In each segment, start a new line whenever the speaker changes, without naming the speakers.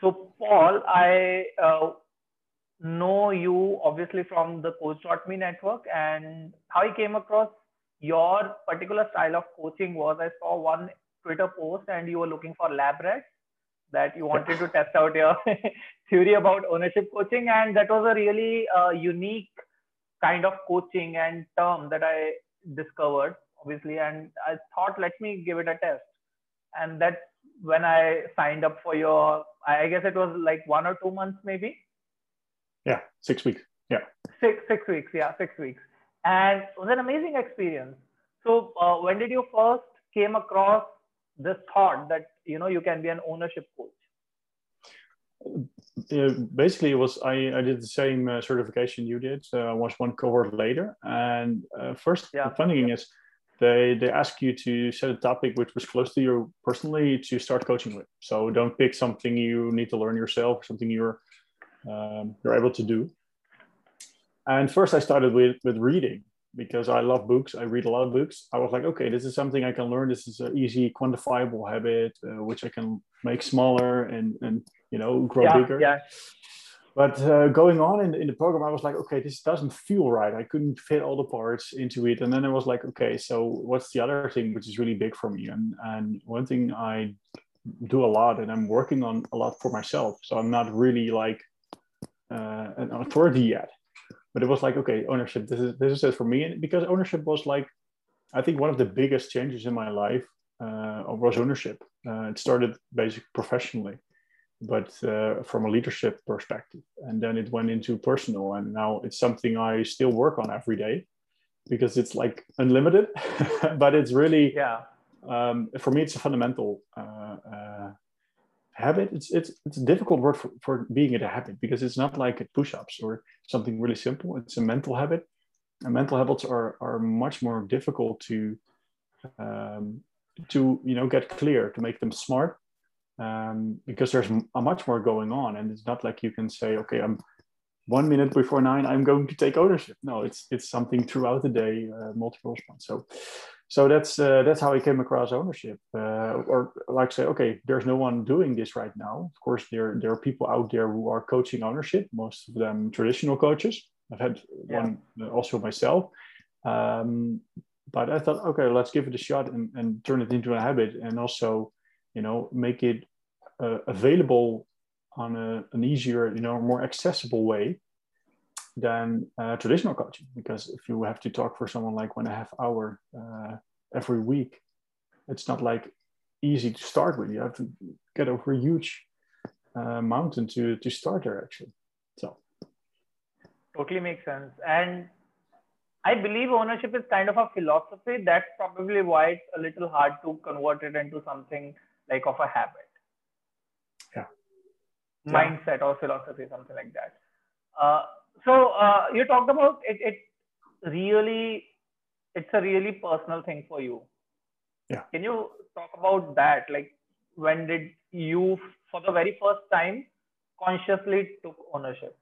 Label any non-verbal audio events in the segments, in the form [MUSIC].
So, Paul, I uh, know you obviously from the Coach.me network, and how I came across your particular style of coaching was I saw one Twitter post, and you were looking for lab rats that you wanted to test out your [LAUGHS] theory about ownership coaching, and that was a really uh, unique kind of coaching and term that I discovered, obviously, and I thought, let me give it a test, and that's when I signed up for your. I guess it was like one or two months, maybe.
Yeah, six weeks. Yeah.
Six six weeks. Yeah, six weeks, and it was an amazing experience. So, uh, when did you first came across this thought that you know you can be an ownership coach?
Uh, basically, it was I, I did the same uh, certification you did. So I was one cohort later, and uh, first yeah. the funny thing is they they ask you to set a topic which was close to you personally to start coaching with. So don't pick something you need to learn yourself, something you're um, you're able to do. And first, I started with with reading because I love books. I read a lot of books. I was like, okay, this is something I can learn. This is an easy, quantifiable habit, uh, which I can make smaller and and you know grow
yeah,
bigger.
Yeah.
But uh, going on in, in the program, I was like, okay, this doesn't feel right. I couldn't fit all the parts into it. And then I was like, okay, so what's the other thing which is really big for me? And and one thing I do a lot, and I'm working on a lot for myself. So I'm not really like uh, an authority yet but it was like okay ownership this is this is it for me and because ownership was like i think one of the biggest changes in my life uh, was ownership uh, it started basically professionally but uh, from a leadership perspective. And then it went into personal and now it's something i still work on every day because it's like unlimited [LAUGHS] but it's really
yeah.
um, for me it's a fundamental uh, uh, habit. It's it's it's a difficult word for, for being it a habit because it's not like push-ups or something really simple. It's a mental habit. And mental habits are are much more difficult to um, to you know get clear to make them smart um, because there's a much more going on and it's not like you can say okay i'm one minute before nine i'm going to take ownership no it's it's something throughout the day uh, multiple response so so that's uh, that's how I came across ownership. Uh, or like say, okay, there's no one doing this right now. Of course, there there are people out there who are coaching ownership. Most of them traditional coaches. I've had yeah. one uh, also myself. Um, but I thought, okay, let's give it a shot and, and turn it into a habit, and also, you know, make it uh, available on a, an easier, you know, more accessible way than uh, traditional coaching. Because if you have to talk for someone like one and a half hour uh, every week it's not like easy to start with. You have to get over a huge uh, mountain to to start there actually. So.
Totally makes sense. And i believe ownership is kind of a philosophy. That's probably why it's a little hard to convert it into something like of a habit.
Yeah.
Mindset yeah. or philosophy something like that. Uh, so uh, you talked about it, it really it's a really personal thing for you.
Yeah.
Can you talk about that? Like when did you for the very first time consciously took ownership?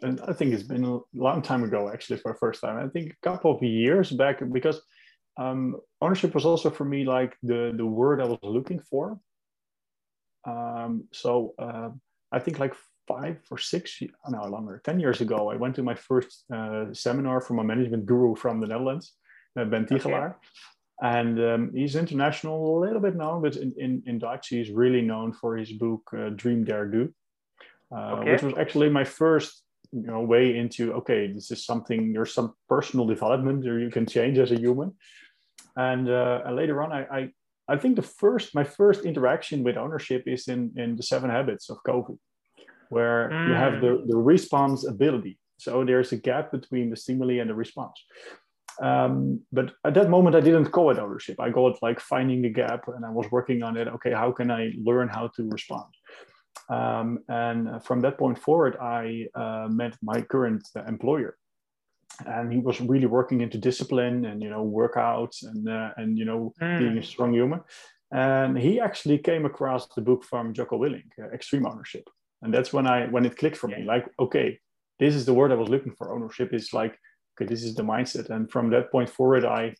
Been, i think it's been a long time ago actually for the first time. I think a couple of years back because um, ownership was also for me like the the word i was looking for um, so uh, i think like five or six, no longer, 10 years ago, I went to my first uh, seminar from a management guru from the Netherlands, uh, Ben Tigelaar. Okay. And um, he's international, a little bit known, but in, in, in Dutch, he's really known for his book, uh, Dream Dare Do, uh, okay. which was actually my first you know, way into, okay, this is something, there's some personal development or you can change as a human. And, uh, and later on, I, I, I think the first, my first interaction with ownership is in, in the seven habits of Covey where mm. you have the, mm. the response ability. So there's a gap between the stimuli and the response. Um, but at that moment, I didn't call it ownership. I called it like finding the gap, and I was working on it. Okay, how can I learn how to respond? Um, and from that point forward, I uh, met my current employer, and he was really working into discipline and you know workouts and uh, and you know mm. being a strong human. And he actually came across the book from Jocko Willink, uh, Extreme Ownership. And that's when i when it clicked for me like okay this is the word i was looking for. Ownership is like okay this is the mindset. And from that point forward i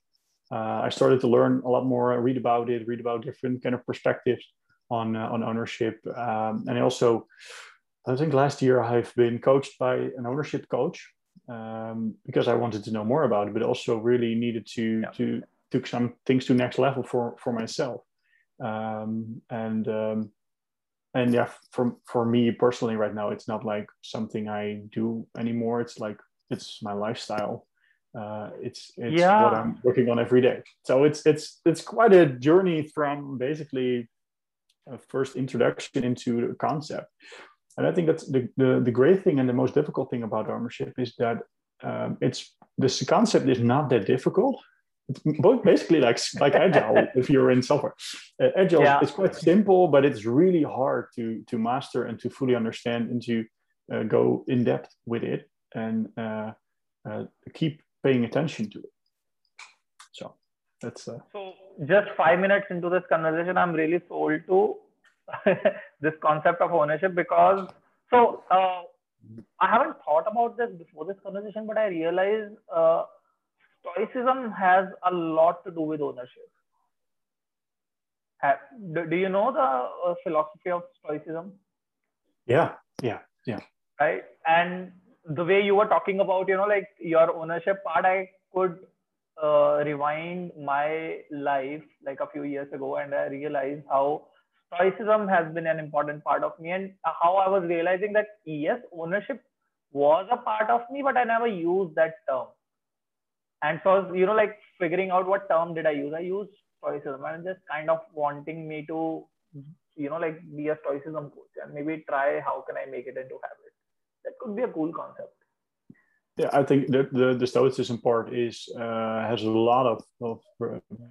uh, i started to learn a lot more read about it read about different kind of perspectives on uh, on ownership, um, and I also I think last year I've been coached by an ownership coach um, because I wanted to know more about it, but also really needed to yeah. to took some things to next level for for myself. Um, and um, and yeah, for for me personally, right now, it's not like something I do anymore. It's like it's my lifestyle. Uh, it's it's yeah. what I'm working on every day. So it's it's it's quite a journey from basically a first introduction into the concept. And I think that's the, the, the great thing and the most difficult thing about ownership is that um, it's this concept is not that difficult. It's both basically like like agile [LAUGHS] if you're in software. Uh, agile yeah. is quite simple, but it's really hard to to master and to fully understand and to uh, go in depth with it and uh, uh keep paying attention to it. So that's uh,
so just five minutes into this conversation, I'm really sold to [LAUGHS] this concept of ownership because so uh, I haven't thought about this before this conversation, but I realize uh, stoicism has a lot to do with ownership. Have, do, do, you know the uh, philosophy of stoicism?
Yeah, yeah, yeah.
Right, and the way you were talking about, you know, like your ownership part, I could uh, rewind my life like a few years ago, and I realized how stoicism has been an important part of me and how I was realizing that yes, ownership was a part of me, but I never used that term. And so, you know, like figuring out what term did I use? I used stoicism and just kind of wanting me to, you know, like be a stoicism coach and maybe try how can I make it into habit. That could be a cool concept
yeah i think the, the, the stoicism part is uh, has a lot of, of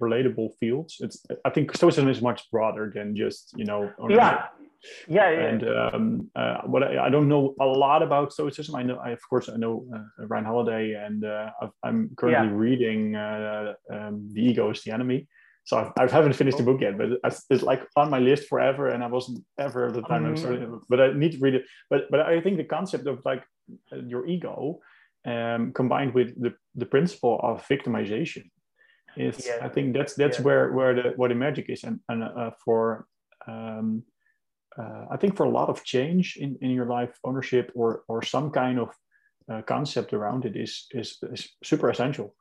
relatable fields it's i think stoicism is much broader than just you know
yeah yeah, yeah,
and um, uh, what I, I, don't know a lot about stoicism i know I, of course i know uh, ryan holiday and uh, i am currently yeah. reading uh, um, the ego is the enemy so I've, I haven't finished the book yet, but it's like on my list forever, and I wasn't ever at the time mm-hmm. I started. But I need to read it. But but I think the concept of like your ego um, combined with the, the principle of victimization is yeah. i think that's that's yeah. where where the where the magic is and, and uh, for um, uh, i think for a lot of change in, in your life ownership or or some kind of uh, concept around it is, is is super essential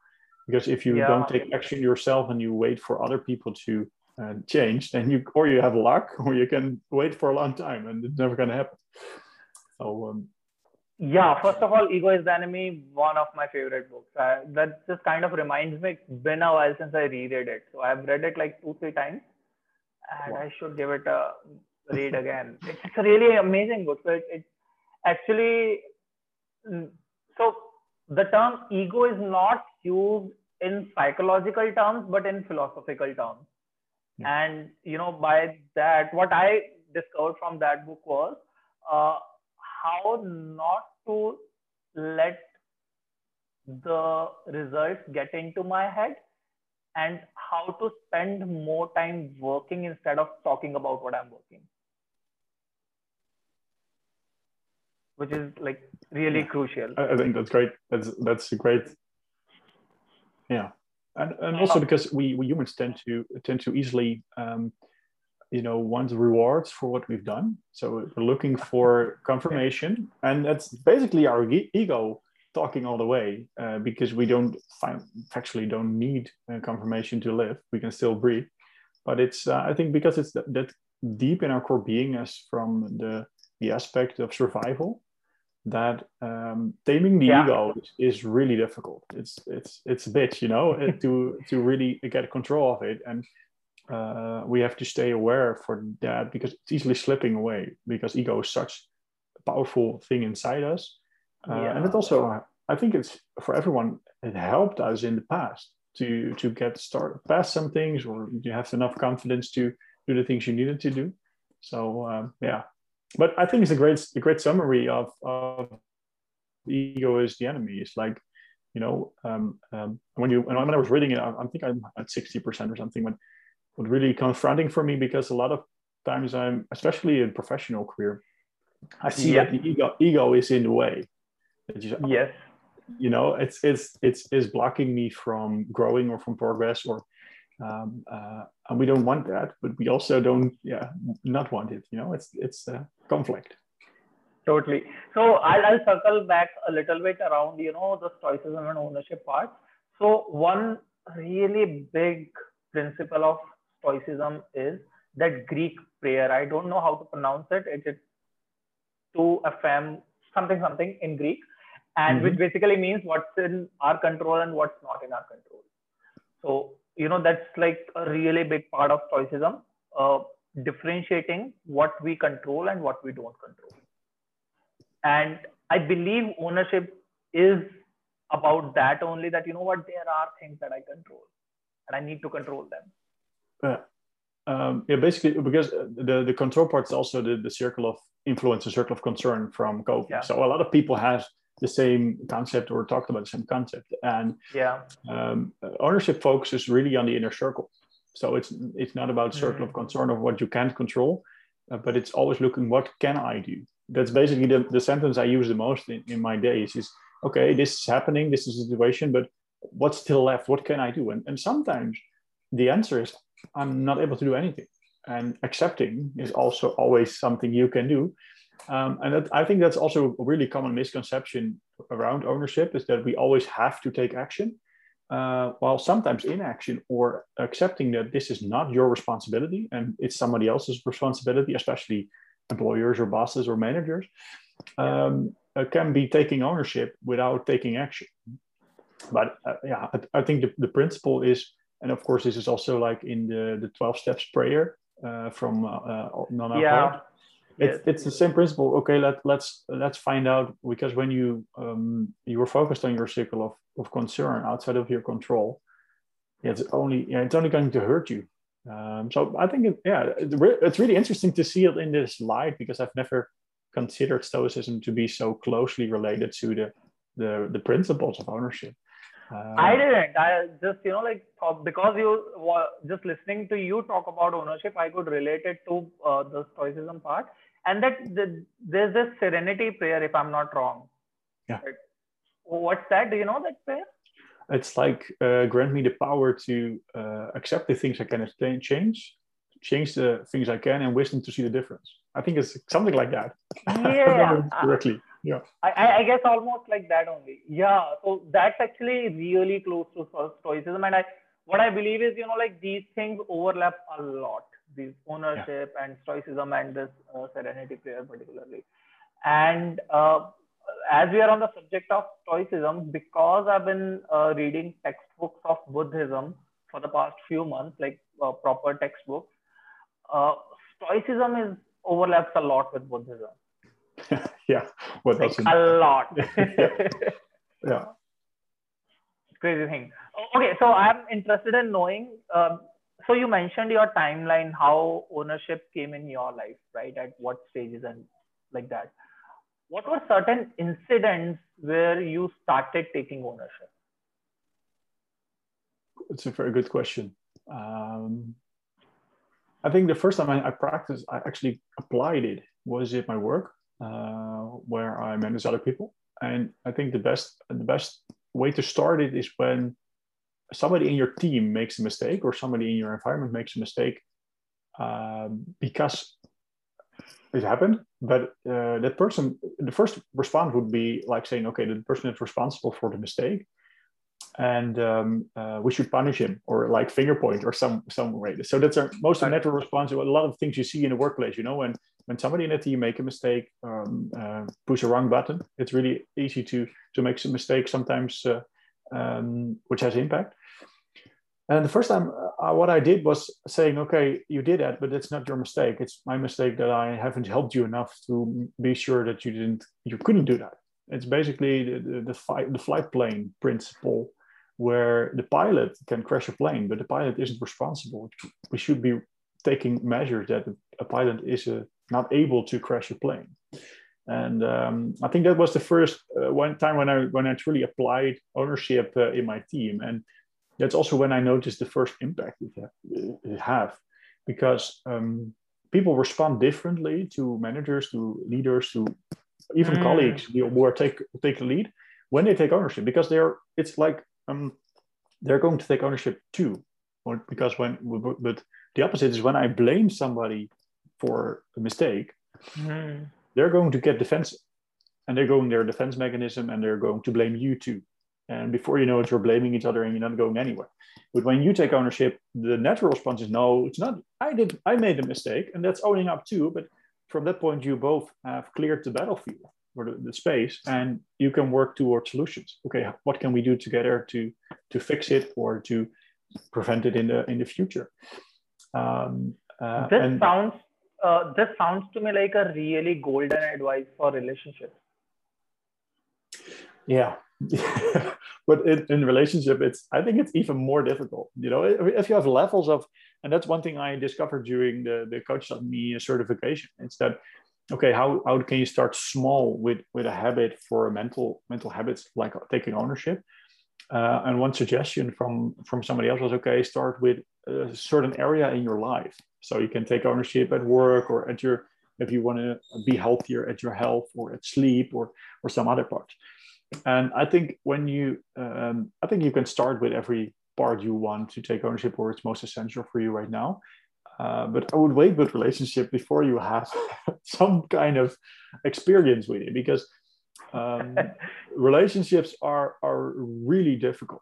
because if you yeah. don't take action yourself and you wait for other people to uh, change then you or you have luck [LAUGHS] or you can wait for a long time and it's never going to happen so um,
yeah, first of all, Ego is the Enemy, one of my favorite books. Uh, that just kind of reminds me, it's been a while since I reread it. So I've read it like two, three times. And wow. I should give it a read again. [LAUGHS] it's, it's a really amazing book. So it, it actually, mm, so the term ego is not used in psychological terms, but in philosophical terms. Yeah. And, you know, by that, what I discovered from that book was, uh, how not to let the results get into my head and how to spend more time working instead of talking about what I'm working. Which is like really yeah. crucial.
I think that's great. That's that's a great. Yeah, and and also because we, we humans tend to tend to easily um, you know want rewards for what we've done. So we're looking for confirmation. And that's basically our ego talking all the way uh, because we don't find actually don't need uh, confirmation to live. We can still breathe. But it's uh, i think because it's that, that, deep in our core being as from the the aspect of survival that um, taming the yeah. ego is, is, really difficult. It's it's it's a bitch you know [LAUGHS] to to really get control of it. And uh, we have to stay aware for that because it's easily slipping away because ego is such a powerful thing inside us. Uh, yeah. and it also i think it's for everyone it helped us in the past to to get started past some things or you have enough confidence to do the things you needed to do. So um, yeah. But i think it's a great a great summary of of the ego is the enemy. It's like you know um, um, when you and when I was reading it I, I think I'm at 60% or something when was really confronting for me because a lot of times I'm, especially in professional career, I see yeah. that the ego ego is in the way.
Just, yes.
You know, it's it's it's is blocking me from growing or from progress or um, uh, and we don't want that but we also don't yeah not want it you know it's it's a conflict
totally so I'll, I'll circle back a little bit around you know the stoicism and ownership part so one really big principle of stoicism is that greek prayer. I don't know how to pronounce it. It is to affirm something something in greek and mm-hmm. which basically means what's in our control and what's not in our control. So you know that's like a really big part of stoicism uh, differentiating what we control and what we don't control. And i believe ownership is about that only that you know what there are things that i control and i need to control them
yeah um, yeah basically because the the control part is also the, the circle of influence the circle of concern from Covey yeah. so a lot of people have the same concept or talked about the same concept. And
yeah,
um, ownership focuses really on the inner circle. So it's it's not about circle mm. of concern of what you can't control, uh, but it's always looking what can I do. That's basically the, the sentence I use the most in, in my days is okay, this is happening, this is a situation, but what's still left? What can I do? And, and sometimes the answer is I'm not able to do anything. And accepting is also always something you can do. Um, and that, I think that's also a really common misconception around ownership is that we always have to take action, uh, while sometimes inaction or accepting that this is not your responsibility and it's somebody else's responsibility, especially employers or bosses or managers, um, uh, can be taking ownership without taking action. But uh, yeah, I, I think the, the principle is, and of course, this is also like in the, the 12 steps prayer uh, from uh, uh Nana
yeah.
It's, it's the same principle. Okay let, let's let's find out because when you um, you were focused on your circle of, of concern outside of your control it's only yeah, it's only going to hurt you. Um, so i think it, yeah it's really interesting to see it in this light because i've never considered stoicism to be so closely related to the the, the principles of ownership
uh, I didn't. I just, you know, like because you were just listening to you talk about ownership, I could relate it to uh, the stoicism part. And that the, there's this serenity prayer if i'm not wrong.
Yeah.
What's that? Do you know that prayer?
It's like uh, grant me the power to uh, accept the things i can change change the things i can and wisdom to see the difference. I think it's something like that. [LAUGHS]
Yeah.
correctly yeah.
I, I guess almost like that only. Yeah so that's actually really close to stoicism. And i what i believe is you know like these things overlap a lot these ownership yeah. and stoicism and this uh, serenity prayer particularly. And uh, as we are on the subject of stoicism because i've been uh, reading textbooks of buddhism for the past few months like uh, proper textbooks uh, stoicism is overlaps a lot with buddhism
yeah.
What like a lot. [LAUGHS]
Yeah. yeah.
Crazy thing. Okay so i'm interested in knowing um, so you mentioned your timeline how ownership came in your life right? At what stages and like that. What were certain incidents where you started taking ownership?
It's a very good question. Um, i think the first time I, I, practiced i actually applied it was at my work where i manage other people. And i think the best the best way to start it is when somebody in your team makes a mistake or somebody in your environment makes a mistake um, because it happened. But uh, that person the first response would be like saying okay the person is responsible for the mistake and um, uh, we should punish him or like finger point or some some way. So that's our most natural response to a lot of things you see in the workplace you know when when somebody in a team make a mistake um, uh, push a wrong button it's really easy to to make some mistakes sometimes uh, um, which has impact. And the first time, uh, what I did was saying, okay, you did that, but it's not your mistake. It's my mistake that I haven't helped you enough to be sure that you didn't, you couldn't do that. It's basically the, the, the, fight, the flight plane principle where the pilot can crash a plane, but the pilot isn't responsible. We should be taking measures that a pilot is uh, not able to crash a plane and um, I think that was the first uh, one time when I when I truly applied ownership uh, in my team, and that's also when I noticed the first impact it, have, because um, people respond differently to managers, to leaders, to even mm. colleagues who are take take the lead when they take ownership, because they're it's like um, they're going to take ownership too. or because when but the opposite is when I blame somebody for a mistake, mm. they're going to get defensive, and they're going their defense mechanism, and they're going to blame you too. And before you know it, you're blaming each other, and you're not going anywhere. But when you take ownership, the natural response is no, it's not. I did, I made a mistake, and that's owning up too. But from that point, you both have cleared the battlefield or the, the space, and you can work towards solutions. Okay, what can we do together to to fix it or to prevent it in the in the future?
Um, uh, this sounds uh, this sounds to me like a really golden advice for relationships.
Yeah, [LAUGHS] but in, in relationship, it's I think it's even more difficult. You know, if you have levels of, and that's one thing I discovered during the the Coach.me certification. It's that okay, how how can you start small with with a habit for mental mental habits like taking ownership? Uh, and one suggestion from from somebody else was okay, start with a certain area in your life, so you can take ownership at work or at your if you want to be healthier at your health or at sleep or or some other part. And i think when you um, i think you can start with every part you want to take ownership or it's most essential for you right now. Uh, but i would wait with relationship before you have [LAUGHS] some kind of experience with it because um, relationships are are really difficult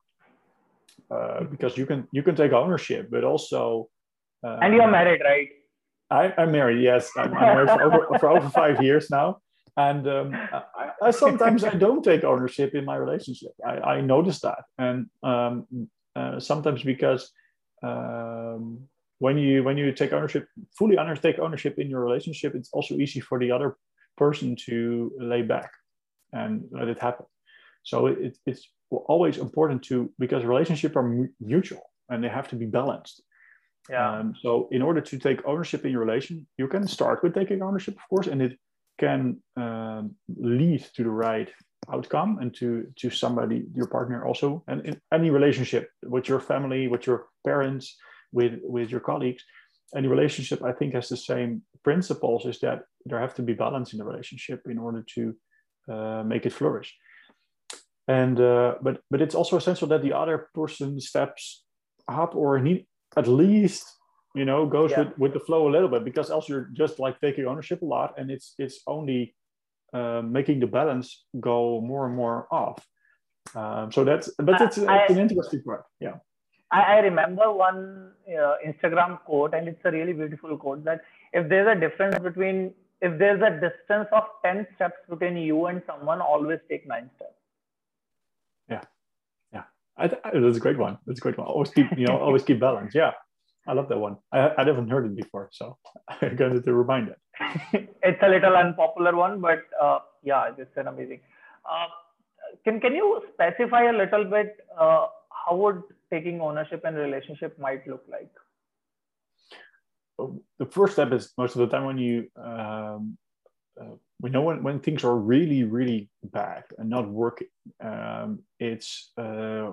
uh, because you can you can take ownership but also
uh, and you're married right?
I, am married yes. I'm, I'm married for over, for over five years now. And um, I, I, sometimes I don't take ownership in my relationship. I, I notice that, and um, uh, sometimes because um, when you when you take ownership, fully undertake ownership in your relationship, it's also easy for the other person to lay back and let it happen. So it, it's always important to because relationships are mutual and they have to be balanced. Yeah. Um, so in order to take ownership in your relation, you can start with taking ownership, of course, and it can um, lead to the right outcome and to to somebody your partner also and in any relationship with your family with your parents with with your colleagues any relationship i think has the same principles is that there have to be balance in the relationship in order to make it flourish. And uh, but but it's also essential that the other person steps up or need at least you know goes yeah. with, with the flow a little bit because else you're just like taking ownership a lot and it's it's only uh, making the balance go more and more off. Um, so that's but it's, I, it's an interesting part. Yeah.
I, I remember one uh, instagram quote and it's a really beautiful quote that if there's a difference between if there's a distance of 10 steps between you and someone always take nine steps
yeah yeah I, I, that's a great one that's a great one always keep you know always keep balance yeah I love that one. I, I haven't heard it before, so [LAUGHS] i'm going to remind it. [LAUGHS]
it's a little unpopular one, but uh, yeah, it's an amazing. Uh, can can you specify a little bit uh, how would taking ownership and relationship might look like?
The first step is most of the time when you um, uh, we know when, when things are really really bad and not working um, it's uh,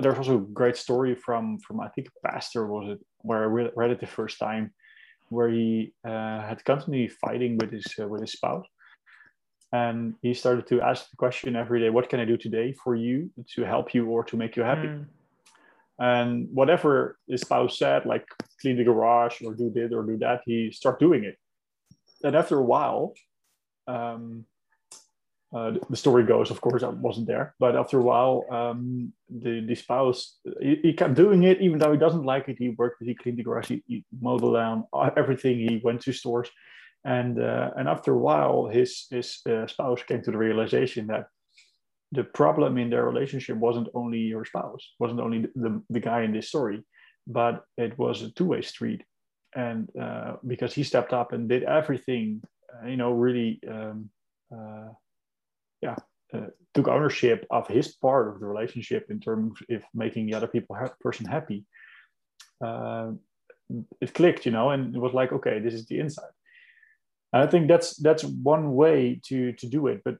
there's also a great story from from i think a pastor was it where i read it the first time where he uh, had constantly fighting with his uh, with his spouse and he started to ask the question every day what can i do today for you to help you or to make you happy mm. And whatever his spouse said like clean the garage or do this or do that he started doing it and after a while um, uh, the story goes, of course, I wasn't there, but after a while, um, the, the spouse he, he, kept doing it, even though he doesn't like it. He worked, he cleaned the garage, he, he mowed the lawn, everything. He went to stores, and uh, and after a while, his his uh, spouse came to the realization that the problem in their relationship wasn't only your spouse, wasn't only the, the, guy in this story, but it was a two way street, and uh, because he stepped up and did everything uh, you know, really, um, uh, yeah, uh, took ownership of his part of the relationship in terms of making the other people ha- person happy. it clicked, you know, and it was like, okay, this is the inside. I think that's that's one way to to do it, but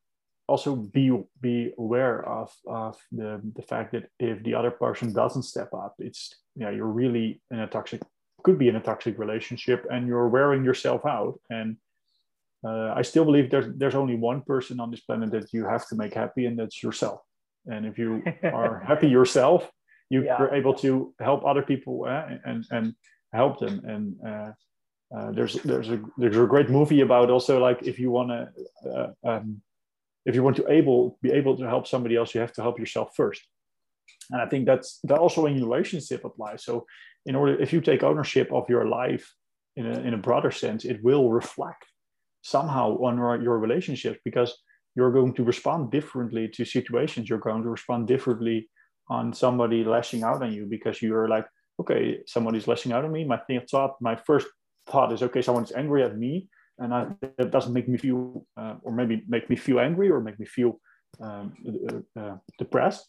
also be be aware of of the the fact that if the other person doesn't step up, it's yeah, you're really in a toxic could be in a toxic relationship and you're wearing yourself out and uh, I still believe there's there's only one person on this planet that you have to make happy, and that's yourself. And if you are [LAUGHS] happy yourself, you
Yeah.
were able to help other people uh, and and help them and uh, uh, there's there's a there's a great movie about also like if you want to uh, um, if you want to able be able to help somebody else you have to help yourself first. And i think that's that also in relationship applies. So in order if you take ownership of your life in a, in a broader sense it will reflect somehow on your, relationships because you're going to respond differently to situations. You're going to respond differently on somebody lashing out on you because you're like okay somebody's lashing out on me. My thought my first thought is okay someone's angry at me and I, that doesn't make me feel uh, or maybe make me feel angry or make me feel um, uh, uh, depressed.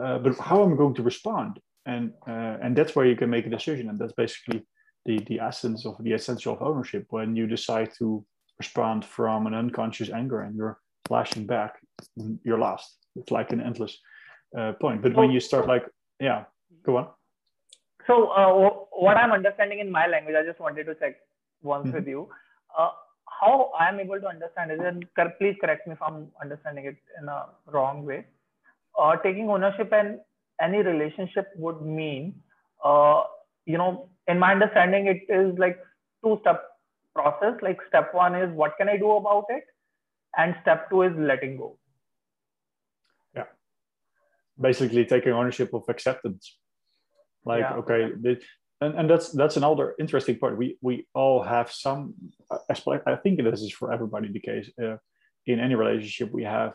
Uh, but how am i going to respond? And uh, and that's where you can make a decision. And that's basically the the essence of the essential of ownership. When you decide to respond from an unconscious anger and you're flashing back you're lost. It's like an endless uh, point. But when you start like yeah go on.
So uh, what I'm understanding in my language, I just wanted to check once
Mhm.
with you. Uh, how I am able to understand is, and please correct me if I'm understanding it in a wrong way. Uh, taking ownership in any relationship would mean, uh, you know, in my understanding, it is like two-step process. Like step one is what can I do about it, and step two is letting go.
Yeah, basically taking ownership of acceptance like
Yeah.
okay and, and that's that's another interesting part we we all have some I- i think this is for everybody the case uh, in any relationship we have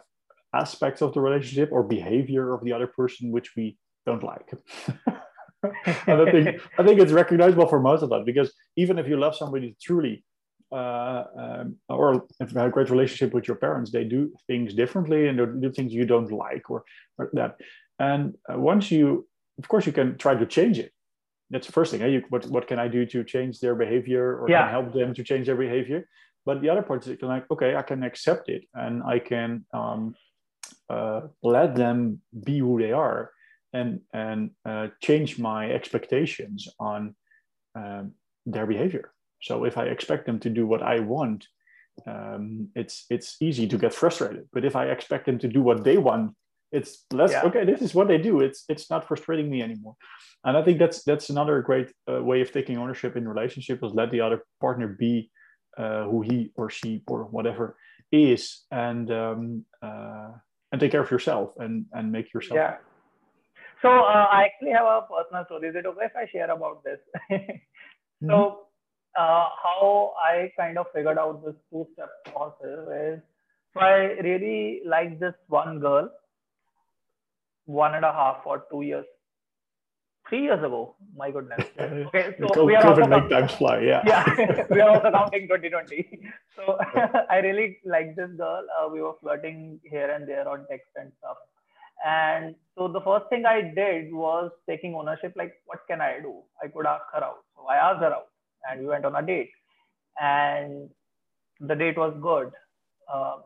aspects of the relationship or behavior of the other person which we don't like [LAUGHS] and i think i think it's recognizable for most of us because even if you love somebody truly uh, um, or if you have a great relationship with your parents, they do things differently and do things you don't like or, or that. And uh, once you, of course, you can try to change it. That's the first thing. Eh? You, what, what can I do to change their behavior or
Yeah.
can help them to change their behavior? But the other part is like, okay, I can accept it and I can um, uh, let them be who they are and and uh, change my expectations on um, their behavior. So if I expect them to do what I want, um, it's it's easy to get frustrated. But if I expect them to do what they want, it's less
Yeah.
okay. This is what they do. It's it's not frustrating me anymore. And I think that's that's another great uh, way of taking ownership in relationship is let the other partner be uh, who he or she or whatever is, and um, uh, and take care of yourself and and make yourself.
Yeah. So uh, I actually have a personal story. Is it okay if I share about this? [LAUGHS] So uh, how I kind of figured out this two-step process is so I really like this one girl, one and a half or two years, three years ago. My goodness. [LAUGHS] Okay, so we are
COVID
also
make times fly. Yeah.
yeah, [LAUGHS] we are also counting 2020. So [LAUGHS] I really like this girl. Uh, we were flirting here and there on text and stuff. And so the first thing I did was taking ownership. Like, what can I do? I could ask her out. So I asked her out, and we went on a date. And the date was good. Uh,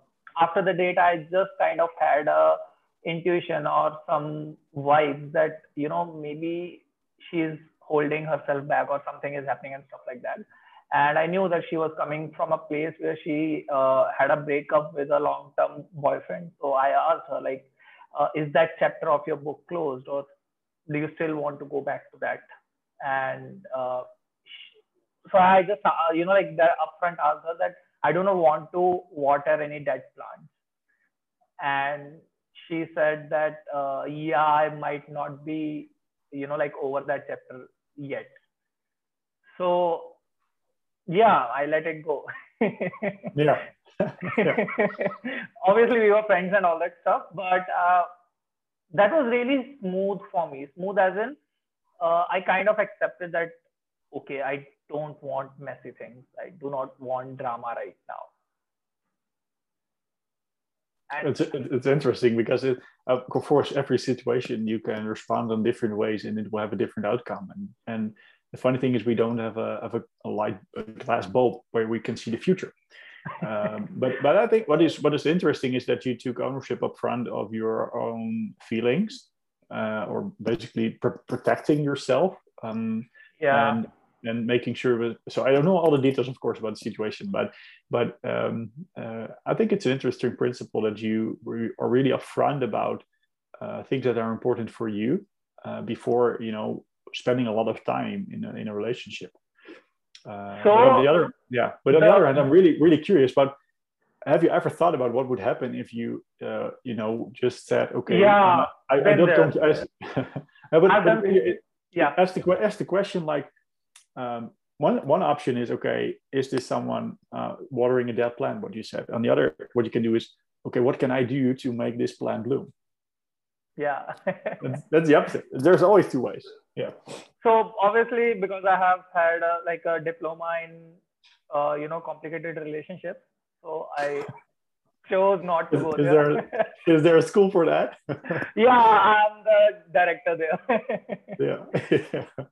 after the date, I just kind of had a intuition or some vibes that you know maybe she's holding herself back or something is happening and stuff like that. And i knew that she was coming from a place where she uh, had a breakup with a long term boyfriend. So i asked her like uh, is that chapter of your book closed or do you still want to go back to that? And uh, so i just uh, you know like the upfront answer that i do not want to water any dead plants. And she said that uh, yeah i might not be you know like over that chapter yet. So yeah i let it go.
Yeah. [LAUGHS] [LAUGHS]
obviously we were friends and all that stuff but uh, that was really smooth for me. Smooth as in uh, i kind of accepted that okay i don't want messy things. I do not want drama right now and
it's it's interesting because it, of course every situation you can respond in different ways and it will have a different outcome. And and the funny thing is we don't have a have a, a light a glass bulb where we can see the future. Um, [LAUGHS] but but I think what is what is interesting is that you took ownership up front of your own feelings uh, or basically pr- protecting yourself um,
yeah.
and and making sure that, so i don't know all the details of course about the situation but but um, uh, i think it's an interesting principle that you re- are really upfront about uh, things that are important for you uh, before you know spending a lot of time in a, in a relationship. Uh,
So,
on the other, yeah. But on the
the-
other hand, I'm really really curious about. Have you ever thought about what would happen if you, uh, you know, just said, okay,
Yeah,
not- I, I don't to ask. [LAUGHS] But, but
Yeah.
ask the ask the question like um, one one option is okay is this someone uh, watering a dead plant what you said? On the other what you can do is okay what can i do to make this plant bloom?
Yeah. [LAUGHS]
that's, that's the opposite. There's always two ways. Yeah.
So obviously, because I have had a, like a diploma in, uh, you know, complicated relationships, so I chose not to
Is-
go
is
there. [LAUGHS]
is there a school for that?
Yeah, I'm the director there. [LAUGHS]
yeah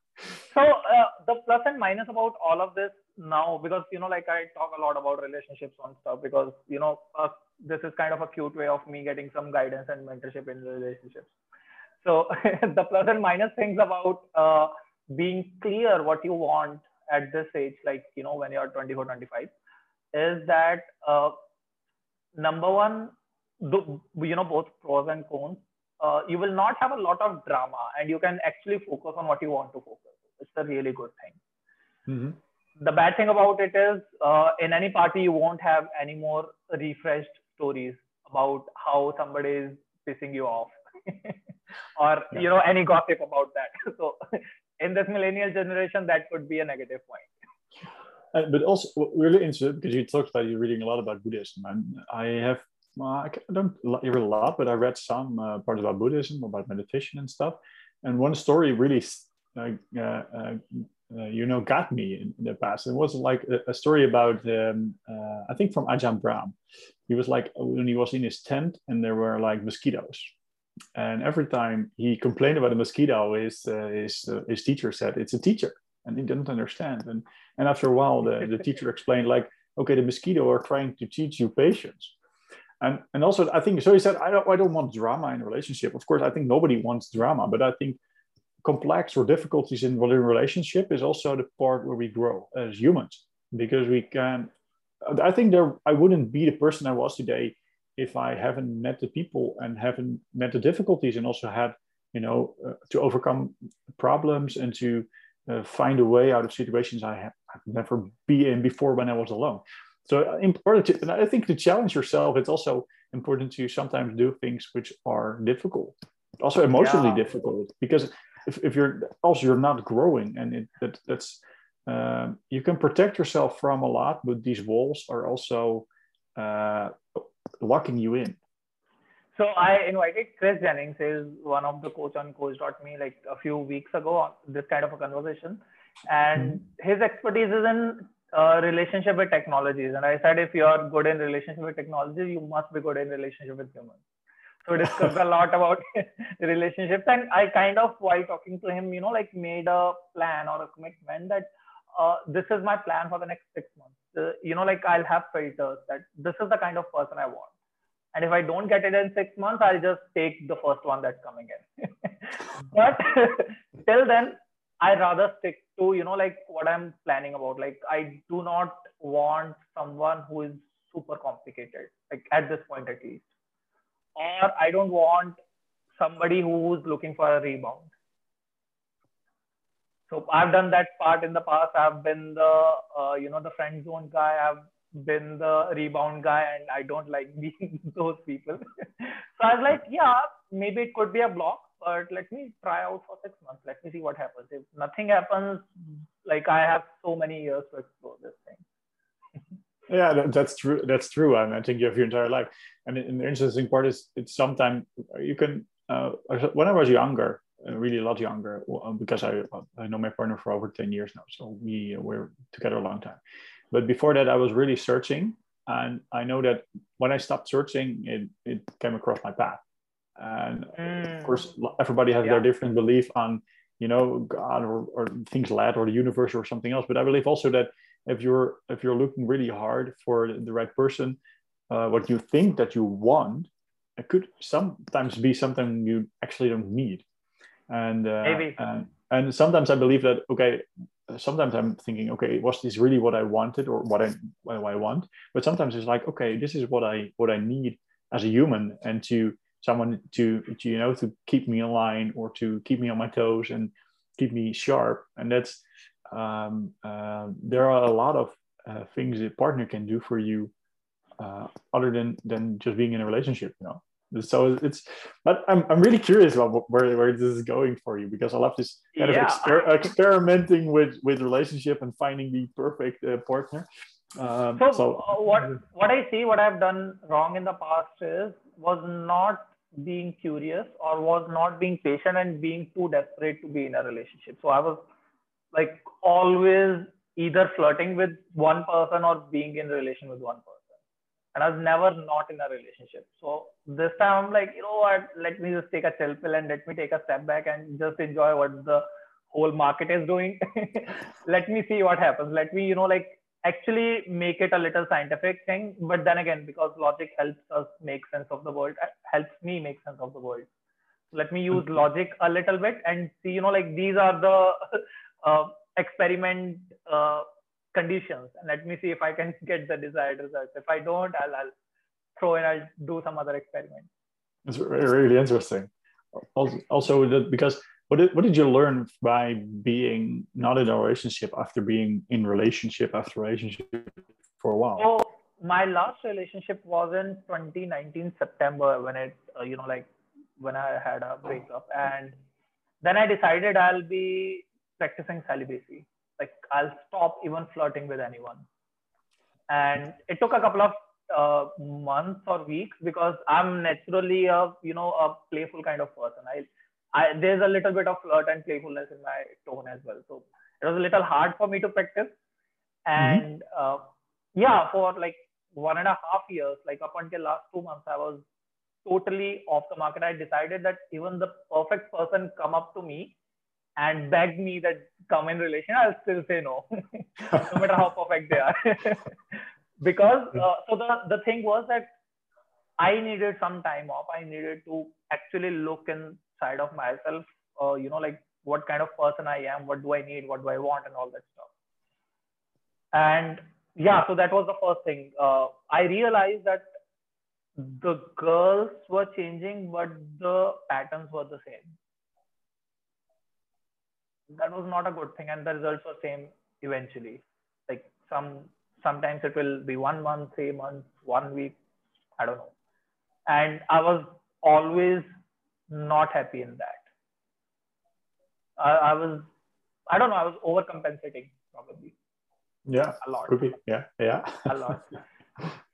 so uh, the plus and minus about all of this now because you know like i talk a lot about relationships and stuff because you know uh, this is kind of a cute way of me getting some guidance and mentorship in relationships. So [LAUGHS] the plus and minus things about uh, being clear what you want at this age like you know when you're 24 25 is that uh, number one the, you know both pros and cons uh, you will not have a lot of drama and you can actually focus on what you want to focus. It's a really good thing.
Mhm.
The bad thing about it is uh, in any party, you won't have any more refreshed stories about how somebody is pissing you off [LAUGHS] or,
Yeah.
you know, any gossip about that. [LAUGHS] So in this millennial generation, that could be a negative point.
Uh, but also really interested because you talked about you reading a lot about Buddhism, and I have I I don't read a lot, but I read some uh, parts about Buddhism, about meditation and stuff. And one story really, uh, uh, uh, uh, you know, got me in, in the past. It was like a, a story about, um, uh, I think from Ajahn Brahm. He was like when he was in his tent, and there were like mosquitoes. And every time he complained about a mosquito, his his his teacher said it's a teacher, and he didn't understand. And and after a while, the, the teacher explained, like, okay, the mosquito are trying to teach you patience. And and also I think so he said, I don't I don't want drama in a relationship. Of course, I think nobody wants drama, but I think complex or difficulties in relationship is also the part where we grow as humans because we can I think there I wouldn't be the person I was today if I haven't met the people and haven't met the difficulties and also had you know uh, to overcome problems and to uh, find a way out of situations I have I've never been in before when I was alone. So important, to, and I think to challenge yourself, it's also important to sometimes do things which are difficult, also emotionally
Yeah.
difficult, because if, if you're also you're not growing, and it, that that's um, you can protect yourself from a lot, but these walls are also uh, locking you in.
So I invited Chris Jennings, is one of the coach on coach.me like a few weeks ago on this kind of a conversation. And his expertise is in uh, relationship with technologies. And I said, if you're good in relationship with technology, you must be good in relationship with humans. So we discussed a lot about [LAUGHS] relationships. And I kind of, while talking to him, you know, like made a plan or a commitment that uh, this is my plan for the next six months. Uh, you know, like I'll have filters that this is the kind of person I want. And if I don't get it in six months, I'll just take the first one that's coming in. [LAUGHS] but [LAUGHS] till then, I rather stick to, you know, like what I'm planning about. Like I do not want someone who is super complicated, like at this point at least. Or I don't want somebody who's looking for a rebound. So I've done that part in the past. I've been the, uh, you know, the friend zone guy. I've been the rebound guy and I don't like [LAUGHS] being those people. [LAUGHS] so I was like, yeah, maybe it could be a block, but let me try out for six months. Let me see what happens. If nothing happens, like I have so many years to explore this thing. [LAUGHS]
Yeah, that's true. That's true. I, mean, I think you have your entire life. And, and the interesting part is, it's sometimes you can. Uh, when I was younger, uh, really a lot younger, because I I know my partner for over ten years now, so we were together a long time. But before that, I was really searching, and I know that when I stopped searching, it it came across my path. And
Mm.
of course, everybody has
Yeah.
their different belief on, you know, God or, or things led or the universe or something else. But I believe also that if you're if you're looking really hard for the right person, uh, what you think that you want, it could sometimes be something you actually don't need. And uh,
Maybe.
and, and sometimes I believe that okay, sometimes I'm thinking okay, was this really what I wanted or what I what I want? But sometimes it's like okay, this is what I what I need as a human, and to someone to, to you know to keep me in line or to keep me on my toes and keep me sharp. And that's um, uh, there are a lot of uh, things a partner can do for you uh, other than than just being in a relationship you know? So it's but i'm, I'm really curious about where, where this is going for you because i love this kind yeah. of exper- experimenting with with relationship and finding the perfect uh, partner.
Um, so, so what what i see what i've done wrong in the past is was not being curious or was not being patient and being too desperate to be in a relationship so i was like always either flirting with one person or being in relation with one person and I was never not in a relationship. So this time I'm like, you know what? Let me just take a chill pill and let me take a step back and just enjoy what the whole market is doing. [LAUGHS] let me see what happens. Let me, you know, like actually make it a little scientific thing. But then again, because logic helps us make sense of the world, uh, helps me make sense of the world. So let me use mm-hmm. logic a little bit and see, you know, like these are the [LAUGHS] uh, experiment uh, conditions and let me see if I can [LAUGHS] get the desired results. If I don't, I'll, I'll throw in, I'll do some other experiment.
It's really interesting. Also, because what did, what did you learn by being not in a relationship after being in relationship after relationship for a while?
So my last relationship was in 2019 September when it, uh, you know, like when I had a breakup, and then I decided I'll be practicing celibacy like I'll stop even flirting with anyone. And it took a couple of uh, months or weeks because I'm naturally a you know a playful kind of person. I, I there's a little bit of flirt and playfulness in my tone as well. So it was a little hard for me to practice. And mm-hmm. uh, yeah, for like one and a half years, like up until last two months, I was totally off the market. I decided that even the perfect person come up to me and beg me that come in relation, I'll still say no, [LAUGHS] no matter how perfect they are. [LAUGHS] because uh, so the, the thing was that I needed some time off. I needed to actually look inside of myself, uh, you know, like what kind of person I am, what do I need, what do I want, and all that stuff. And yeah, so that was the first thing. Uh, I realized that the girls were changing, but the patterns were the same that was not a good thing and the results were same eventually like some sometimes it will be one month three months one week i don't know and i was always not happy in that. I, I was i don't know i was overcompensating probably.
Yeah a lot. could be. Yeah yeah.
A lot. [LAUGHS]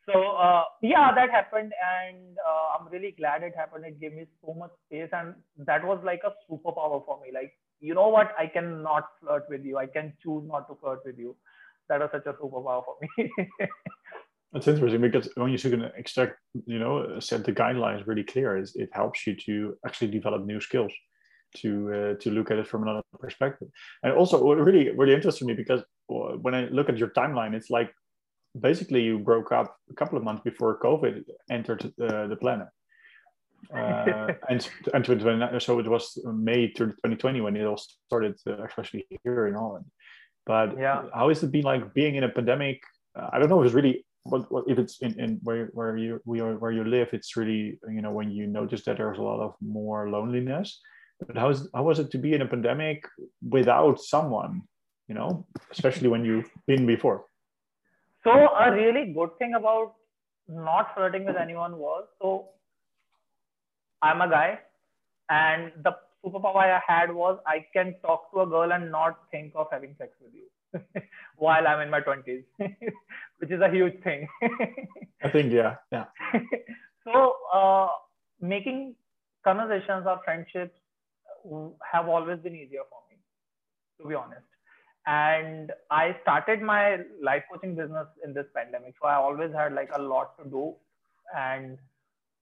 So uh, yeah that happened and uh, i'm really glad it happened. It gave me so much space and that was like a superpower for me. Like you know what? I cannot flirt with you. I can choose not to flirt with you. That was such a superpower for me [LAUGHS]
That's interesting because when you can extract, you know, set the guidelines really clear, it helps you to actually develop new skills, to uh, to look at it from another perspective. And also, what really really interested me because when I look at your timeline, it's like basically you broke up a couple of months before COVID entered uh, the planet [LAUGHS] uh, and and so it was May 2020 when it all started, uh, especially here in Holland. But yeah, has it been like being in a pandemic? Uh, I don't know if it's really what if it's in, in where where you we are where you live. It's really you know when you notice that there's a lot of more loneliness. But how is how was it to be in a pandemic without someone? You know, especially when you've been before.
So a really good thing about not flirting with anyone was so I'm a guy, and the superpower I had was I can talk to a girl and not think of having sex with you [LAUGHS] while I'm in my 20s, [LAUGHS] which is a huge thing.
I think, yeah, yeah. [LAUGHS]
so, uh, making conversations or friendships have always been easier for me, to be honest. And I started my life coaching business in this pandemic. So I always had like a lot to do. And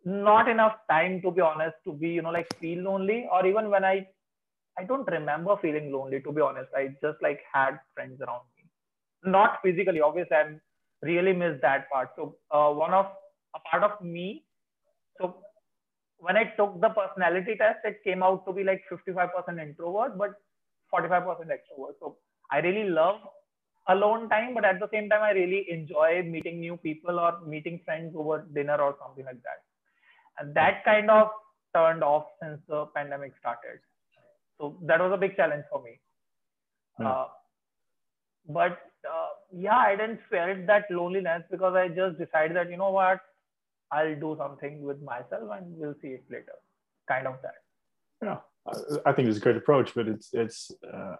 not enough time to be honest to be you know like feel lonely or even when i i don't remember feeling lonely to be honest. I just like had friends around me. Not physically obviously i really miss that part. So uh, one of a part of me so when i took the personality test it came out to be like 55% introvert but 45% extrovert. So i really love alone time but at the same time i really enjoy meeting new people or meeting friends over dinner or something like that. And that kind of turned off since the pandemic started. So that was a big challenge for me. Yeah. Uh, but uh, yeah, I didn't feel that loneliness because I just decided that you know what, I'll do something with myself and we'll see it later. Kind of that.
Yeah, I think it's a great approach, but it's it's uh,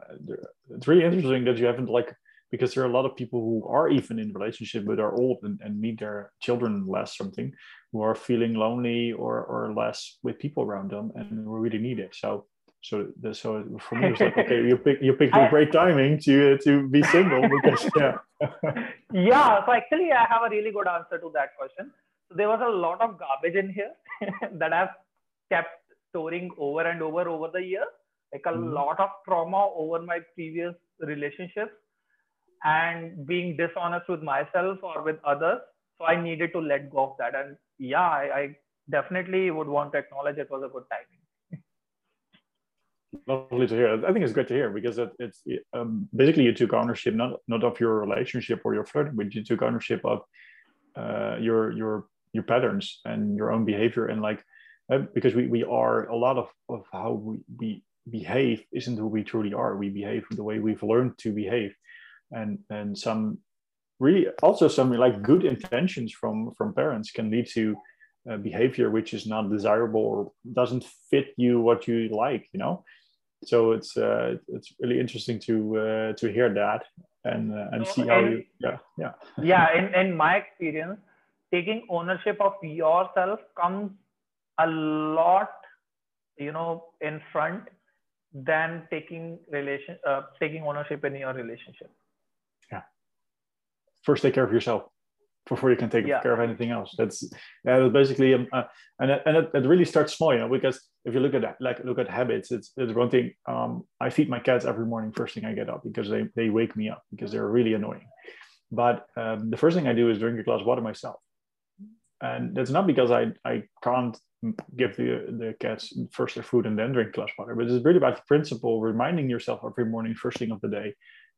it's really interesting that you haven't like because there are a lot of people who are even in relationship but are old and, and meet their children less something who are feeling lonely or or less with people around them and who really need it. So so the, so for me it's like okay [LAUGHS] you pick you picked a great timing to to be single [LAUGHS] because yeah.
Yeah so actually i have a really good answer to that question. So there was a lot of garbage in here [LAUGHS] that i've kept storing over and over over the years. Like a mm-hmm. lot of trauma over my previous relationships and being dishonest with myself or with others. So i needed to let go of that. And yeah i, I definitely would want to acknowledge it was a good timing
lovely to hear. I think it's great to hear because it, it's um, basically you took ownership not not of your relationship or your flirting, but you took ownership of uh, your your your patterns and your own behavior and like uh, because we, we are a lot of, of how we, we behave isn't who we truly are. We behave the way we've learned to behave, and and some really also some like good intentions from from parents can lead to uh, behavior which is not desirable or doesn't fit you what you like you know so it's uh, it's really interesting to uh, to hear that and uh, and see how you yeah yeah.
Yeah in, [LAUGHS] in my experience taking ownership of yourself comes a lot you know in front than taking relation uh, taking ownership in your relationship.
Yeah. First take care of yourself before you can take yeah. care of anything else that's yeah, basically um, uh, and and it, it really starts small you know because if you look at that, like look at habits, it's it's one thing. Um, I feed my cats every morning first thing I get up because they they wake me up because they're really annoying. But um, the first thing I do is drink a glass of water myself, and that's not because I I can't give the the cats first their food and then drink glass water, but it's really about the principle reminding yourself every morning first thing of the day,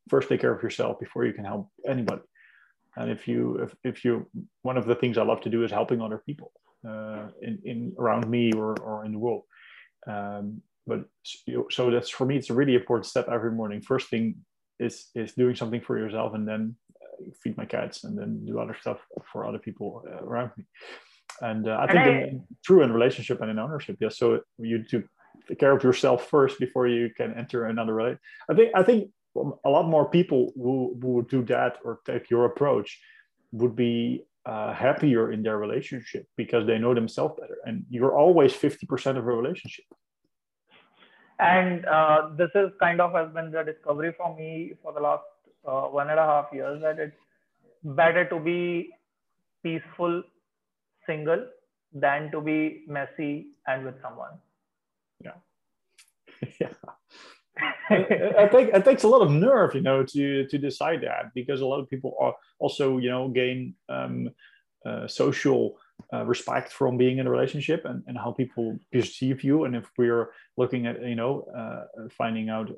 first take care of yourself before you can help anybody. And if you if, if you one of the things I love to do is helping other people uh, in in around me or or in the world um, but so that's for me, it's a really important step every morning. First thing is is doing something for yourself, and then uh, feed my cats, and then do other stuff for other people uh, around me. And uh, I think in, true in relationship and in ownership, yes. So you to take care of yourself first before you can enter another relationship. I think I think a lot more people who, who would do that or take your approach would be uh, happier in their relationship because they know themselves better. And you're always 50% of a relationship.
And uh, this is kind of has been the discovery for me for the last uh, one and a half years that it's better to be peaceful single than to be messy and with someone.
Yeah. [LAUGHS] yeah. I think it takes a lot of nerve, you know, to to decide that because a lot of people are also, you know, gain um, uh, social uh, respect from being in a relationship and, and how people perceive you. And if we're looking at, you know, uh, finding out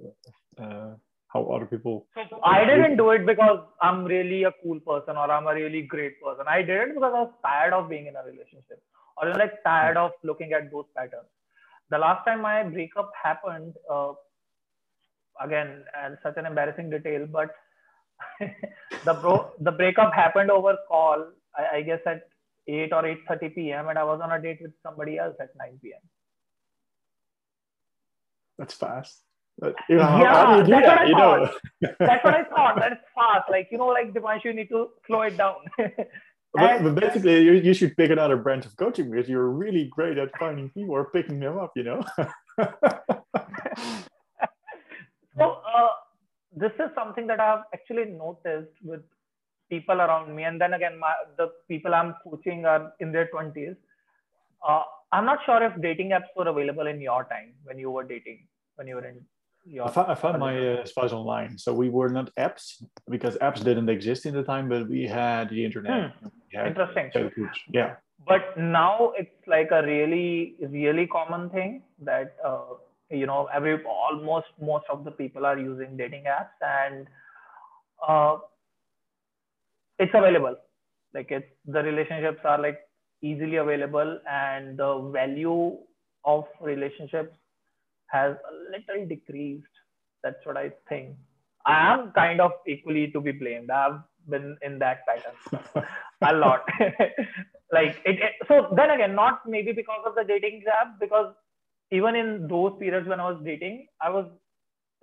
uh, how other people.
So I didn't do it because I'm really a cool person or I'm a really great person. I did it because I was tired of being in a relationship or like tired of looking at those patterns. The last time my breakup happened, uh, again and such an embarrassing detail but [LAUGHS] the bro the breakup happened over call I, I, guess at 8 or 8.30 p.m and i was on a date with somebody else at 9 p.m
that's fast. Uh, you know, yeah, how, do you do that's that? What I
you thought. know that's what i thought. That's fast. Like you know like Dipanshu, you need to slow it down. [LAUGHS]
But, but, basically you, you should pick another branch of coaching because you're really great at finding people or picking them up you know [LAUGHS]
So uh, this is something that I've actually noticed with people around me. And then again, my, the people I'm coaching are in their 20s. Uh, I'm not sure if dating apps were available in your time when you were dating, when you were in your.
I found, I found my uh, spouse online. So we were not apps because apps didn't exist in the time, but we had the internet.
Hmm. Had Interesting.
Yeah.
But now it's like a really, really common thing that uh, you know every almost most of the people are using dating apps and uh, it's available. Like it's the relationships are like easily available and the value of relationships has a little decreased. That's what i think. I am kind of equally to be blamed. I've been in that pattern a lot. [LAUGHS] Like it, it, so then again not maybe because of the dating app because even in those periods when i was dating i was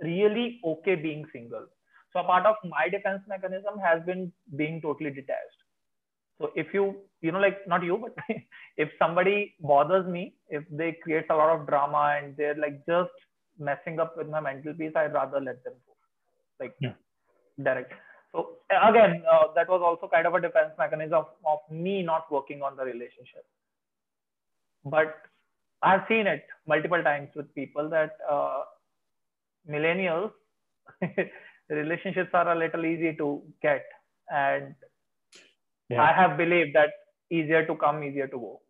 really okay being single so a part of my defense mechanism has been being totally detached so if you you know like not you but [LAUGHS] if somebody bothers me if they create a lot of drama and they're like just messing up with my mental peace i'd rather let them go like yeah. direct so again, uh, that was also kind of a defense mechanism of, of me not working on the relationship. But I've seen it multiple times with people that uh, millennials [LAUGHS] relationships are a little easy to get, and yeah. I have believed that easier to come, easier to go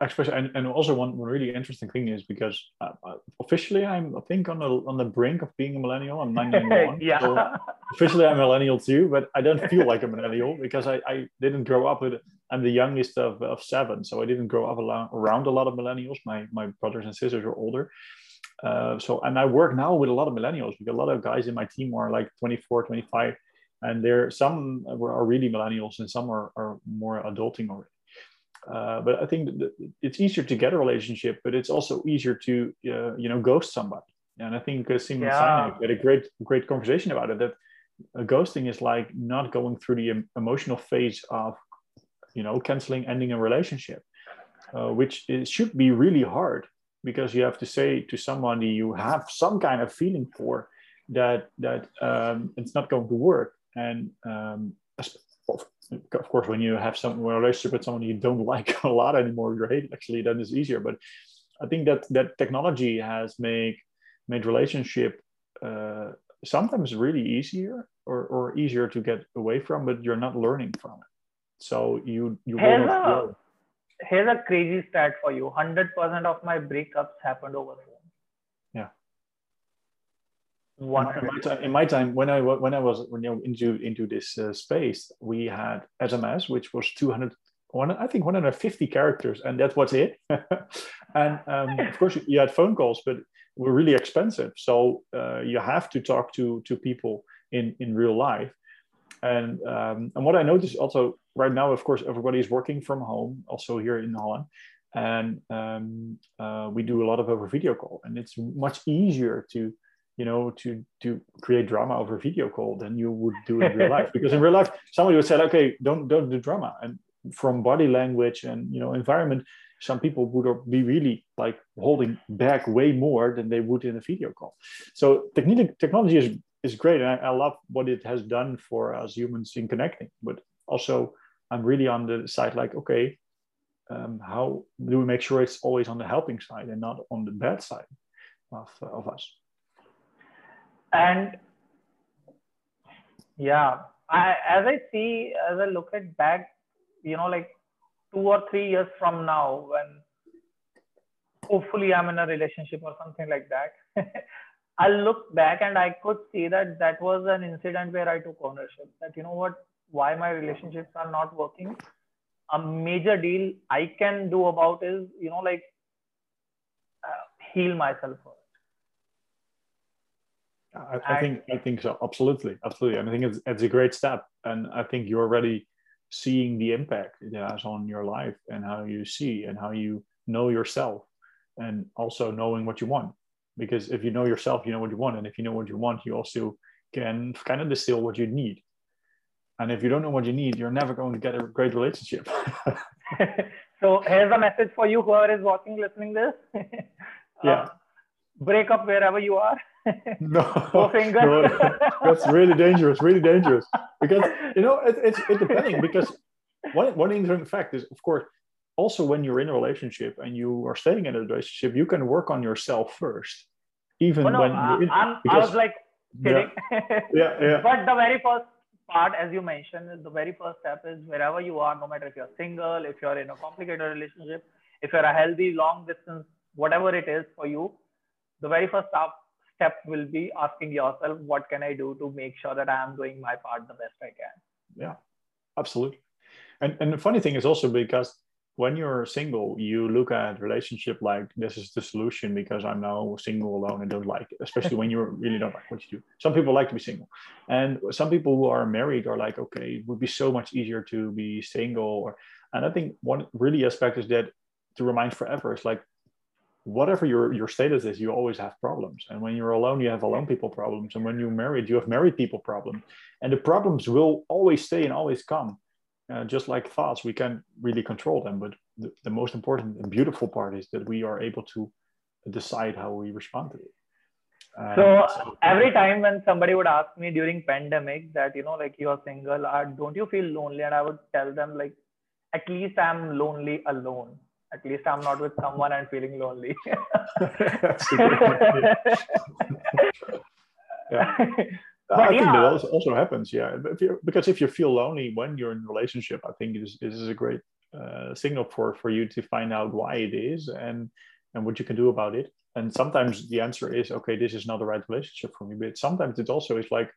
especially and, and also one, one really interesting thing is because uh, uh, officially I'm I think on the on the brink of being a millennial. I'm [LAUGHS] 991.
yeah. So
officially I'm a millennial too, but I don't feel like a millennial because I, I didn't grow up with I'm the youngest of, of seven, so I didn't grow up around a lot of millennials. My my brothers and sisters are older. Uh, so and I work now with a lot of millennials because a lot of guys in my team are like 24, 25, and there some are really millennials and some are, are more adulting already. Uh, but I think it's easier to get a relationship, but it's also easier to uh, you know ghost somebody. And I think uh, Simon yeah. had a great great conversation about it. That ghosting is like not going through the emotional phase of you know canceling, ending a relationship, uh, which should be really hard because you have to say to somebody you have some kind of feeling for that that um, it's not going to work and um, of course, when you have some relationship with someone you don't [LAUGHS] like a lot anymore, you hate actually, then it's easier. But I think that that technology has made made relationship uh, sometimes really easier or, or easier to get away from, but you're not learning from it. So you you
here's a, here's a crazy stat for you: hundred percent of my breakups happened over
in my, time, in my time, when I when I was when you know, into into this uh, space, we had SMS, which was 200, one, I think 150 characters, and that was it. [LAUGHS] and um, of course, you had phone calls, but were really expensive. So uh, you have to talk to to people in in real life. And um, and what I noticed also right now, of course, everybody is working from home, also here in Holland, and um, uh, we do a lot of over video call, and it's much easier to you know, to to create drama over video call than you would do in real life. [LAUGHS] Because in real life, somebody would say, okay, don't don't do drama. And from body language and you know environment, some people would be really like holding back way more than they would in a video call. So technology technology is is great, and I, I love what it has done for us humans in connecting. But also, I'm really on the side like, okay, um, how do we make sure it's always on the helping side and not on the bad side of, of us?
and yeah I, as i see as i look at back you know like two or three years from now when hopefully i'm in a relationship or something like that [LAUGHS] i'll look back and i could see that that was an incident where i took ownership that you know what why my relationships are not working a major deal i can do about is you know like uh, heal myself first
I, I, think I think so. Absolutely, absolutely. And I think it's it's a great step. And I think you're already seeing the impact it has on your life and how you see and how you know yourself, and also knowing what you want. Because if you know yourself, you know what you want, and if you know what you want, you also can kind of distill what you need. And if you don't know what you need, you're never going to get a great relationship. [LAUGHS]
so here's a message for you, whoever is watching, listening this. [LAUGHS]
yeah. Uh,
break up wherever you are [LAUGHS]
no, no, that's really dangerous, really dangerous. Because you know, it, it's it depending. Because one one interesting fact is, of course, also when you're in a relationship and you are staying in a relationship, you can work on yourself first, even
well, no,
when
uh, in, i was like kidding.
Yeah, [LAUGHS] yeah, yeah.
but the very first part, as you mentioned, is the very first step is wherever you are, no matter if you're single, if you're in a complicated relationship, if you're a healthy long distance, whatever it is for you, the very first step step will be asking yourself, what can I do to make sure that I am doing my part the best I can?
Yeah, absolutely. and and the funny thing is also because when you're single, you look at relationship like this is the solution because I'm now single alone and don't like it, especially when you really don't like what you do. Some people like to be single. And some people who are married are like, okay, it would be so much easier to be single. Or, and I think one really aspect is that to remind forever is like, whatever your, your status is, you always have problems. And when you're alone, you have alone people problems. And when you're married, you have married people problems. And the problems will always stay and always come uh, just like thoughts, we can't really control them. But the, the, most important and beautiful part is that we are able to decide how we respond to it.
Um, so, so, every time when somebody would ask me during pandemic that you know like you're single, uh, don't you feel lonely? And I would tell them like, at least I'm lonely alone. At least I'm not with someone and feeling lonely. [LAUGHS]
yeah. [LAUGHS] But I yeah. think that also happens, yeah. If because if you feel lonely when you're in a relationship, I think this, this is a great uh, signal for for you to find out why it is and and what you can do about it. And sometimes the answer is, okay, this is not the right relationship for me. But sometimes it also is like,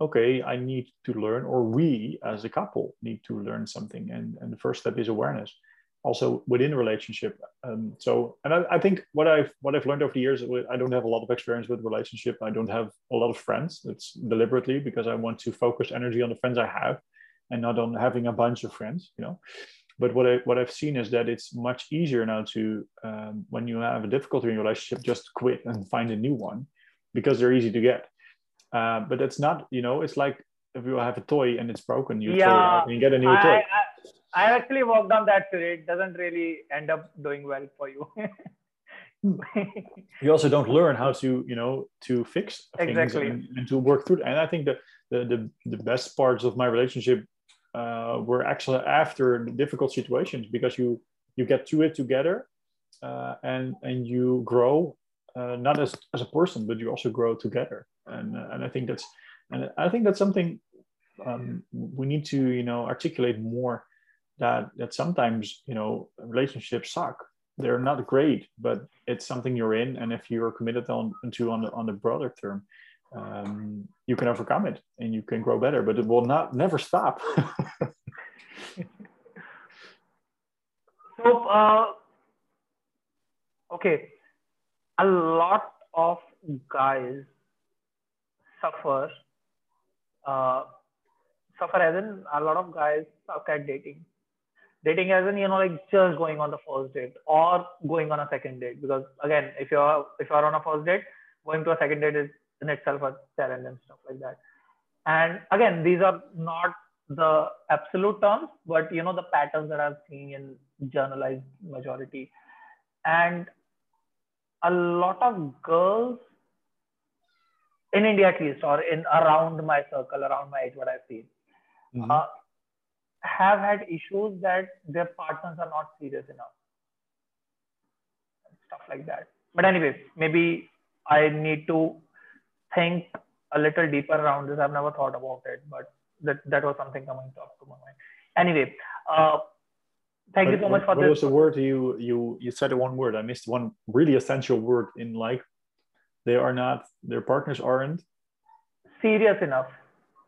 okay, I need to learn, or we as a couple need to learn something. And and the first step is awareness also within a relationship. Um, so, and I, I, think what I've what I've learned over the years, I don't have a lot of experience with relationship. I don't have a lot of friends. It's deliberately because I want to focus energy on the friends I have, and not on having a bunch of friends. You know. But what I what I've seen is that it's much easier now to um, when you have a difficulty in your relationship, just quit and find a new one, because they're easy to get. Uh, but it's not, you know, it's like if you have a toy and it's broken, you yeah, throw it out and you get a new I, toy. I,
I actually worked on that theory. It doesn't really end up doing well for you. [LAUGHS]
you also don't learn how to, you know, to fix things
exactly.
and, and, to work through. It. And I think that the, the, the best parts of my relationship uh, were actually after difficult situations because you you get through it together uh, and and you grow uh, not as, as a person but you also grow together and uh, and I think that's and I think that's something um, we need to you know articulate more that that sometimes you know relationships suck. They're not great but it's something you're in and if you're committed on to on the on the broader term um, you can overcome it and you can grow better but it will not never stop. [LAUGHS]
So uh, okay. A lot of guys suffer uh, suffer as in a lot of guys suck at dating dating as in you know like just going on the first date or going on a second date. Because again if you're if you're on a first date going to a second date is in itself a challenge and stuff like that. And again these are not the absolute terms but you know the patterns that i've seen in generalized majority. And a lot of girls in india at least or in around my circle around my age what i've seen mm-hmm. uh, have had issues that their partners are not serious enough. Stuff like that. But anyways maybe i need to think a little deeper around this. I've never thought about it but that that was something coming to, to my mind. Anyway uh, thank but, you so much for
what
this
was the word you you you said one word? I missed one really essential word in like they are not their partners aren't
serious enough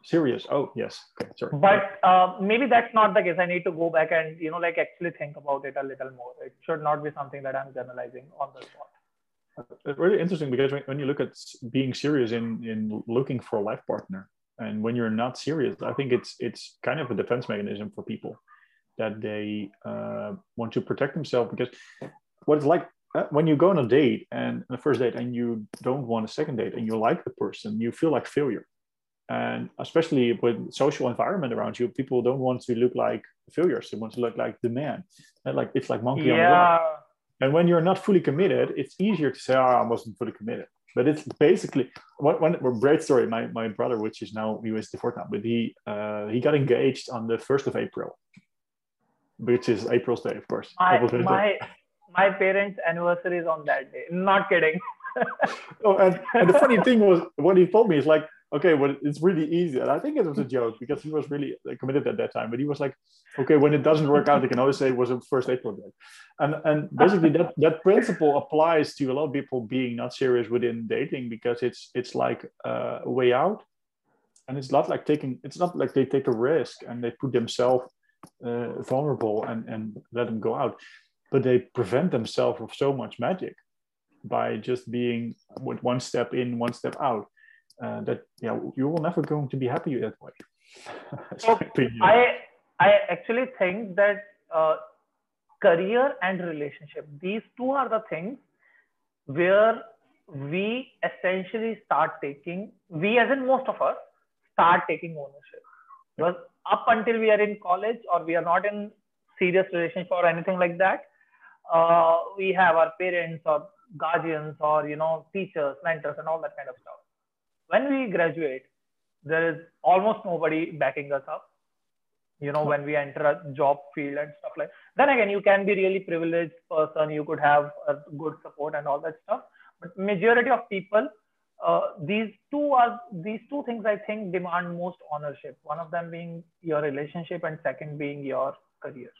serious. Oh yes. Okay sorry.
But uh, maybe that's not the case. I need to go back and you know like actually think about it a little more. It should not be something that i'm generalizing on the spot.
It's uh, really interesting because when you look at being serious in in looking for a life partner and when you're not serious i think it's it's kind of a defense mechanism for people that they uh, want to protect themselves because what it's like uh, when you go on a date and the first date and you don't want a second date and you like the person you feel like failure and especially with social environment around you people don't want to look like failures. They want to look like the man and like it's like monkey yeah. on the rock and when you're not fully committed it's easier to say oh i wasn't fully committed. But it's basically one, one great story. My, my brother which is now he was divorced now but he uh, he got engaged on the 1st of april which is april's day of course.
My, my, my parents anniversary is on that day. Not kidding. [LAUGHS]
Oh, and, and the funny thing was what he told me is like okay, well, it's really easy. And I think it was a joke because he was really committed at that time. But he was like, okay, when it doesn't work out, they can always say it was a first April project. And and basically that that principle applies to a lot of people being not serious within dating because it's it's like uh, a way out. And it's not like taking it's not like they take a risk and they put themselves uh, vulnerable and, and let them go out. But they prevent themselves of so much magic by just being with one step in, one step out. Uh, that yeah, you will never going to be happy with that way.
so [LAUGHS] I I actually think that uh, career and relationship these two are the things where we essentially start taking we as in most of us start taking ownership. Because up until we are in college or we are not in serious relationship or anything like that uh, we have our parents or guardians or you know teachers mentors and all that kind of stuff when we graduate there is almost nobody backing us up. You know when we enter a job field and stuff like then again you can be really privileged person. You could have a good support and all that stuff. But majority of people uh, these two are these two things i think demand most ownership. One of them being your relationship and second being your career.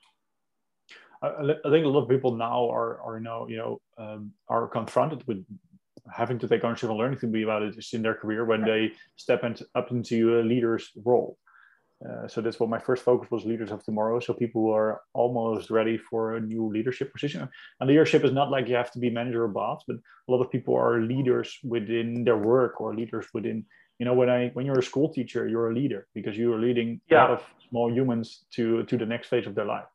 I, I think a lot of people now are are now you know um, are confronted with having to take ownership and learning to be about it in their career when they step into, up into a leader's role. Uh, so that's what my first focus was leaders of tomorrow so people who are almost ready for a new leadership position and leadership is not like you have to be manager or boss but a lot of people are leaders within their work or leaders within you know when i when you're a school teacher you're a leader because you are leading yeah. a lot of small humans to to the next phase of their life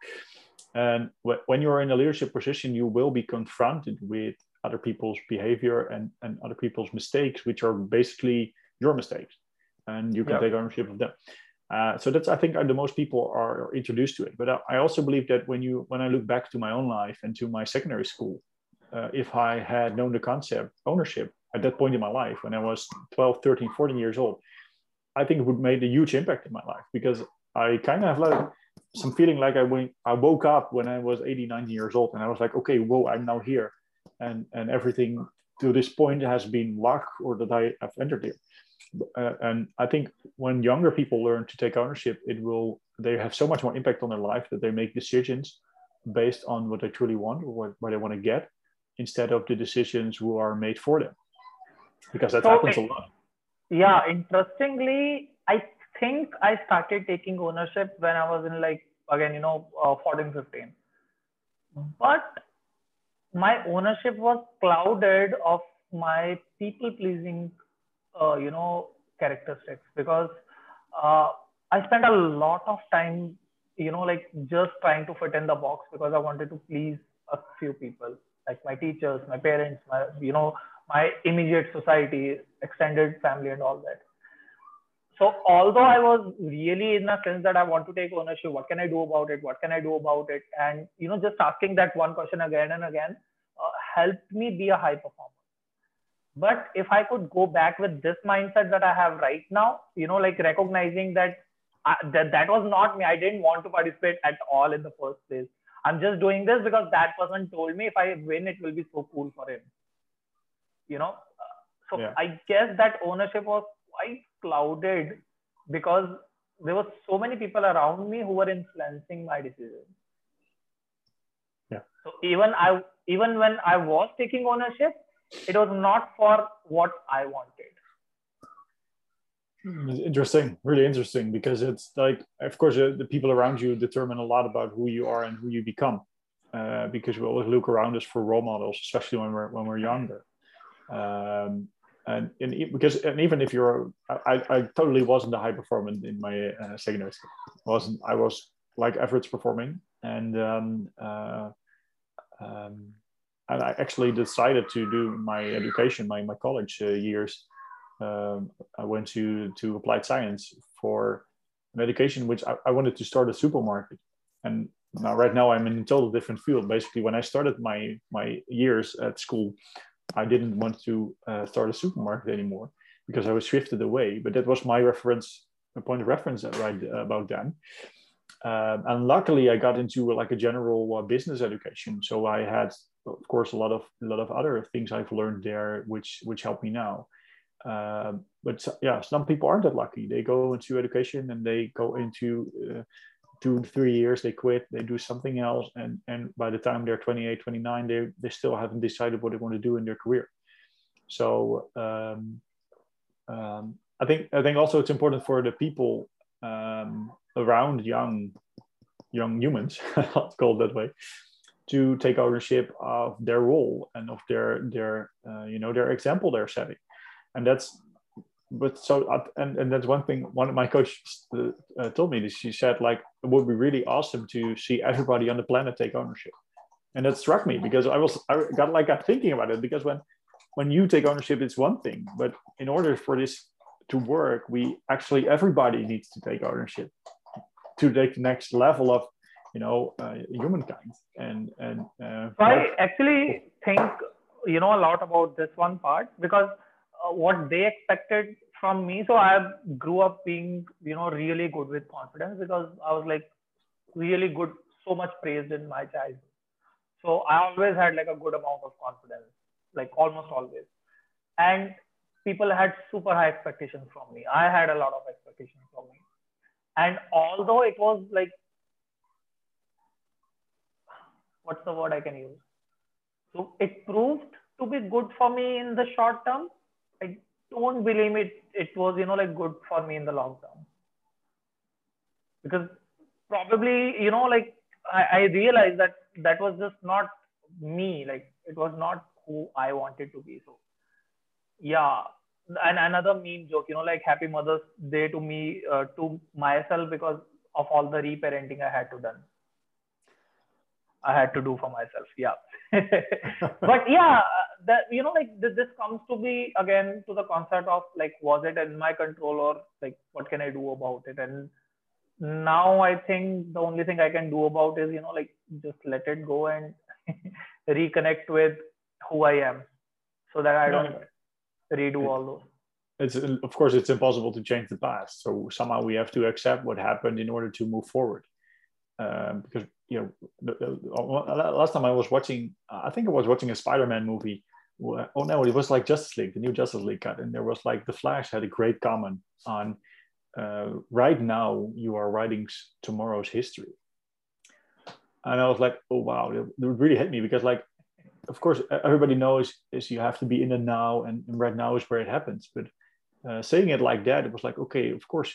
and when you're in a leadership position you will be confronted with other people's behavior and and other people's mistakes which are basically your mistakes and you can yeah. take ownership of them uh, so that's I think the most people are introduced to it. But I also believe that when you when I look back to my own life and to my secondary school, uh, if I had known the concept ownership at that point in my life when I was 12, 13, 14 years old, I think it would made a huge impact in my life because I kind of have like some feeling like I went, I woke up when I was 80, 90 years old and I was like, okay, whoa, I'm now here. And, and everything to this point has been luck or that I have entered here uh, and I think when younger people learn to take ownership, it will they have so much more impact on their life that they make decisions based on what they truly want or what, what they want to get, instead of the decisions who are made for them, because that so happens a lot.
Yeah, interestingly, I think I started taking ownership when I was in like again, you know, uh, 14, 15. But my ownership was clouded of my people pleasing uh, you know characteristics because uh, I spent a lot of time you know like just trying to fit in the box because I wanted to please a few people like my teachers, my parents, my you know my immediate society, extended family, and all that. So although I was really in a sense that I want to take ownership, what can I do about it? What can I do about it? And you know, just asking that one question again and again uh, helped me be a high performer but if i could go back with this mindset that i have right now you know like recognizing that I, that that was not me i didn't want to participate at all in the first place i'm just doing this because that person told me if i win it will be so cool for him you know so yeah. i guess that ownership was quite clouded because there were so many people around me who were influencing my decisions
yeah
so even i even when i was taking ownership it was not for what I wanted.
Hmm, interesting, really interesting, because it's like, of course, uh, the people around you determine a lot about who you are and who you become. Uh, because we always look around us for role models, especially when we're when we're younger. Um, and, and because and even if you're, I, I totally wasn't a high performer in my uh, secondary school. Wasn't I was like average performing, and um, uh, um, and I actually decided to do my education, my, my college uh, years. Um, I went to, to applied science for an education, which I, I, wanted to start a supermarket. And now, right now, I'm in a total different field. Basically, when I started my, my years at school, I didn't want to uh, start a supermarket anymore because I was shifted away. But that was my reference, a point of reference right about then. Um, and luckily, I got into like a general uh, business education. So I had of course a lot of a lot of other things I've learned there, which which help me now. Uh, but yeah, some people aren't that lucky. They go into education and they go into uh, two three years, they quit, they do something else, and and by the time they're 28, 29, they they still haven't decided what they want to do in their career. So um, um, I think I think also it's important for the people um, around young young humans, [LAUGHS] I'll call it that way, to take ownership of their role and of their their uh, you know their example they're setting, and that's but so and and that's one thing one of my coaches uh, uh, told me that she said like it would be really awesome to see everybody on the planet take ownership. And that struck me because i was i got like got thinking about it because when when you take ownership it's one thing but in order for this to work we actually everybody needs to take ownership to take the next level of you know uh, humankind. And and
uh, i actually think you know a lot about this one part because uh, what they expected from me. So I grew up being, you know, really good with confidence because I was like really good, so much praised in my childhood. So I always had like a good amount of confidence, like almost always. And people had super high expectations from me. I had a lot of expectations from me. And although it was like, what's the word I can use? So it proved to be good for me in the short term don't believe it. It was you know like good for me in the term because probably you know like I, I realized that that was just not me. Like it was not who I wanted to be. So yeah, and another meme joke, you know, like Happy Mother's Day to me uh, to myself because of all the reparenting I had to done. I had to do for myself. Yeah. [LAUGHS] but yeah, that you know, like this, comes to be again to the concept of like, was it in my control or like, what can I do about it? And now I think the only thing I can do about is you know, like just let it go and [LAUGHS] reconnect with who I am, so that I don't redo all those
it's of course it's impossible to change the past so somehow we have to accept what happened in order to move forward um, because you know, the, the, last time I was watching, I think I was watching a Spider-Man movie. Oh no, it was like Justice League, the new Justice League cut, and there was like the Flash had a great comment on. Uh, right now, you are writing tomorrow's history, and I was like, oh wow, it, really hit me because like, of course, everybody knows is you have to be in the now, and, and right now is where it happens. But uh, saying it like that, it was like, okay, of course,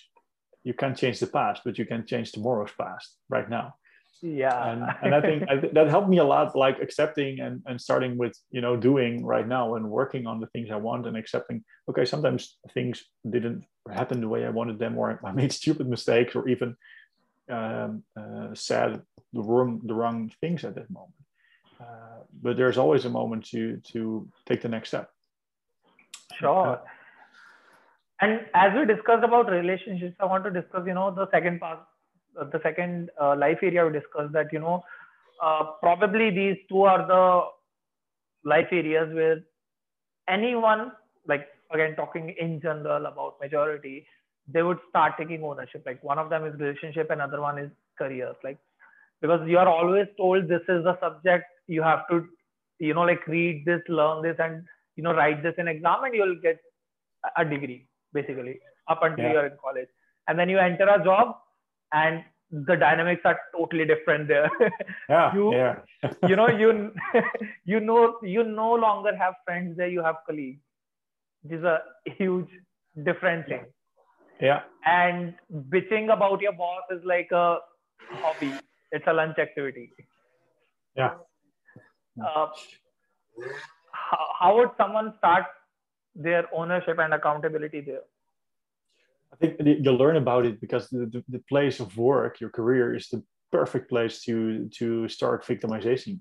you can't change the past, but you can change tomorrow's past right now.
Yeah.
And, and i think [LAUGHS] I that helped me a lot like accepting and, and starting with you know doing right now and working on the things i want and accepting okay sometimes things didn't happen the way i wanted them or i made stupid mistakes or even um, uh, said the wrong the wrong things at that moment. Uh, but there's always a moment to to take the next step.
Sure and as we discussed about relationships i want to discuss you know the second part uh, the second uh, life area we discussed that you know uh, probably these two are the life areas where anyone like again talking in general about majority they would start taking ownership. Like one of them is relationship another one is careers. Like because you are always told this is the subject you have to you know like read this learn this and you know write this in exam and you'll get a degree basically up until yeah. you're in college. And then you enter a job and the dynamics are totally different there. [LAUGHS]
Yeah
you
yeah. [LAUGHS]
you know you [LAUGHS] you know you no longer have friends there you have colleagues. Which is a huge different thing.
Yeah.
And bitching about your boss is like a hobby. It's a lunch activity.
Yeah.
Uh, how, how would someone start their ownership and accountability there
I think you'll learn about it because the, the, the, place of work, your career, is the perfect place to to start victimization.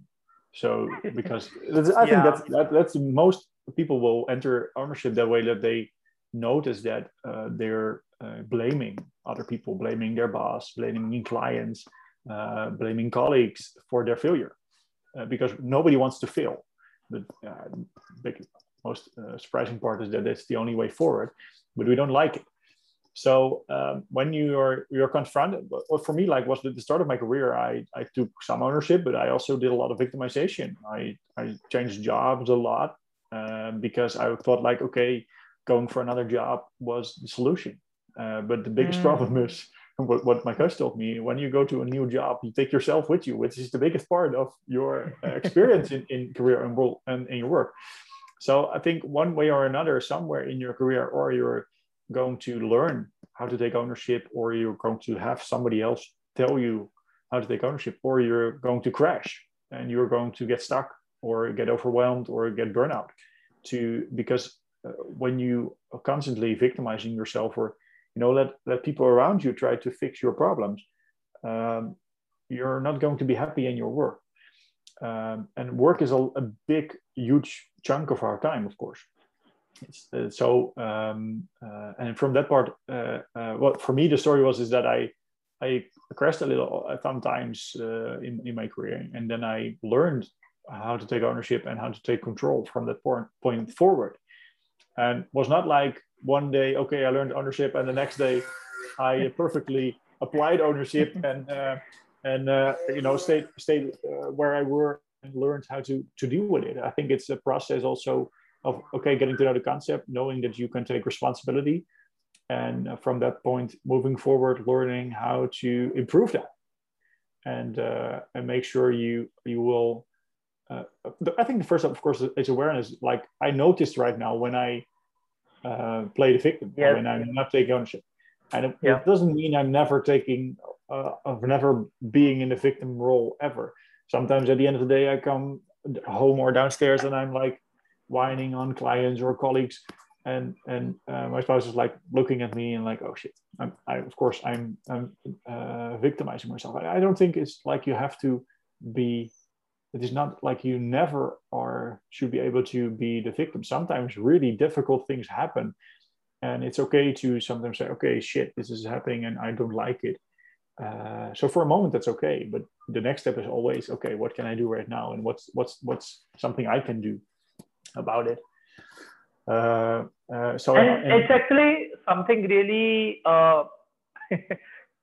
So [LAUGHS] because I think that's that, that's most people will enter ownership that way that they notice that uh, they're uh, blaming other people, blaming their boss, blaming clients, uh, blaming colleagues for their failure, uh, because nobody wants to fail. The big, most uh, surprising part is that it's the only way forward, but we don't like it. So um, when you're you're confronted well, for me like was the, start of my career i i took some ownership but i also did a lot of victimization. I i changed jobs a lot um, because i thought like okay going for another job was the solution. Uh, but the biggest mm. problem is what, what my coach told me when you go to a new job you take yourself with you which is the biggest part of your uh, experience in, in career and, world, and in your work so i think one way or another somewhere in your career or you're going to learn how to take ownership or you're going to have somebody else tell you how to take ownership, or you're going to crash and you're going to get stuck or get overwhelmed or get burnout. To because uh, when you are constantly victimizing yourself or you know let let people around you try to fix your problems, um, you're not going to be happy in your work. Um, and work is a, a, big, huge chunk of our time, of course. Uh, so, um, uh, and from that part, uh, uh, what for me the story was is that I I crashed a little sometimes uh, in in my career, and then I learned how to take ownership and how to take control from that point point forward. And was not like one day, okay, I learned ownership, and the next day I [LAUGHS] perfectly applied ownership and uh, and uh, you know stayed stayed uh, where I were and learned how to to deal with it. I think it's a process also of okay getting to know the concept, knowing that you can take responsibility, and uh, from that point moving forward, learning how to improve that, and uh, and make sure you you will. Uh, I think the first, of course, is awareness. Like I noticed right now when I play the victim, yes. when I'm not taking ownership and it, yeah. it, doesn't mean I'm never taking, uh, of never being in the victim role ever. Sometimes at the end of the day, I come home or downstairs and I'm like whining on clients or colleagues, and and uh, my spouse is like looking at me and like, oh shit, I'm, I of course I'm I'm uh, victimizing myself. I, I don't think it's like you have to be. It is not like you never are should be able to be the victim. Sometimes really difficult things happen and it's okay to sometimes say okay shit this is happening and i don't like it uh, so for a moment that's okay but the next step is always okay what can i do right now? And what's what's what's something i can do about it? Uh, uh, so
and, and, it's actually something really uh, [LAUGHS]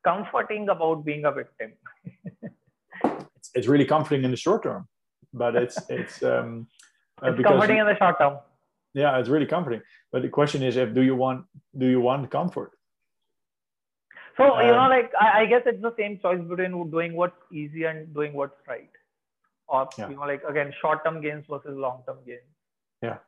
comforting about being a victim. [LAUGHS]
It's, it's really comforting in the short term but it's [LAUGHS] it's um
uh, it's comforting in the short term.
Yeah it's really comforting. But the question is if do you want do you want comfort
so um, you know like I, I, guess it's the same choice between doing what's easy and doing what's right. Or yeah. you know like again short term gains versus long term gains.
Yeah.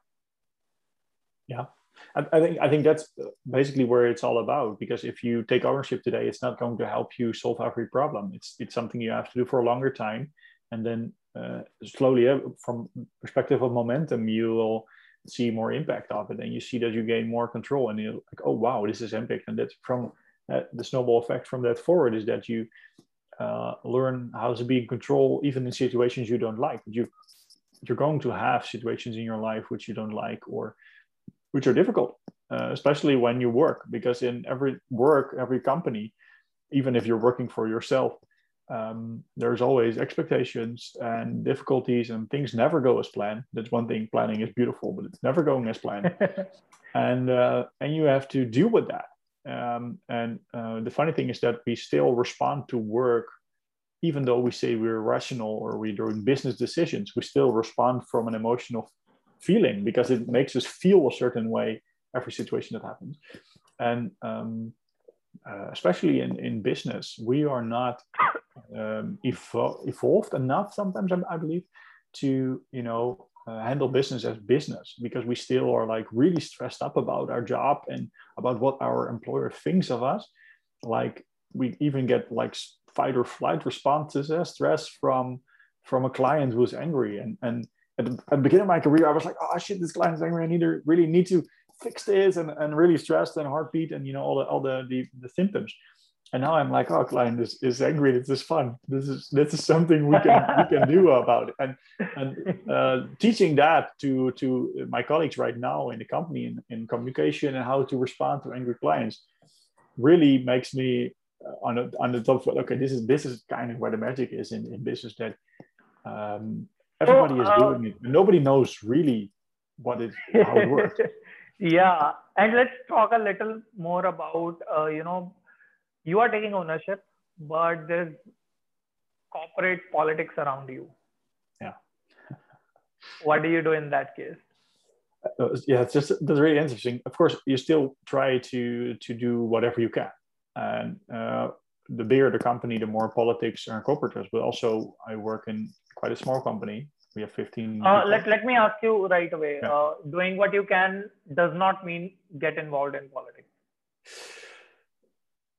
Yeah. I, I think i think that's basically where it's all about because if you take ownership today it's not going to help you solve every problem. It's it's something you have to do for a longer time. And then uh, slowly uh, from perspective of momentum you will see more impact of it. And you see that you gain more control and you're like oh wow this is impact and that's from uh, the snowball effect from that forward is that you uh, learn how to be in control even in situations you don't like. You you're going to have situations in your life which you don't like or which are difficult uh, especially when you work because in every work every company even if you're working for yourself um, there's always expectations and difficulties and things never go as planned. That's one thing planning is beautiful but it's never going as planned. [LAUGHS] And uh, and you have to deal with that um, and uh, the funny thing is that we still respond to work even though we say we're rational or we're doing business decisions we still respond from an emotional feeling because it makes us feel a certain way every situation that happens. And um, uh, especially in, in business, we are not um, evol- evolved enough sometimes, I, believe, to you know uh, handle business as business because we still are like really stressed up about our job and about what our employer thinks of us. Like we even get like fight or flight responses, uh, stress from from a client who's angry and and at the, at the beginning of my career, I was like, oh shit, this client's angry. I need to really need to fix this and, and really stressed and heartbeat and you know all the all the the, the symptoms and now i'm like oh client is, is angry. This is fun. This is this is something we can we can do [LAUGHS] about it. And and uh, teaching that to to my colleagues right now in the company in, in communication and how to respond to angry clients really makes me uh, on, a, on the top of okay this is this is kind of where the magic is in, in business that um, everybody is uh, doing it nobody knows really what it how it works. [LAUGHS]
Yeah. And let's talk a little more about uh, you know you are taking ownership but there's corporate politics around you.
Yeah. [LAUGHS]
What do you do in that case?
Uh, yeah it's just that's really interesting. Of course you still try to to do whatever you can. And uh, the bigger the company the more politics and corporate but also i work in quite a small company. We have 15
uh, let, let me ask you right away. Yeah. uh, doing what you can does not mean get involved in politics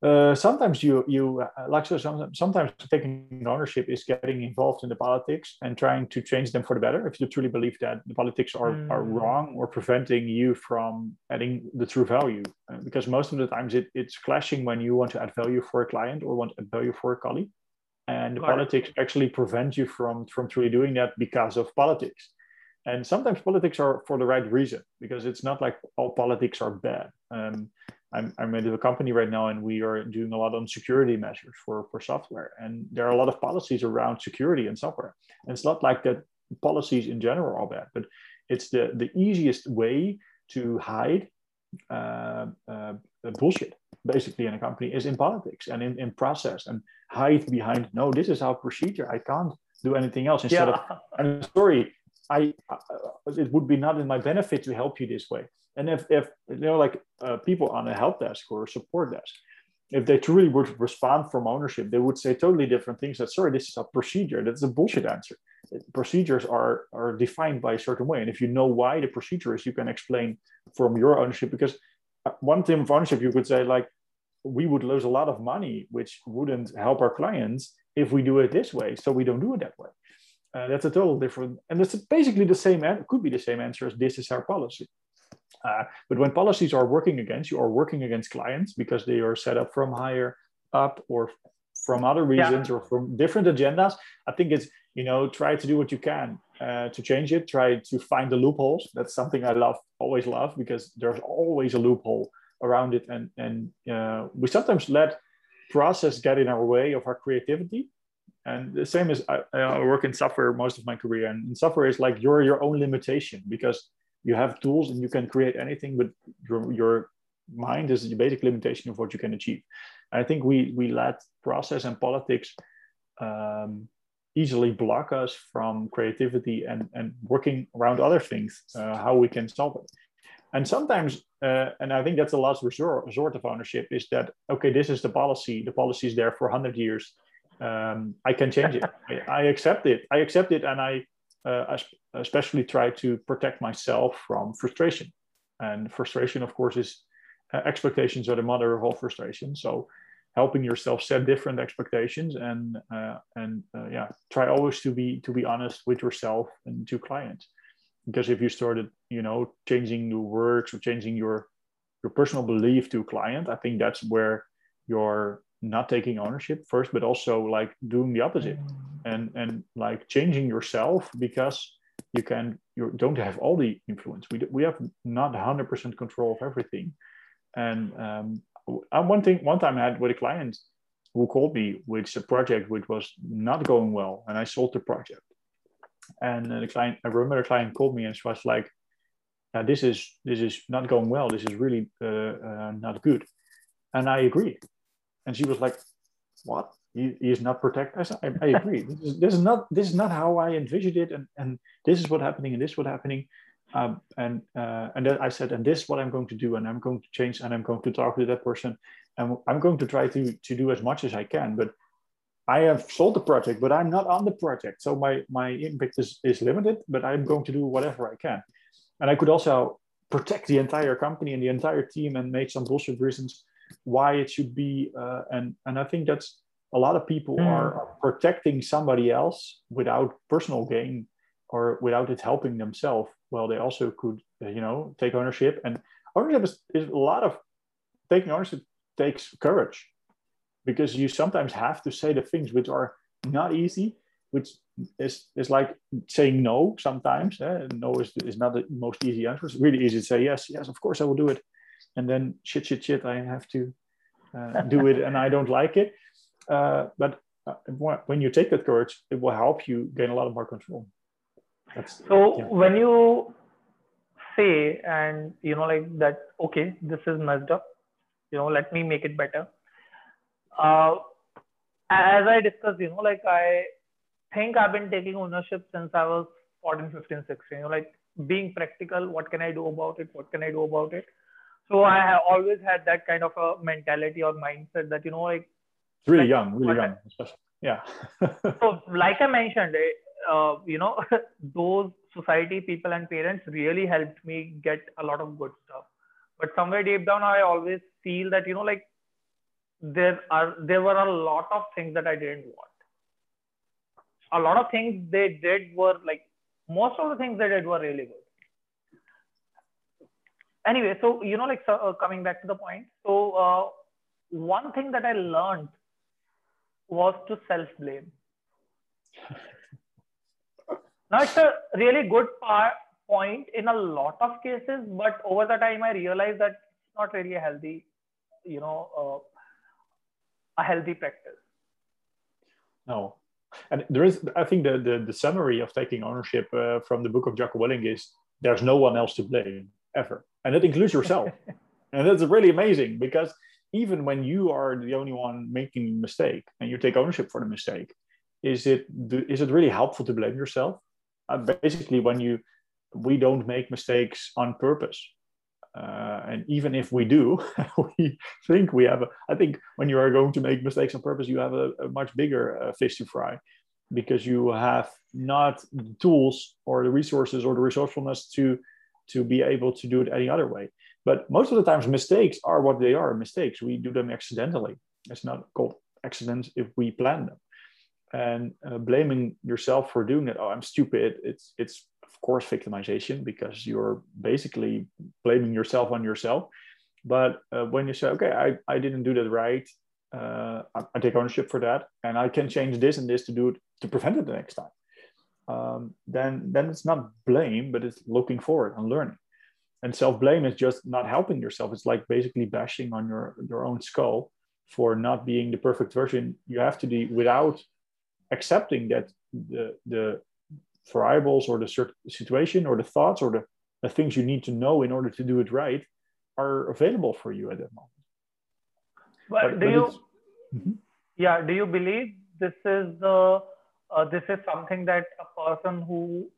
uh, sometimes you you uh, like so sometimes, sometimes taking ownership is getting involved in the politics and trying to change them for the better if you truly believe that the politics are, mm. are wrong or preventing you from adding the true value. Uh, because most of the times it, it's clashing when you want to add value for a client or want to add value for a colleague. And the politics actually prevent you from from truly doing that because of politics. And sometimes politics are for the right reason because it's not like all politics are bad. Um, I'm, I'm into a company right now and we are doing a lot on security measures for, for software. And there are a lot of policies around security and software. And it's not like that policies in general are bad, but it's the, the easiest way to hide uh, uh, bullshit basically in a company is in politics and in, in process and hide behind, no, this is our procedure. I can't do anything else instead yeah. of, I'm sorry, I, uh, it would be not in my benefit to help you this way. And if, if you know, like uh, people on a help desk or support desk, if they truly would respond from ownership, they would say totally different things. That sorry, this is a procedure. That's a bullshit answer. Procedures are are defined by a certain way, and if you know why the procedure is, you can explain from your ownership. Because uh, one thing of ownership, you could say like, we would lose a lot of money, which wouldn't help our clients if we do it this way. So we don't do it that way. Uh, that's a total different, and it's basically the same. And could be the same answer as this is our policy. Uh, but when policies are working against you or working against clients because they are set up from higher up or from other reasons yeah. or from different agendas, I think it's, you know, try to do what you can uh, to change it, try to find the loopholes. That's something I love, always love, because there's always a loophole around it. And, and uh, we sometimes let process get in our way of our creativity. And the same as I, I work in software most of my career, and in software is like you're your own limitation because you have tools and you can create anything, but your, your mind is the basic limitation of what you can achieve. I think we we let process and politics um, easily block us from creativity and and working around other things, uh, how we can solve it. And sometimes, uh, and I think that's the last resort, resort of ownership is that okay, this is the policy. The policy is there for hundred years. Um, I can change it. I, I accept it. I accept it, and I uh, especially try to protect myself from frustration. And frustration, of course, is uh, expectations are the mother of all frustration. So helping yourself set different expectations and uh, and uh, yeah, try always to be to be honest with yourself and to clients. Because if you started, you know, changing your words or changing your your personal belief to a client, I think that's where your not taking ownership first but also like doing the opposite mm. and and like changing yourself because you can you don't have all the influence. We, we have not 100% control of everything. And um, one thing one time i had with a client who called me with a project which was not going well and i sold the project. And the client i remember the client called me and she was like yeah, this is this is not going well. This is really uh, uh, not good. And i agree and she was like, what? He, he is not protected. I, I, I agree. this, is, this is not this is not how I envisioned it, and, and this is what happening, and this is what happening. Um, and uh, and then I said, and this is what I'm going to do, and I'm going to change, and I'm going to talk to that person, and I'm going to try to to do as much as I can. But I have sold the project, but I'm not on the project, so my my impact is is limited. But I'm going to do whatever I can, and I could also protect the entire company and the entire team and make some bullshit reasons why it should be uh, and and i think that's a lot of people mm. are, are, protecting somebody else without personal gain or without it helping themselves well they also could uh, you know take ownership and ownership is, is a lot of taking ownership takes courage because you sometimes have to say the things which are not easy which is, is like saying no sometimes eh? no is, is not the most easy answer it's really easy to say yes yes of course i will do it and then shit, shit, shit, I have to uh, do it, and I don't like it. Uh, but uh, when you take that courage, it will help you gain a lot of more control.
That's, so yeah. when you say and you know like that, okay, this is messed up. You know, let me make it better. Uh, as I discussed, you know, like I think I've been taking ownership since I was 14, 15, 16. You know, like being practical, what can I do about it? What can I do about it? So I have always had that kind of a mentality or mindset that you know like
it's really like, young, really young, especially yeah. [LAUGHS]
so like I mentioned, eh, uh, you know [LAUGHS] those society people and parents really helped me get a lot of good stuff. But somewhere deep down, I always feel that you know like there are there were a lot of things that I didn't want. A lot of things they did were like most of the things they did were really good. Anyway, so you know, like so, uh, coming back to the point. So uh, one thing that I learned was to self blame. now it's a really good part point in a lot of cases, but over the time I realized that it's not really a healthy, you know, uh, a healthy practice.
No. And there is, I think, the, the, the summary of taking ownership uh, from the book of Jocko Willink is there's no one else to blame ever. And that includes yourself. [LAUGHS] and that's really amazing because even when you are the only one making a mistake and you take ownership for the mistake, is it is it really helpful to blame yourself? Uh, basically, when you we don't make mistakes on purpose, uh, and even if we do, [LAUGHS] we think we have a, I think when you are going to make mistakes on purpose, you have a, a much bigger uh, fish to fry because you have not the tools or the resources or the resourcefulness to, to be able to do it any other way. But most of the times, mistakes are what they are mistakes. We do them accidentally. It's not called accidents if we plan them. And uh, blaming yourself for doing it, oh, I'm stupid. It's it's of course victimization because you're basically blaming yourself on yourself but uh, when you say okay I, I didn't do that right uh, I, I, take ownership for that and i can change this and this to do it to prevent it the next time um, then then it's not blame but it's looking forward and learning and self-blame is just not helping yourself it's like basically bashing on your your own skull for not being the perfect version you have to be without accepting that the the variables or the situation or the thoughts or the, the things you need to know in order to do it right are available for you at that moment.
But, but do but you, mm-hmm. yeah, do you believe this is the uh, this is something that a person who,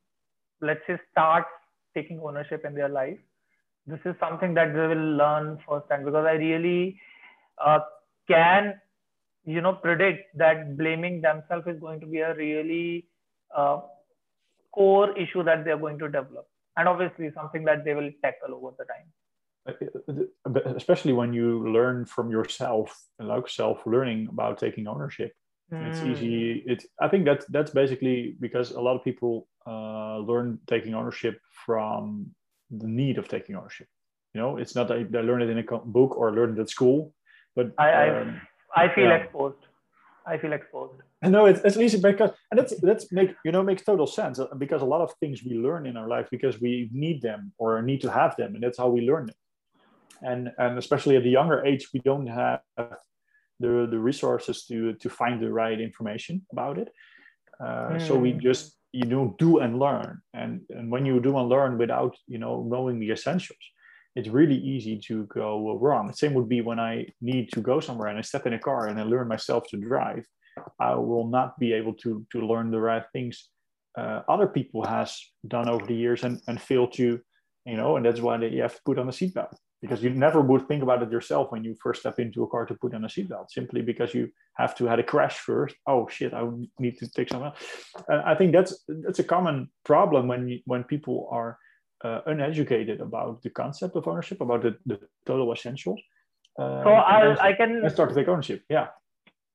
let's say, starts taking ownership in their life, this is something that they will learn firsthand. Because I really uh, can, you know, predict that blaming themselves is going to be a really uh, core issue that they're going to develop. And obviously something that they will tackle over the time.
Especially when you learn from yourself like self-learning about taking ownership mm. it's easy it's i think that that's basically because a lot of people uh, learn taking ownership from the need of taking ownership you know it's not that they learn it in a book or learn it at school but
i um, i, I feel yeah. exposed I feel exposed.
No, it's, it's easy because and that's that's make you know makes total sense uh, because a lot of things we learn in our life because we need them or need to have them, and that's how we learn them. And and especially at the younger age, we don't have the the resources to to find the right information about it. Uh, mm. So we hmm. just you know do and learn, and and when you do and learn without you know knowing the essentials, it's really easy to go wrong. The same would be when I need to go somewhere and I step in a car and I learn myself to drive. I will not be able to to learn the right things uh, other people has done over the years and and fail to, you know, and that's why you have to put on a seatbelt because you never would think about it yourself when you first step into a car to put on a seatbelt simply because you have to had a crash first oh shit i need to take some uh, i think that's that's a common problem when you, when people are uh, uneducated about the concept of ownership, about the, the total essentials.
Uh, so I, I can
start to take ownership. Yeah,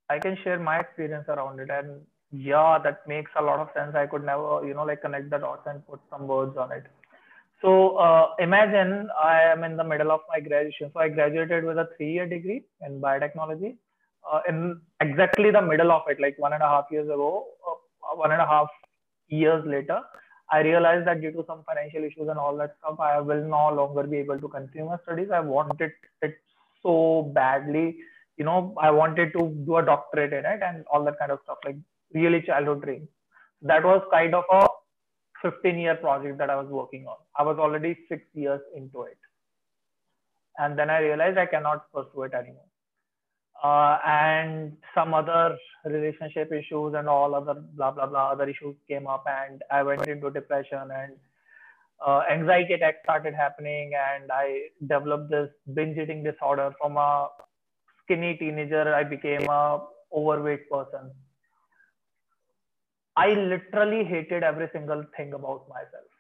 I can share my experience around it, and yeah, that makes a lot of sense. I could never, you know, like connect the dots and put some words on it. So uh, imagine I am in the middle of my graduation. So I graduated with a three-year degree in biotechnology. Uh, in exactly the middle of it, like one and a half years ago, uh, one and a half years later, I realized that due to some financial issues and all that stuff, I will no longer be able to continue my studies. I wanted it so badly. You know, I wanted to do a doctorate in it and all that kind of stuff, like really childhood dreams. That was kind of a 15 year project that I was working on. I was already six years into it. And then I realized I cannot pursue it anymore uh, and some other relationship issues and all other blah blah blah other issues came up and i went into depression and uh, anxiety attacks started happening and i developed this binge eating disorder from a skinny teenager i became a overweight person i literally hated every single thing about myself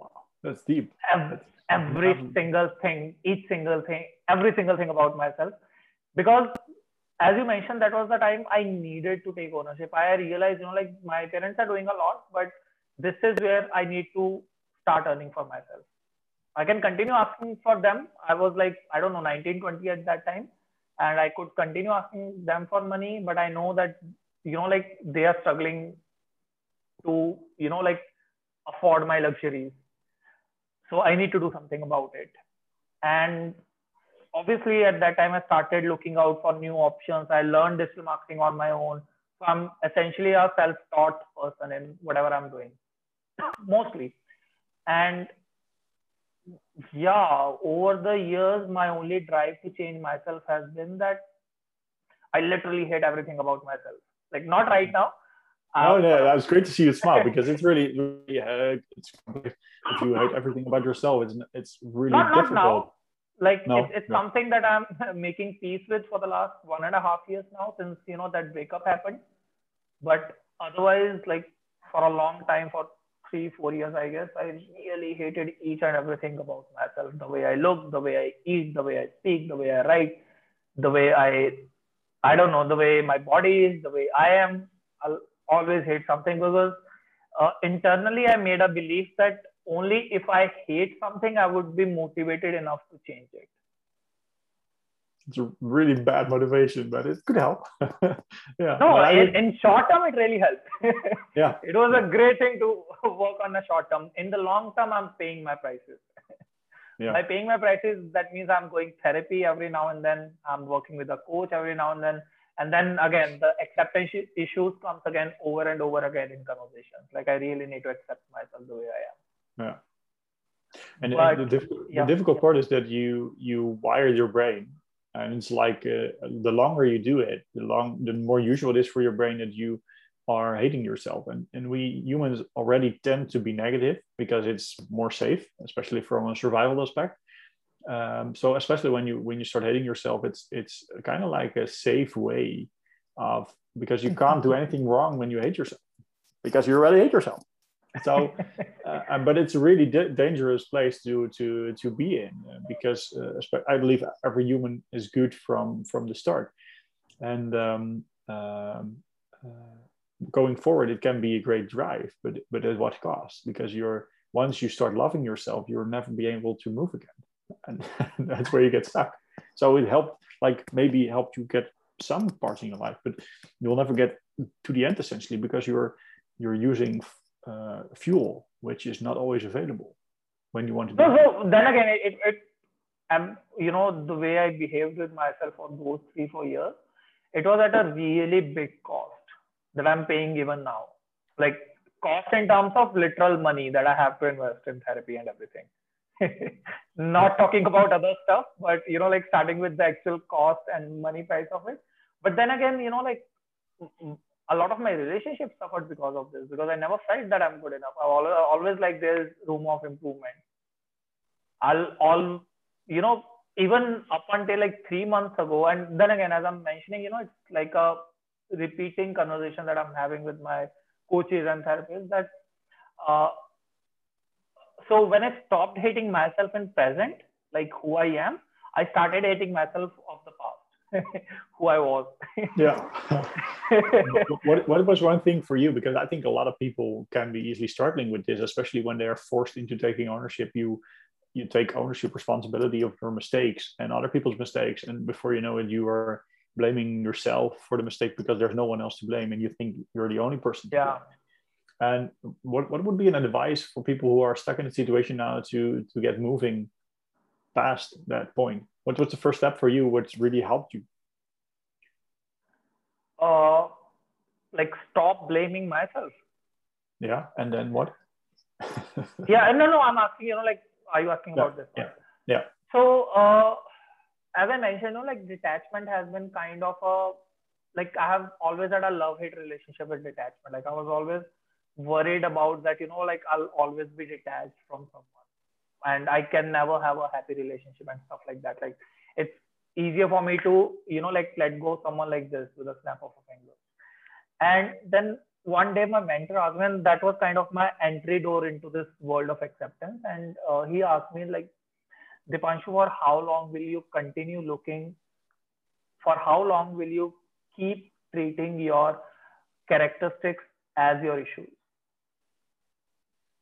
wow that's deep
every, every single thing each single thing every single thing about myself because as you mentioned, that was the time I needed to take ownership. I realized, you know, like my parents are doing a lot, but this is where I need to start earning for myself. I can continue asking for them. I was like, I don't know, 19, 20 at that time. And I could continue asking them for money, but I know that, you know, like they are struggling to, you know, like afford my luxuries. So I need to do something about it. And obviously at that time I started looking out for new options. I learned digital marketing on my own. So I'm essentially a self-taught person in whatever I'm doing, [COUGHS] mostly. And yeah, over the years, my only drive to change myself has been that I literally hate everything about myself. Like not right now.
Oh no, that was great to see you smile [LAUGHS] because it's really, really uh, it's if you hate everything about yourself, it's it's really
not,
difficult.
Not now like
no,
it's, it's
no.
something that i'm [LAUGHS] making peace with for the last one and a half years now since you know that breakup happened but otherwise like for a long time for three four years i guess i really hated each and everything about myself the way i look the way i eat the way i speak the way i write the way i i don't know the way my body is the way i am i'll always hate something because uh, internally i made a belief that only if I hate something, I would be motivated enough to change it.
It's a really bad motivation, but it could help. [LAUGHS] yeah.
No, in, in, short term, it really helped. [LAUGHS]
yeah.
It was a great thing to [LAUGHS] work on the short term. In the long term, I'm paying my prices. Yeah. By paying my prices, that means I'm going therapy every now and then. I'm working with a coach every now and then. And then again, the acceptance issues comes again over and over again in conversations. Like I really need to accept myself the way I am.
Yeah. And, but, and the, diff- yeah. the, difficult part is that you you wire your brain, and it's like uh, the longer you do it, the long the more usual it is for your brain that you are hating yourself. And and we humans already tend to be negative because it's more safe, especially from a survival aspect. Um, so especially when you when you start hating yourself, it's it's kind of like a safe way of because you can't do anything wrong when you hate yourself because you already hate yourself so [LAUGHS] uh, but it's a really dangerous place to to to be in uh, because uh, i believe every human is good from from the start and um, um, uh, going forward it can be a great drive but but at what cost? Because you're once you start loving yourself you'll never be able to move again. [LAUGHS] And [LAUGHS] that's where you get stuck. So it helped like maybe helped you get some parts in your life but you'll never get to the end essentially because you're you're using uh, fuel, which is not always available when you want to.
No, so then again, it, it, um, you know, the way I behaved with myself for those three, four years, it was at a really big cost that I'm paying even now. Like cost in terms of literal money that I have to invest in therapy and everything. [LAUGHS] not talking about other stuff, but you know, like starting with the actual cost and money price of it. But then again, you know, like a lot of my relationships suffered because of this because I never felt that I'm good enough. I always, always like there's room of improvement. I'll all, you know, even up until like three months ago, and then again, as I'm mentioning, you know, it's like a repeating conversation that I'm having with my coaches and therapists that, uh, so when I stopped hating myself in present, like who I am, I started hating myself of the past. [LAUGHS] who I was. [LAUGHS]
yeah. what, what was one thing for you? Because I think a lot of people can be easily struggling with this, especially when they are forced into taking ownership. You you take ownership responsibility of your mistakes and other people's mistakes, and before you know it, you are blaming yourself for the mistake because there's no one else to blame, and you think you're the only person.
Yeah.
And what, what would be an advice for people who are stuck in a situation now to to get moving past that point? What was the first step for you? What's really helped you?
Uh, like stop blaming myself.
Yeah, and then what? [LAUGHS]
yeah, and no, no. I'm asking. You know, like, are you asking about this?
Yeah, yeah.
So, uh, as I mentioned, you know, like detachment has been kind of a like I have always had a love hate relationship with detachment. Like I was always worried about that. You know, like I'll always be detached from someone and I can never have a happy relationship and stuff like that. Like it's easier for me to, you know, like let go someone like this with a snap of a finger. And then one day my mentor asked me, and that was kind of my entry door into this world of acceptance. And uh, he asked me like, Dipanshu, for how long will you continue looking for how long will you keep treating your characteristics as your issues?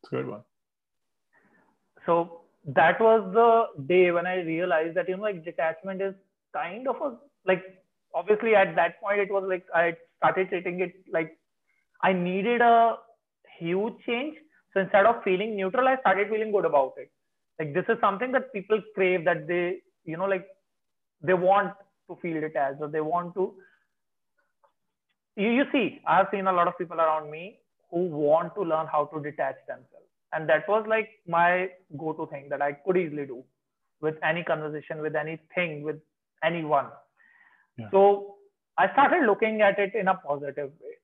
it's Good one.
So that was the day when I realized that, you know, like detachment is kind of a, like, obviously at that point, it was like I started treating it like I needed a huge change. So instead of feeling neutral, I started feeling good about it. Like this is something that people crave that they, you know, like they want to feel it as or they want to. You, you see, I've seen a lot of people around me who want to learn how to detach themselves. And that was like my go to thing that I could easily do with any conversation, with anything, with anyone. Yeah. So I started looking at it in a positive way.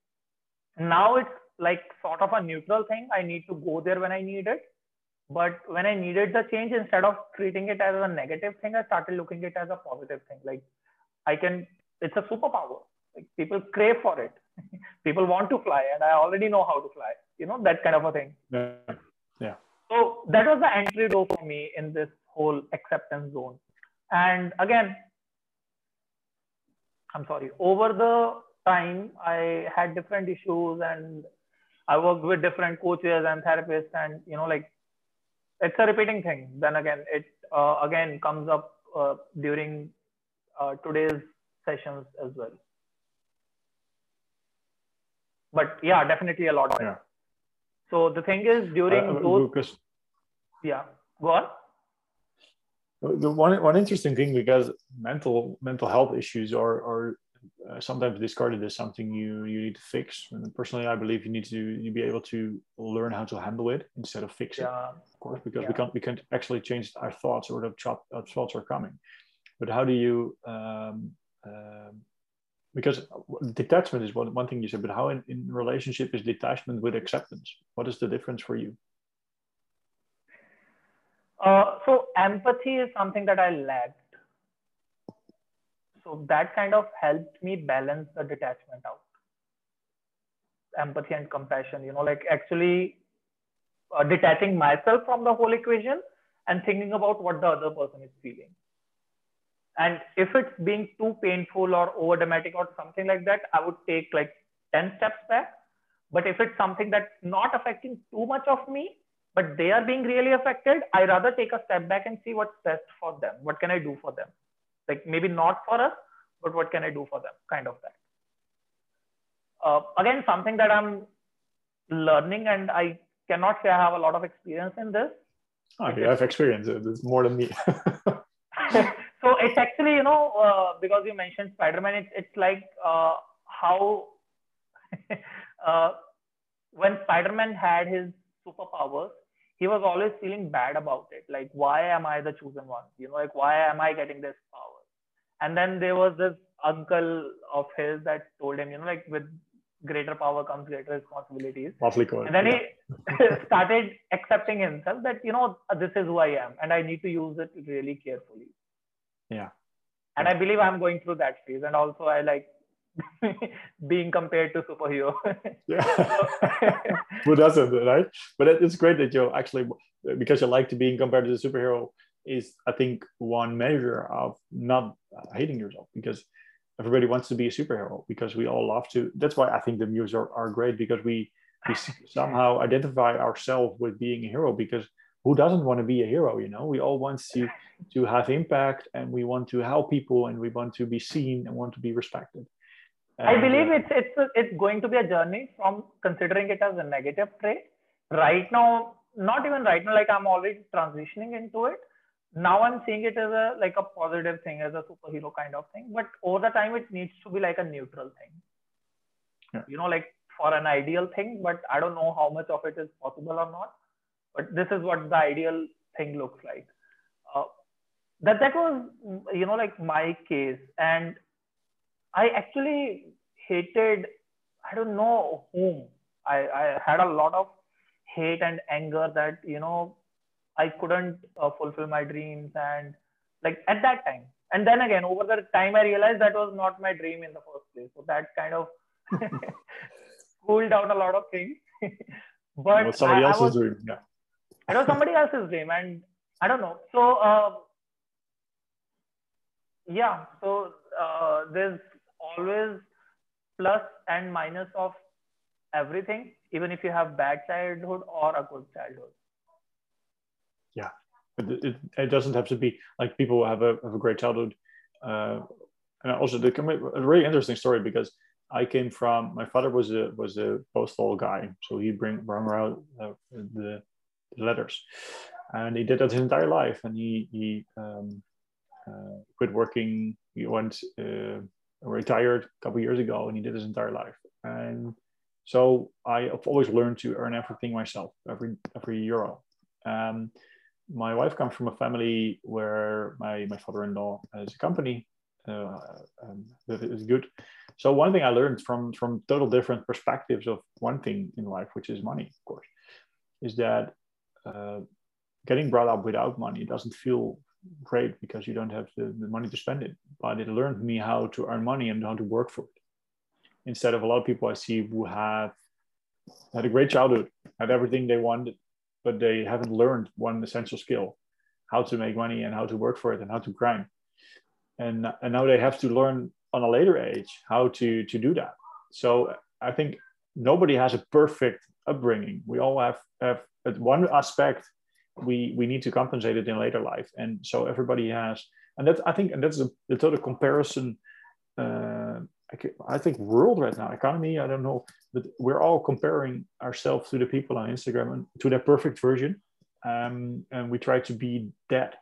Now it's like sort of a neutral thing. I need to go there when I need it. But when I needed the change, instead of treating it as a negative thing, I started looking at it as a positive thing. Like I can, it's a superpower. Like people crave for it. [LAUGHS] people want to fly, and I already know how to fly. You know that kind of a thing.
Yeah. Yeah.
So that was the entry door for me in this whole acceptance zone. And again, I'm sorry. Over the time, I had different issues, and I worked with different coaches and therapists, and you know, like it's a repeating thing. Then again, it uh, again comes up uh, during uh, today's sessions as well. But yeah, definitely a lot of
yeah.
So the thing is, during uh, those, Lucas. yeah, go on.
The one one interesting thing because mental mental health issues are are uh, sometimes discarded as something you you need to fix. And personally, I believe you need to you be able to learn how to handle it instead of fix it.
Yeah.
Of course, because yeah. we can't we can't actually change our thoughts or the thoughts are coming. But how do you um, um, because detachment is one, one thing you said, but how in, in relationship is detachment with acceptance? What is the difference for you?
Uh, so empathy is something that I lacked so that kind of helped me balance the detachment out. Empathy and compassion, you know, like actually uh, detaching myself from the whole equation and thinking about what the other person is feeling. And if it's being too painful or over dramatic or something like that, I would take like 10 steps back. But if it's something that's not affecting too much of me, but they are being really affected, I rather take a step back and see what's best for them. What can I do for them? Like maybe not for us but what can i do for them? Kind of that. Uh, again something that i'm learning and i cannot say i have a lot of experience in this.
Oh, you have experience. It's more than me. [LAUGHS]
So it's actually you know uh, because you mentioned spider-man it's, it's like uh, how [LAUGHS] uh, when spider-man had his superpowers he was always feeling bad about it. Like why am i the chosen one? You know like why am i getting this power and then there was this uncle of his that told him, you know, like with greater power comes greater responsibilities.
Cool.
And then yeah. he [LAUGHS] started accepting himself that, you know, uh, this is who I am and I need to use it really carefully.
Yeah.
And I believe I'm going through that phase. And also I like [LAUGHS] being compared to superhero. [LAUGHS]
yeah. Who doesn't, right? But it's great that you're actually, because you like to being compared to the superhero, is I think one measure of not hating yourself because everybody wants to be a superhero because we all love to. That's why I think the muse are, are great because we we [LAUGHS] somehow identify ourselves with being a hero because who doesn't want to be a hero you know? We all want to to have impact and we want to help people and we want to be seen and want to be respected.
And, i believe uh, it's it's it's going to be a journey from considering it as a negative trait. Right now not even right now like i'm already transitioning into it now i'm seeing it as a like a positive thing as a superhero kind of thing but over the time it needs to be like a neutral thing. Yeah. you know like for an ideal thing but i don't know how much of it is possible or not but this is what the ideal thing looks like. Uh, that that was you know like my case and i actually hated i don't know whom. I i had a lot of hate and anger that you know I couldn't uh, fulfill my dreams and like at that time. And then again, over the time, I realized that was not my dream in the first place. So that kind of [LAUGHS] cooled down a lot of things. [LAUGHS] but
well, somebody I, else's I was, dream. Yeah.
It was somebody else's dream. And I don't know. So, uh, yeah. So uh, there's always plus and minus of everything, even if you have bad childhood or a good childhood.
Yeah, it, it, it doesn't have to be like people have a, have a great childhood. Uh, and also the a really interesting story because I came from my father was a was a postal guy, so he bring brought around uh, the, letters, and he did that his entire life. And he he um, uh, quit working. He went uh, retired a couple years ago, and he did his entire life. And so I've always learned to earn everything myself, every every euro. Um, my wife comes from a family where my my father-in-law has a company uh, um, that is good. So one thing I learned from from total different perspectives of one thing in life, which is money, of course, is that uh, getting brought up without money doesn't feel great because you don't have the, the money to spend it. But it learned me how to earn money and how to work for it. Instead of a lot of people I see who have had a great childhood, had everything they wanted, but they haven't learned one essential skill, how to make money and how to work for it and how to grind. And, and now they have to learn on a later age how to, to do that. So I think nobody has a perfect upbringing. We all have, have at one aspect we we need to compensate it in later life and so everybody has and that i think and that's the, the total comparison uh, I, think world right now economy i don't know but we're all comparing ourselves to the people on instagram and to their perfect version. Um, and we try to be that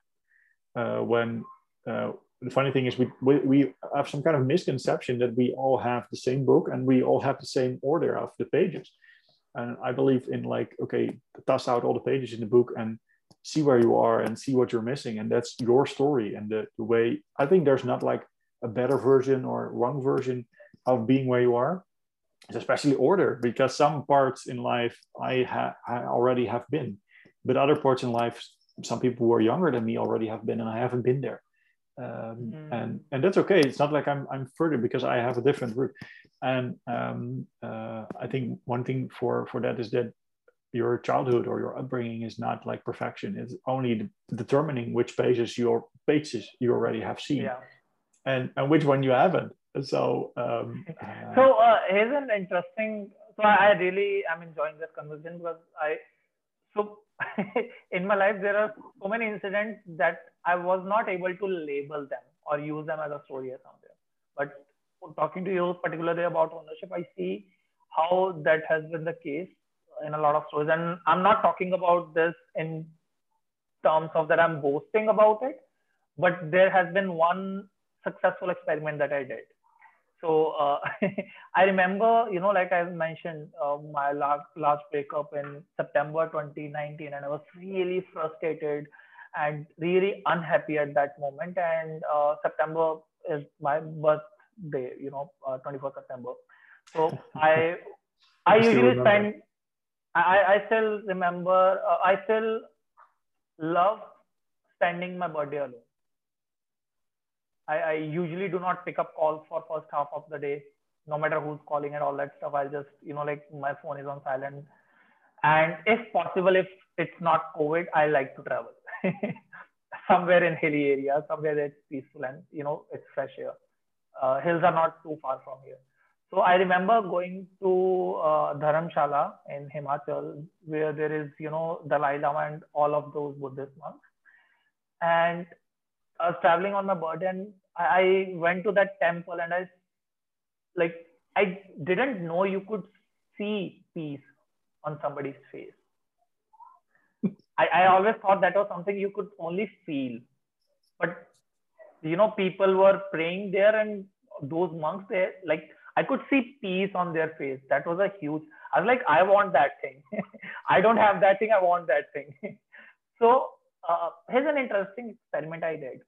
uh, when uh, the funny thing is we, we, we have some kind of misconception that we all have the same book and we all have the same order of the pages. And i believe in like okay toss out all the pages in the book and see where you are and see what you're missing. And that's your story and the, the way i think there's not like a better version or wrong version of being where you are. It's especially order because some parts in life I, ha- I already have been but other parts in life some people who are younger than me already have been and i haven't been there. Um, mm. and and that's okay. It's not like i'm i'm further because i have a different route. And um, uh, i think one thing for for that is that your childhood or your upbringing is not like perfection. It's only determining which pages your pages you already have seen. Yeah. And and which one you haven't so um, [LAUGHS]
uh, so uh, here's an interesting so I, I really am enjoying this conversation because i so [LAUGHS] in my life there are so many incidents that i was not able to label them or use them as a story or something but talking to you particularly about ownership i see how that has been the case in a lot of stories. And I'm not talking about this in terms of that I'm boasting about it, but there has been one successful experiment that I did. So uh, [LAUGHS] I remember, you know, like I mentioned, uh, my last, last breakup in September 2019, and I was really frustrated and really unhappy at that moment. And uh, September is my birthday, you know, 24th uh, September. So [LAUGHS] I I usually spend I, I still remember, uh, I still love spending my birthday alone. I, I usually do not pick up calls for first half of the day, no matter who's calling and all that stuff. I'll just, you know, like my phone is on silent. And if possible, if it's not COVID, I like to travel [LAUGHS] somewhere in hilly area, somewhere that's peaceful and, you know, it's fresh air. Uh, hills are not too far from here. So I remember going to uh, Dharamshala in Himachal, where there is, you know, Dalai Lama and all of those Buddhist monks. And I was traveling on my birthday, and I went to that temple, and I, like, I didn't know you could see peace on somebody's face. I, I always thought that was something you could only feel, but you know, people were praying there, and those monks, there, like I could see peace on their face. That was a huge. I was like, I want that thing. [LAUGHS] I don't have that thing. I want that thing. [LAUGHS] so uh, here's an interesting experiment I did.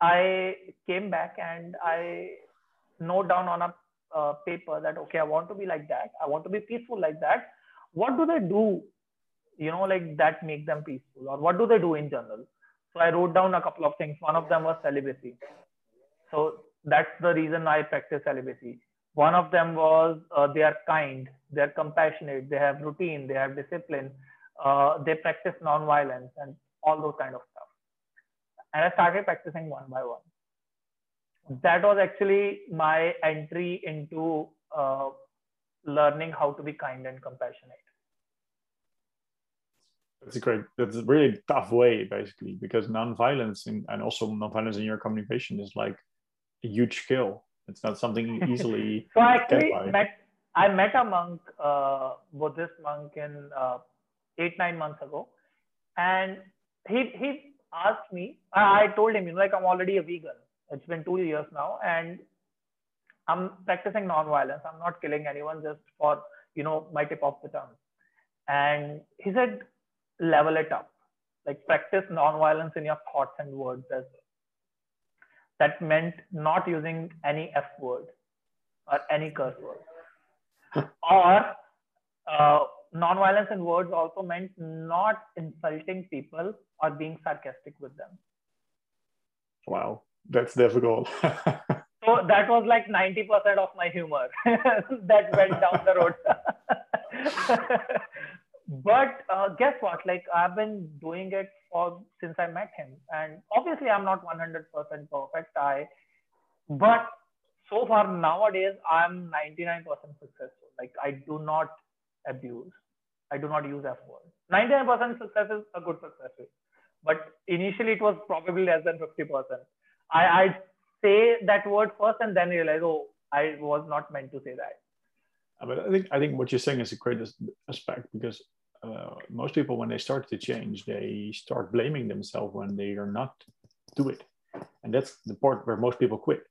I came back and I note down on a uh, paper that okay, I want to be like that. I want to be peaceful like that. What do they do? You know, like that make them peaceful, or what do they do in general? So I wrote down a couple of things. One of them was celibacy. So that's the reason I practice celibacy one of them was uh, they are kind, they are compassionate, they have routine, they have discipline, uh, they practice non-violence and all those kind of stuff. And I started practicing one by one. that was actually my entry into uh, learning how to be kind and compassionate.
That's a great. That's a really tough way, basically, because nonviolence in, and also nonviolence in your communication is like a huge skill. It's not something easily. [LAUGHS]
so I actually met. I met a monk, uh, Buddhist monk, in uh, eight nine months ago, and he he asked me. I, I told him, you know, like I'm already a vegan. It's been two years now, and I'm practicing non-violence. I'm not killing anyone just for you know my tip of the tongue. And he said, level it up, like practice non-violence in your thoughts and words as well. That meant not using any F word or any curse word, or uh, non-violence in words also meant not insulting people or being sarcastic with them.
Wow, that's difficult. [LAUGHS]
so that was like 90% of my humor [LAUGHS] that went down the road. [LAUGHS] but uh, guess what? Like I've been doing it for since I met him, and obviously I'm not 100% perfect. I, but so far nowadays I'm 99% successful. Like I do not abuse. I do not use F word. 99% success is a good success rate. But initially it was probably less than 50%. I, I say that word first and then realize, oh, I was not meant to say that.
But I think I think what you're saying is a great aspect because uh, most people, when they start to change, they start blaming themselves when they are not do it, and that's the part where most people quit.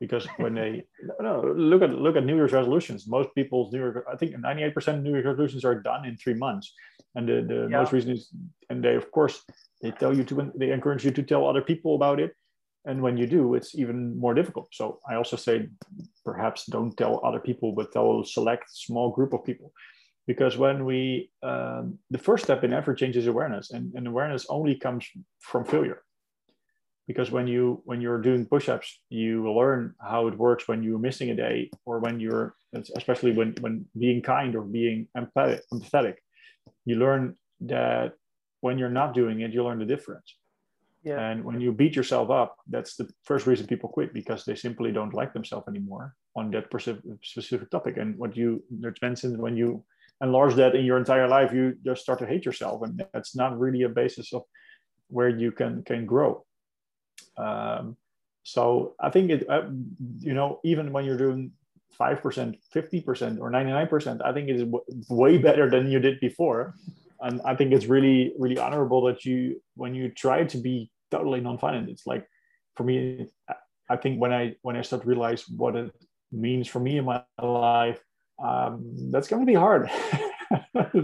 Because when they [LAUGHS] no, look at look at New Year's resolutions, most people's New Year, I think 98% of New Year's resolutions are done in three months, and the, the yeah. most reason is, and they of course they tell you to they encourage you to tell other people about it, and when you do, it's even more difficult. So I also say perhaps don't tell other people, but tell a select small group of people. Because when we um, the first step in every change is awareness and, and awareness only comes from failure because when you when you're doing push-ups you learn how it works when you're missing a day or when you're especially when when being kind or being empathetic, empathetic you learn that when you're not doing it you learn the difference yeah. and when you beat yourself up that's the first reason people quit because they simply don't like themselves anymore on that specific topic and what you mentioned when you enlarge that in your entire life, you just start to hate yourself, and that's not really a basis of where you can can grow. Um, so I think it, uh, you know, even when you're doing five percent, fifty percent, or ninety nine percent, I think it is w- way better than you did before, and I think it's really really honorable that you when you try to be totally non-violent, it's like for me, I think when I when I start to realize what it means for me in my life um, that's going to be hard. [LAUGHS] not,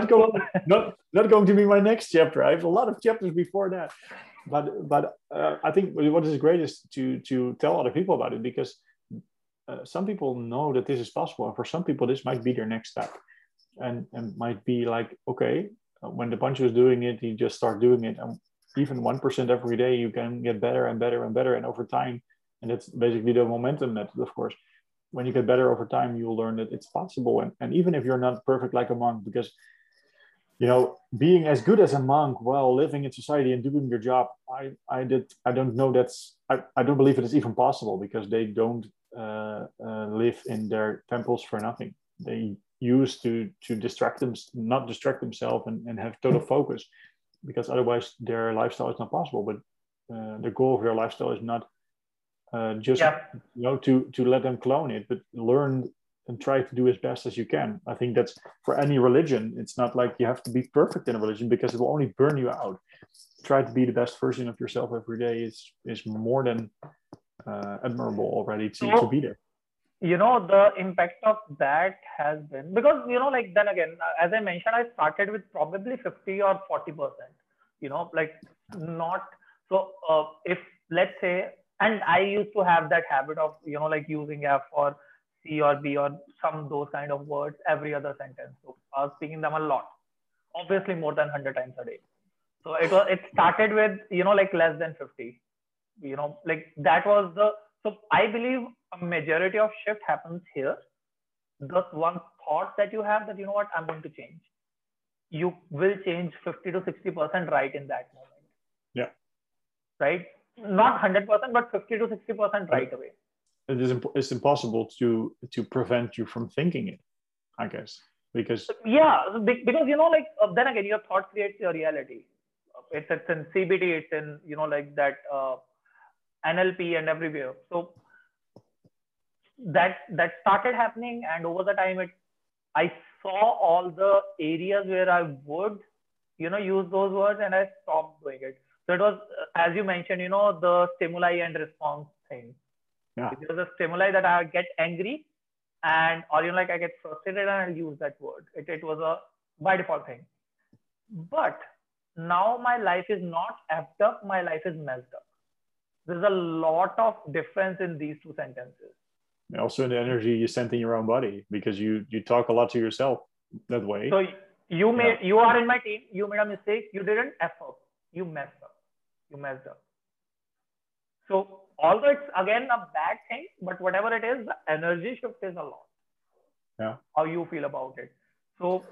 not, going, not, not going to be my next chapter. I have a lot of chapters before that. But but uh, I think what is great is to to tell other people about it because uh, some people know that this is possible, and for some people this might be their next step, and and might be like okay, when the bunch is doing it, you just start doing it, and even one percent every day, you can get better and better and better, and over time, and that's basically the momentum method, of course. When you get better over time, you'll learn that it's possible. And, and even if you're not perfect like a monk, because you know, being as good as a monk while living in society and doing your job, I, I did, I don't know that's, I, I don't believe it is even possible because they don't uh, uh, live in their temples for nothing. They use to, to distract them, not distract themselves and, and have total focus because otherwise their lifestyle is not possible. But uh, the goal of their lifestyle is not uh, just yeah. you know to to let them clone it but learn and try to do as best as you can. I think that's for any religion it's not like you have to be perfect in a religion because it will only burn you out. Try to be the best version of yourself every day is is more than uh, admirable already to, to be there.
You know the impact of that has been because you know like then again as i mentioned i started with probably 50 or 40 percent you know like not so uh, if let's say and i used to have that habit of you know like using f or c or b or some those kind of words every other sentence. So i was speaking them a lot. Obviously more than 100 times a day. So it was it started with you know like less than 50 you know like that was the so i believe a majority of shift happens here. The one thought that you have that you know what i'm going to change. You will change 50 to 60 percent right in that moment.
Yeah.
Right? Not 100% but 50 to 60% right. away
it is imp- it's impossible to to prevent you from thinking it i guess because
yeah because you know like uh, then again your thought creates your reality. It's, it's in cbt it's in you know like that uh, nlp and everywhere. So that that started happening and over the time it i saw all the areas where i would you know use those words and i stopped doing it. So it was as you mentioned you know the stimuli and response thing
yeah.
it was a stimuli that i get angry and or you know like i get frustrated and i'll use that word. It, it was a by default thing. But now my life is not effed up my life is messed up. There's a lot of difference in these two sentences.
Also in the energy you send in your own body because you you talk a lot to yourself that way.
So you made yeah. you are in my team you made a mistake you didn't f up. You messed up. You messed up. So although it's again a bad thing but whatever it is the energy shift is a lot.
Yeah.
How you feel about it. So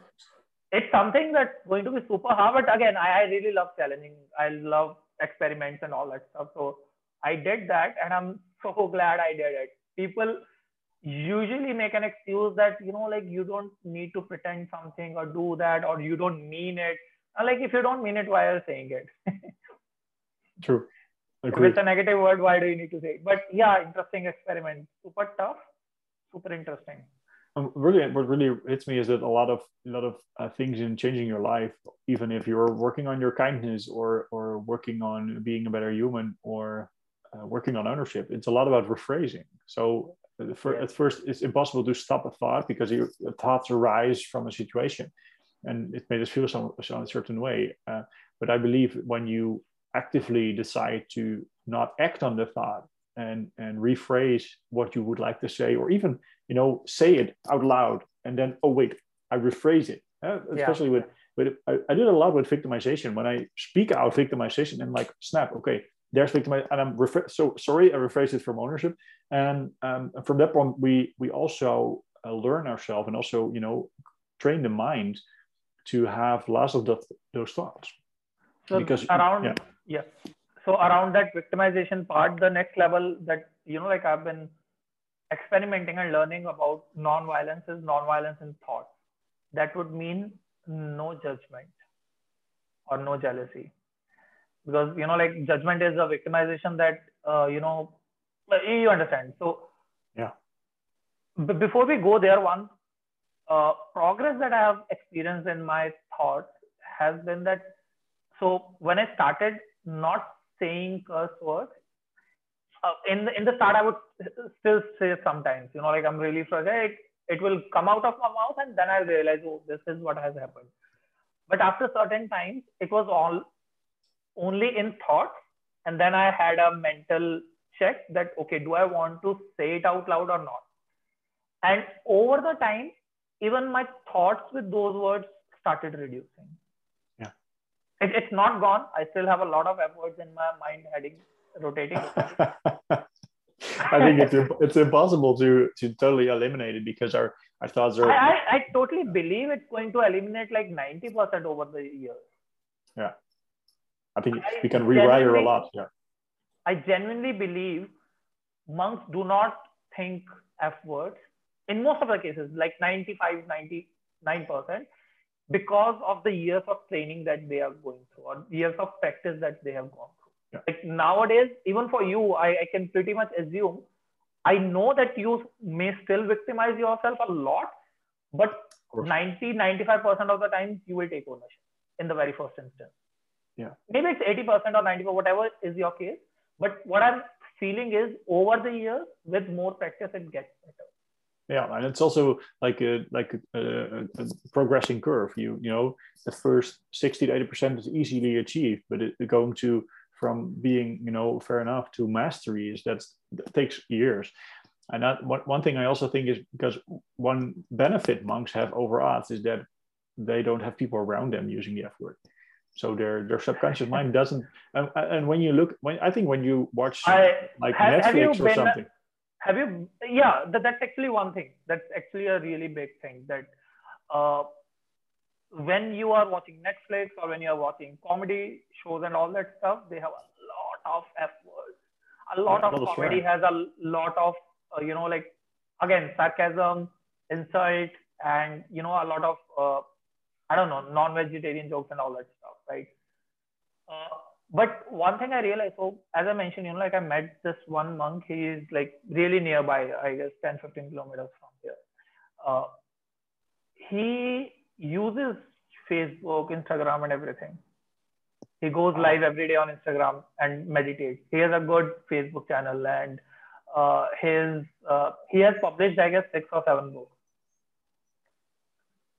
it's something that's going to be super hard but again I, I really love challenging i love experiments and all that stuff. So i did that and i'm so glad i did it. People usually make an excuse that you know like you don't need to pretend something or do that or you don't mean it. And like if you don't mean it why are you saying it? [LAUGHS]
True
Agreed. with a negative word why do you need to say it? But yeah interesting experiment. Super tough super interesting.
Um, really what really hits me is that a lot of a lot of uh, things in changing your life even if you're working on your kindness or or working on being a better human or uh, working on ownership it's a lot about rephrasing. So uh, for, yeah. at first it's impossible to stop a thought because your thoughts arise from a situation and it made us feel some, some certain way uh, but i believe when you actively decide to not act on the thought and and rephrase what you would like to say or even you know say it out loud and then oh wait i rephrase it uh, especially yeah. with with I, I, did a lot with victimization when i speak out victimization and like snap okay there's victimization and i'm refer- so sorry i rephrase it from ownership and um, from that point we we also uh, learn ourselves and also you know train the mind to have less of that, those thoughts
so because around yeah. Yeah so around that victimization part the next level that you know like i've been experimenting and learning about non-violence is non-violence in thought. That would mean no judgment or no jealousy. Because you know like judgment is a victimization that uh, you know you understand. So
yeah.
B- before we go there one uh, progress that i have experienced in my thoughts has been that so when i started not saying curse words. Uh, in the, in the start i would still say sometimes you know like i'm really frustrated it, it will come out of my mouth and then i realize oh this is what has happened. But after certain times it was all only in thought and then i had a mental check that okay do i want to say it out loud or not? And over the time even my thoughts with those words started reducing it, it's not gone. I still have a lot of F words in my mind heading rotating. [LAUGHS]
I think it's it's impossible to to totally eliminate it because our our thoughts are.
I, I, I totally believe it's going to eliminate like ninety percent over the years.
Yeah, I think I we can rewire a lot. Yeah,
I genuinely believe monks do not think F words in most of the cases, like 95, 99 percent because of the years of training that they are going through or years of practice that they have gone through. Yeah. Like nowadays, even for you, I, I can pretty much assume I know that you may still victimize yourself a lot, but 90, 95% of the time you will take ownership in the very first instance.
Yeah.
Maybe it's 80% or 90 whatever is your case. But what I'm feeling is over the years, with more practice, it gets better
yeah and it's also like a like a, a, a, progressing curve. You you know the first 60 to 80 percent is easily achieved but it, going to from being you know fair enough to mastery is that's that takes years. And that one, one thing i also think is because one benefit monks have over us is that they don't have people around them using the f word. So their their subconscious mind doesn't and, and when you look when i think when you watch
I,
like
have,
netflix
have
or something
have you yeah that, that's actually one thing. That's actually a really big thing that uh, when you are watching netflix or when you are watching comedy shows and all that stuff they have a lot of f words. A lot of comedy has a lot of uh, you know like again sarcasm insult and you know a lot of uh, i don't know non-vegetarian jokes and all that stuff right? Uh, but one thing i realized so as i mentioned you know like i met this one monk. He is like really nearby i guess 10 15 kilometers from here. Uh, he uses facebook instagram and everything. He goes live every day on instagram and meditates. He has a good facebook channel and uh, his uh, he has published I guess six or seven books.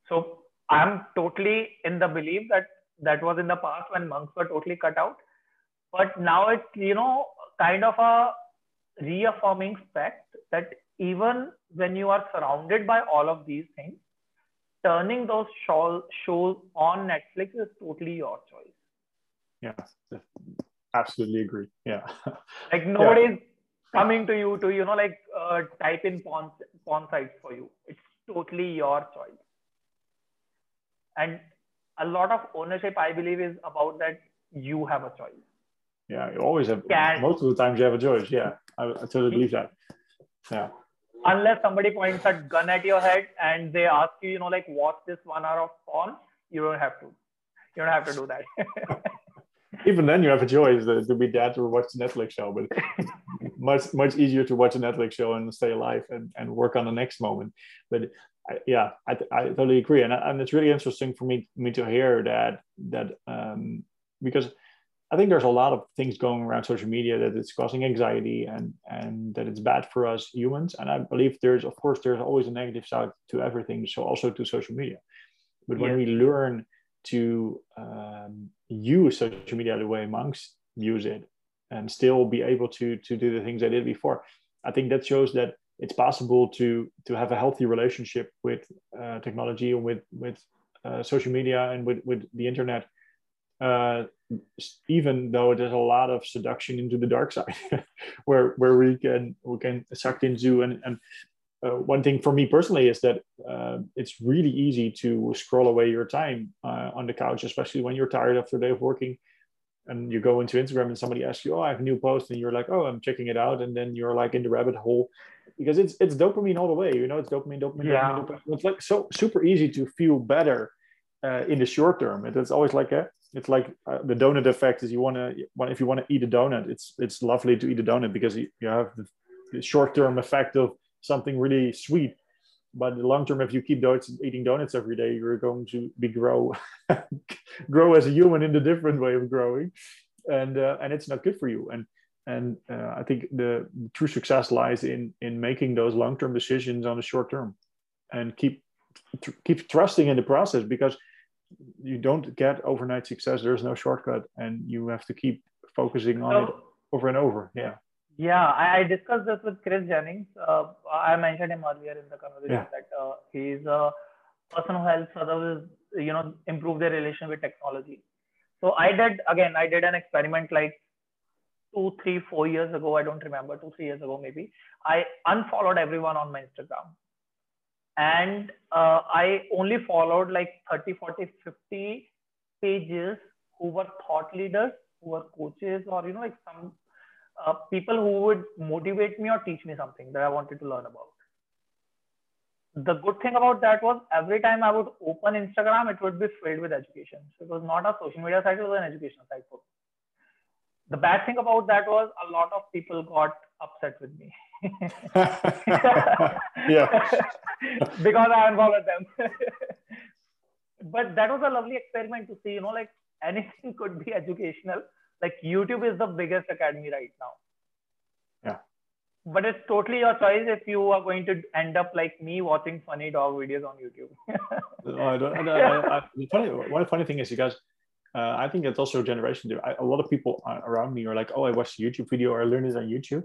So I'm totally in the belief that that was in the past when monks were totally cut out, but now it's you know kind of a reaffirming fact that even when you are surrounded by all of these things, turning those show, shows on Netflix is totally your choice.
Yeah, absolutely agree. Yeah, [LAUGHS]
like nobody's yeah coming to you to you know like uh, type in porn porn sites for you. It's totally your choice. And a lot of ownership i believe is about that you have a choice.
Yeah you always have Can, most of the times you have a choice. Yeah I, I totally believe that. Yeah.
Unless somebody points a gun at your head and they ask you you know like watch this one hour of porn you don't have to. You don't have to do that. [LAUGHS]
Even then you have a choice to be dead or watch the netflix show but [LAUGHS] much much easier to watch a Netflix show and stay alive and, and work on the next moment. But I, yeah, I, I totally agree, and and it's really interesting for me me to hear that that um, because I think there's a lot of things going around social media that it's causing anxiety and and that it's bad for us humans. And I believe there's of course there's always a negative side to everything, so also to social media. But when we learn to um, use social media the way monks use it and still be able to to do the things I did before. I think that shows that it's possible to to have a healthy relationship with uh, technology and with with uh, social media and with with the internet. Uh, even though there's a lot of seduction into the dark side, [LAUGHS] where where we can we can sucked into and and uh, one thing for me personally is that uh, it's really easy to scroll away your time uh, on the couch, especially when you're tired after a day of working and you go into Instagram and somebody asks you, "Oh, I have a new post," and you're like, "Oh, I'm checking it out," and then you're like in the rabbit hole because it's it's dopamine all the way. You know, it's dopamine, dopamine, yeah. dopamine, dopamine. It's like so super easy to feel better uh, in the short term. it's always like a it's like uh, the donut effect is you want to if you want to eat a donut it's it's lovely to eat a donut because you, you have the, the short term effect of something really sweet but the long term if you keep donuts, eating donuts every day you're going to be grow [LAUGHS] grow as a human in a different way of growing and uh, and it's not good for you and and uh, i think the true success lies in in making those long term decisions on the short term and keep tr- keep trusting in the process because you don't get overnight success there's no shortcut and you have to keep focusing on it over and over yeah
yeah, I, I discussed this with Chris Jennings. Uh, I mentioned him earlier in the conversation yeah. that uh, he's a person who helps others, you know, improve their relation with technology. So I did again. I did an experiment like two, three, four years ago. I don't remember two, three years ago maybe. I unfollowed everyone on my Instagram, and uh, I only followed like 30, 40, 50 pages who were thought leaders, who were coaches, or you know, like some uh, people who would motivate me or teach me something that I wanted to learn about. The good thing about that was every time I would open Instagram, it would be filled with education. So it was not a social media site, it was an educational site for me. The bad thing about that was a lot of people got upset with me. [LAUGHS]
yeah. [LAUGHS]
because I unfollowed them. [LAUGHS] but that was a lovely experiment to see, you know, like anything could be educational like youtube is the biggest academy right now
yeah
but it's totally your choice if you are going to end up like me watching funny dog videos on youtube
no, I don't, I, I, I, funny, one funny thing is you guys uh, i think it's also a generation I, a lot of people around me are like oh i watched a youtube video or i learned this on youtube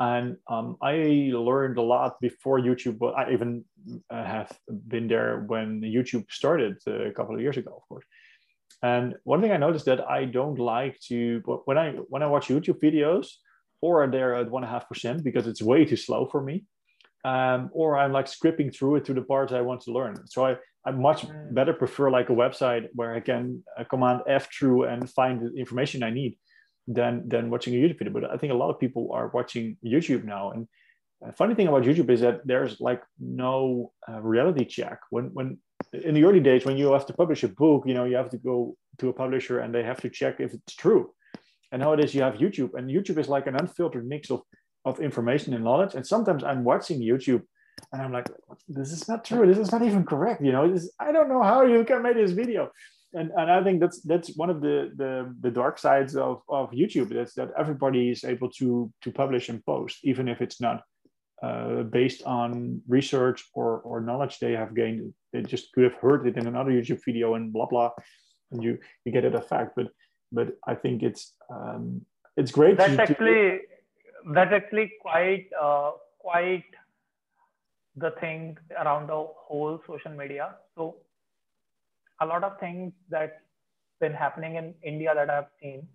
and um, I learned a lot before YouTube. But I even uh, have been there when YouTube started uh, a couple of years ago, of course. And one thing I noticed that I don't like to when I when I watch YouTube videos, or they're at one and a half percent because it's way too slow for me, um, or I'm like skipping through it to the parts I want to learn. So I I much mm. better prefer like a website where I can uh, command F through and find the information I need, than than watching a YouTube video. But I think a lot of people are watching YouTube now, and funny thing about YouTube is that there's like no uh, reality check. When when in the early days when you have to publish a book, you know you have to go to a publisher and they have to check if it's true. And nowadays you have YouTube, and YouTube is like an unfiltered mix of of information and knowledge. And sometimes I'm watching YouTube and I'm like, this is not true. This is not even correct. You know, this, I don't know how you can make this video. And, and I think that's that's one of the, the the dark sides of, of YouTube. That's that everybody is able to to publish and post, even if it's not uh, based on research or, or knowledge they have gained. They just could have heard it in another YouTube video and blah blah, and you you get it a fact. But but I think it's um, it's great.
That's to, actually to... that's actually quite uh, quite the thing around the whole social media. So a lot of things that's been happening in India that I've seen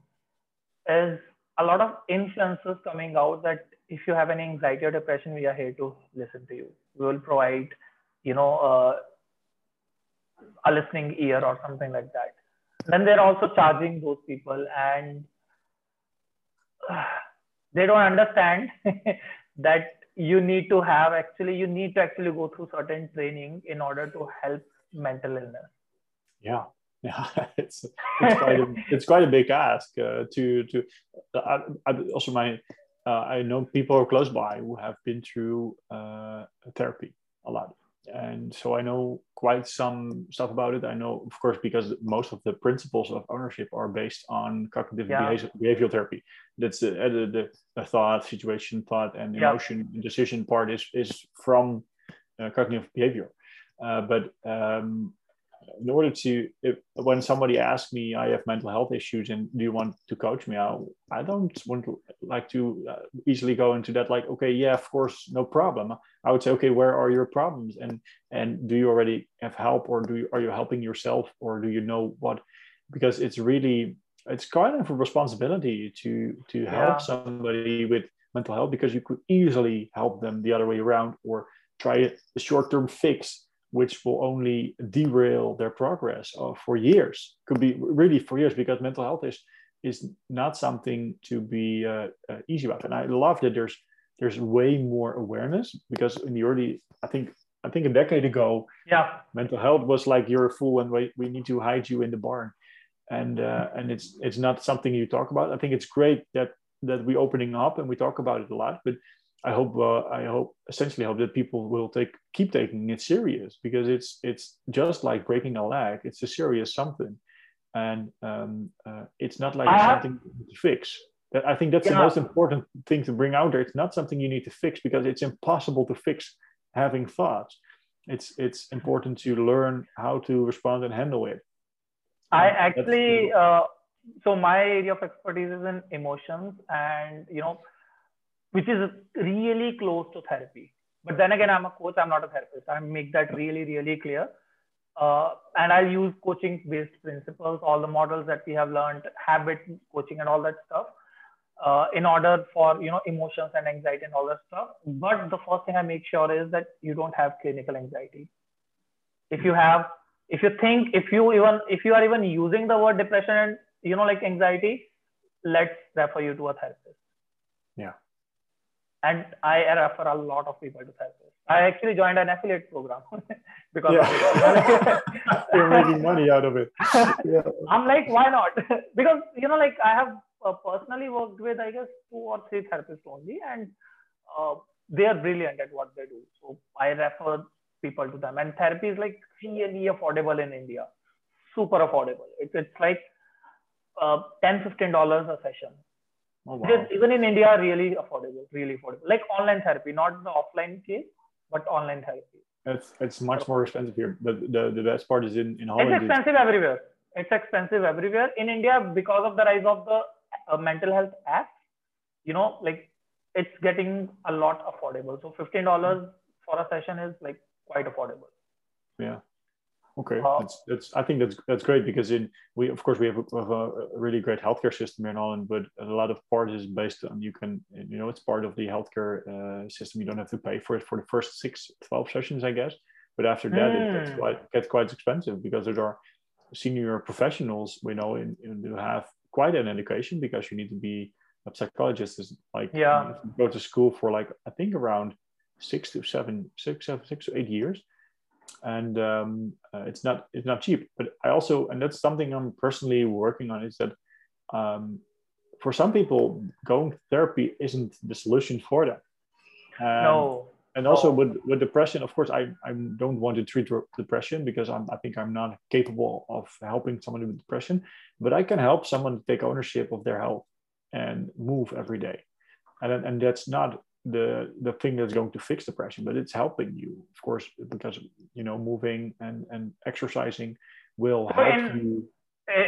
is a lot of influences coming out that if you have any anxiety or depression, we are here to listen to you. We will provide, you know, uh, a listening ear or something like that. Then they're also charging those people, and uh, they don't understand [LAUGHS] that you need to have actually you need to actually go through certain training in order to help mental illness.
Yeah, yeah, [LAUGHS] it's it's quite a, it's quite a big ask uh, to to. I, I also my uh, I know people close by who have been through uh, therapy a lot. And so I know quite some stuff about it. I know, of course, because most of the principles of ownership are based on cognitive yeah. behavior, behavioral therapy. That's the, the, the, thought, situation, thought, and emotion yeah. decision part is, is from uh, cognitive behavior. Uh, but um, in order to if, when somebody asks me i have mental health issues and do you want to coach me? I, I don't want to like to uh, easily go into that like okay yeah of course no problem. I would say okay where are your problems? And and do you already have help or do you are you helping yourself or do you know what? Because it's really it's kind of a responsibility to to yeah. help somebody with mental health because you could easily help them the other way around or try a short-term fix which will only derail their progress uh, for years. Could be really for years because mental health is is not something to be uh, uh, easy about. And I love that there's there's way more awareness because in the early, I think I think a decade ago,
yeah,
mental health was like you're a fool and we, we need to hide you in the barn, and uh, and it's it's not something you talk about. I think it's great that that we opening up and we talk about it a lot, but I hope uh, I hope essentially hope that people will take keep taking it serious because it's it's just like breaking a leg. It's a serious something, and um, uh, it's not like something to fix. That I think that's yeah. the most important thing to bring out there. It's not something you need to fix because it's impossible to fix having thoughts. It's it's important to learn how to respond and handle it.
I actually uh, so my area of expertise is in emotions and you know which is really close to therapy. But then again, I'm a coach, I'm not a therapist. I make that really, really clear. Uh, and I'll use coaching based principles, all the models that we have learned, habit coaching, and all that stuff. Uh, in order for you know emotions and anxiety and all that stuff but the first thing i make sure is that you don't have clinical anxiety if you have if you think if you even if you are even using the word depression and you know like anxiety let's refer you to a therapist
yeah
and I refer a lot of people to therapists. I actually joined an affiliate program [LAUGHS] because yeah. [LAUGHS]
you're making money out of it.
Yeah. I'm like, why not? [LAUGHS] because you know, like I have uh, personally worked with, I guess, two or three therapists only, and uh, they are brilliant at what they do. So I refer people to them, and therapy is like really affordable in India, super affordable. It's it's like uh, 10 15 dollars a session Oh, wow. even in India, really affordable, really affordable. Like online therapy, not the offline case, but online therapy.
It's it's much more expensive here. The the, the best part is in in Holland.
It's expensive everywhere. It's expensive everywhere in India because of the rise of the uh, mental health act. You know, like it's getting a lot affordable. So fifteen dollars for a session is like quite affordable.
Yeah. Okay, uh, that's, that's I think that's that's great because in we of course we have a, a, really great healthcare system here in Holland, but a lot of part is based on you can you know it's part of the healthcare uh, system. You don't have to pay for it for the first six 12 sessions, I guess, but after that mm. it gets hmm. quite gets quite expensive because there are senior professionals we know in, in who have quite an education because you need to be a psychologist is like
yeah
go to school for like i think around six to seven six seven six to eight years and um, uh, it's not it's not cheap. But i also and that's something i'm personally working on is that um, for some people going to therapy isn't the solution for them.
Um, no.
and also with, with depression of course I, I don't want to treat depression because I'm, i think i'm not capable of helping someone with depression. But i can help someone take ownership of their health and move every day. And, and that's not the the thing that's going to fix depression but it's helping you of course because you know moving and and exercising will help in, you.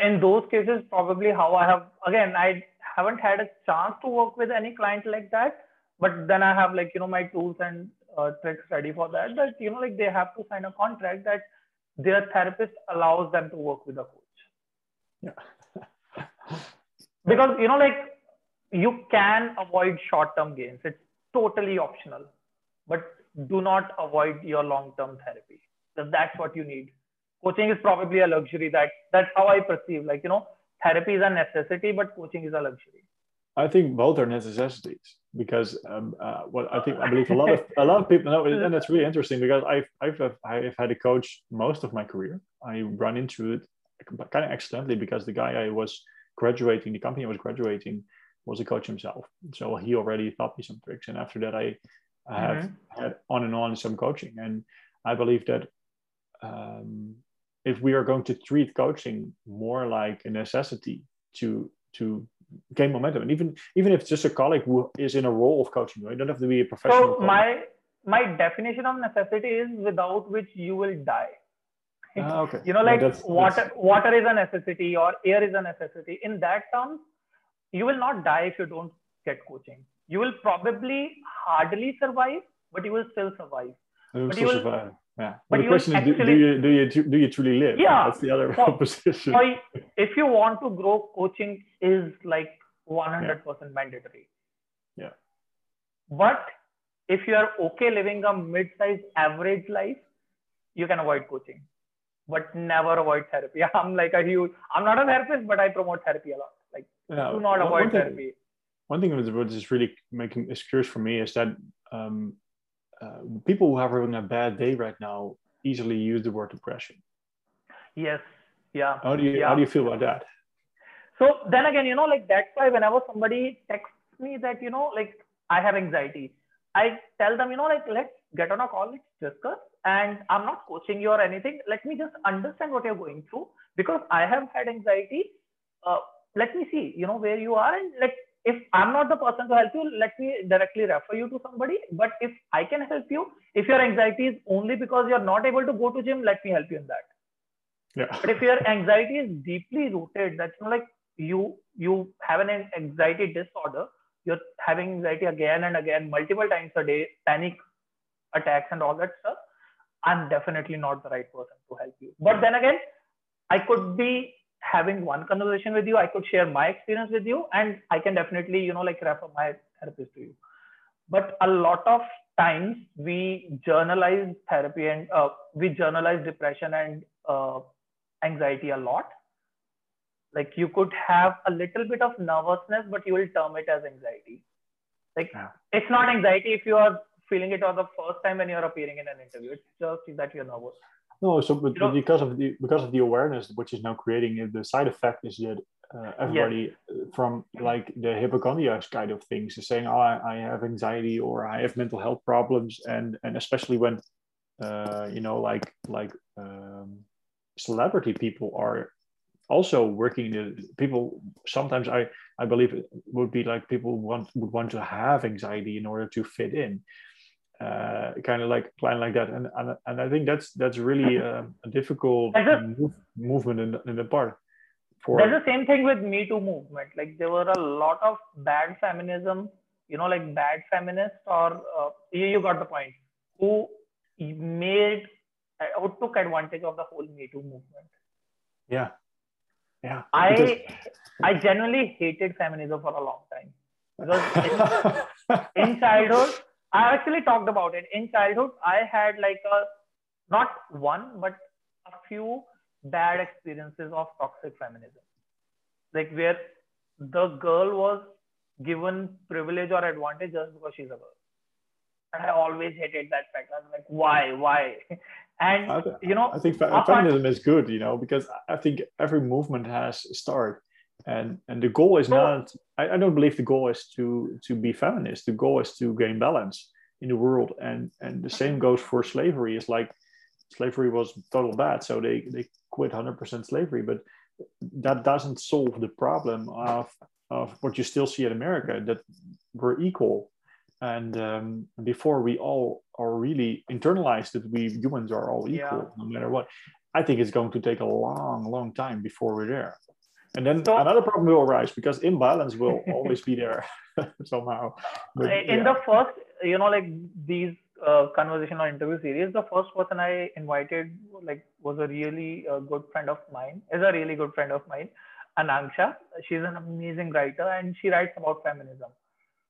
in those cases probably how i have again i haven't had a chance to work with any client like that but then i have like you know my tools and uh, tricks ready for that that you know like they have to sign a contract that their therapist allows them to work with a coach.
Yeah. [LAUGHS]
Because you know like you can avoid short term gains. It's totally optional but do not avoid your long term therapy. Because that's what you need. Coaching is probably a luxury that that's how i perceive like you know therapy is a necessity but coaching is a luxury.
I think both are necessities because um, uh, what i think i believe a lot of [LAUGHS] a lot of people know and it's really interesting because i've i've i've had a coach most of my career. I run into it kind of accidentally because the guy i was graduating the company i was graduating was a coach himself. So he already taught me some tricks. And after that, I, I have mm-hmm. had on and on some coaching. And I believe that um, if we are going to treat coaching more like a necessity to to gain momentum, and even even if it's just a colleague who is in a role of coaching, you don't have to be a professional.
So my my definition of necessity is without which you will die.
Ah, okay. [LAUGHS]
you know, like that's, water that's... water is a necessity or air is a necessity. In that terms, you will not die if you don't get coaching. You will probably hardly survive, but you will still survive.
You will survive. Yeah. But, but the question is, do, do, you do you do you truly live?
Yeah.
That's the other so, [LAUGHS] position.
So if you want to grow, coaching is like 100% yeah. mandatory.
Yeah.
But if you are okay living a mid-sized average life, you can avoid coaching, but never avoid therapy. [LAUGHS] I'm like a huge. I'm not a therapist, but I promote therapy a lot. Yeah, do not avoid one therapy. Thing,
one thing that is really making is curious for me is that um, uh, people who are having a bad day right now easily use the word depression.
Yes. Yeah.
How do you
yeah.
how do you feel about that?
So then again, you know, like that's why whenever somebody texts me that you know, like I have anxiety, I tell them, you know, like let's get on a call, let's discuss. And I'm not coaching you or anything. Let me just understand what you're going through because I have had anxiety. Uh, let me see, you know, where you are and let if I'm not the person to help you, let me directly refer you to somebody. But if I can help you, if your anxiety is only because you're not able to go to gym, let me help you in that.
Yeah.
But if your anxiety is deeply rooted, that's not like you you have an anxiety disorder, you're having anxiety again and again, multiple times a day, panic attacks and all that stuff. I'm definitely not the right person to help you. But then again, I could be having one conversation with you i could share my experience with you and i can definitely you know like refer my therapist to you. But a lot of times we journalize therapy and uh, we journalize depression and uh, anxiety a lot. Like you could have a little bit of nervousness but you will term it as anxiety. Like yeah. it's not anxiety if you are feeling it for the first time when you're appearing in an interview. It's just that you're nervous
no, so but, but because of the because of the awareness which is now creating, the side effect is that uh, everybody yes. from like the hypochondriac kind of things is saying, "Oh, I, I, have anxiety or I have mental health problems," and and especially when uh, you know, like like um, celebrity people are also working. The people sometimes I I believe it would be like people want would want to have anxiety in order to fit in uh, kind of like plan like that. And, and and I think that's that's really [LAUGHS] uh, a difficult move, movement in the, in the part
for there's the same thing with me too movement. Like there were a lot of bad feminism you know like bad feminists or uh, you, you got the point who made uh, who took advantage of the whole me too movement.
Yeah. Yeah.
I because... I genuinely hated feminism for a long time. [LAUGHS] Because in childhood I actually talked about it in childhood. I had like a not one but a few bad experiences of toxic feminism, like where the girl was given privilege or advantage just because she's a girl. And I always hated that fact. I was like, why, why? [LAUGHS] And th- you know,
I think fe- feminism is good, you know, because I think every movement has a start, and and the goal is not. I, I don't believe the goal is to to be feminist. The goal is to gain balance in the world, and and the same goes for slavery. It's like slavery was total bad, so they they quit hundred percent slavery, but that doesn't solve the problem of of what you still see in America that we're equal and um, before we all are really internalized that we humans are all equal yeah. no matter what i think it's going to take a long long time before we're there and then so, another problem will arise because imbalance will always be there [LAUGHS] somehow
but, in yeah. the first you know like these uh, conversation or interview series the first person i invited like was a really uh, good friend of mine is a really good friend of mine ananksha she's an amazing writer and she writes about feminism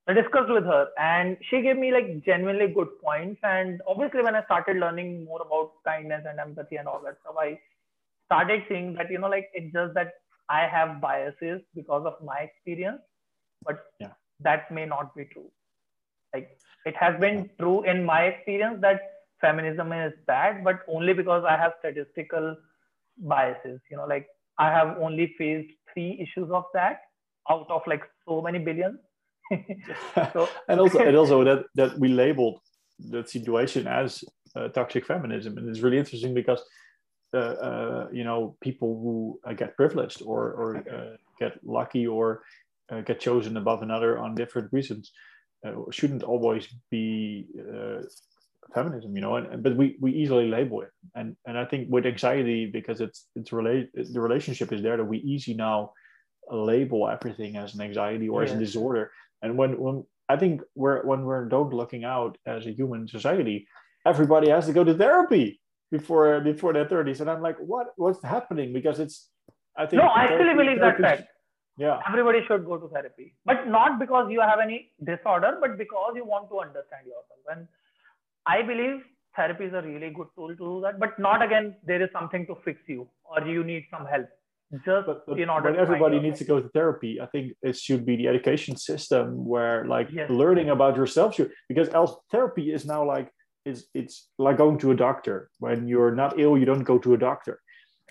I discussed with her and she gave me like genuinely good points. And obviously, when I started learning more about kindness and empathy and all that stuff, I started seeing that, you know, like it's just that I have biases because of my experience, but yeah. that may not be true. Like it has been true in my experience that feminism is bad, but only because I have statistical biases. You know, like I have only faced three issues of that out of like so many billions [LAUGHS]
so, [LAUGHS] and also and also that that we labeled that situation as uh, toxic feminism, and it's really interesting because you know people who uh, get privileged or or uh, get lucky or uh, get chosen above another on different reasons shouldn't always be feminism you know and, but we we easily label it. And and i think with anxiety because it's it's relate the relationship is there that we easy now label everything as an anxiety or yeah. as a disorder. And when when I think we're when we're don't looking out as a human society, everybody has to go to therapy before before their thirties, and I'm like, what what's happening? Because it's I think
no, I actually believe that fact. Yeah, everybody should go to therapy, but not because you have any disorder, but because you want to understand yourself. And I believe therapy is a really good tool to do that, but not again there is something to fix you or you need some help just but, but in order
when everybody needs to go to therapy i think it should be the education system where like yes. learning about yourself should because else therapy is now like it's it's like going to a doctor. When you're not ill you don't go to a doctor.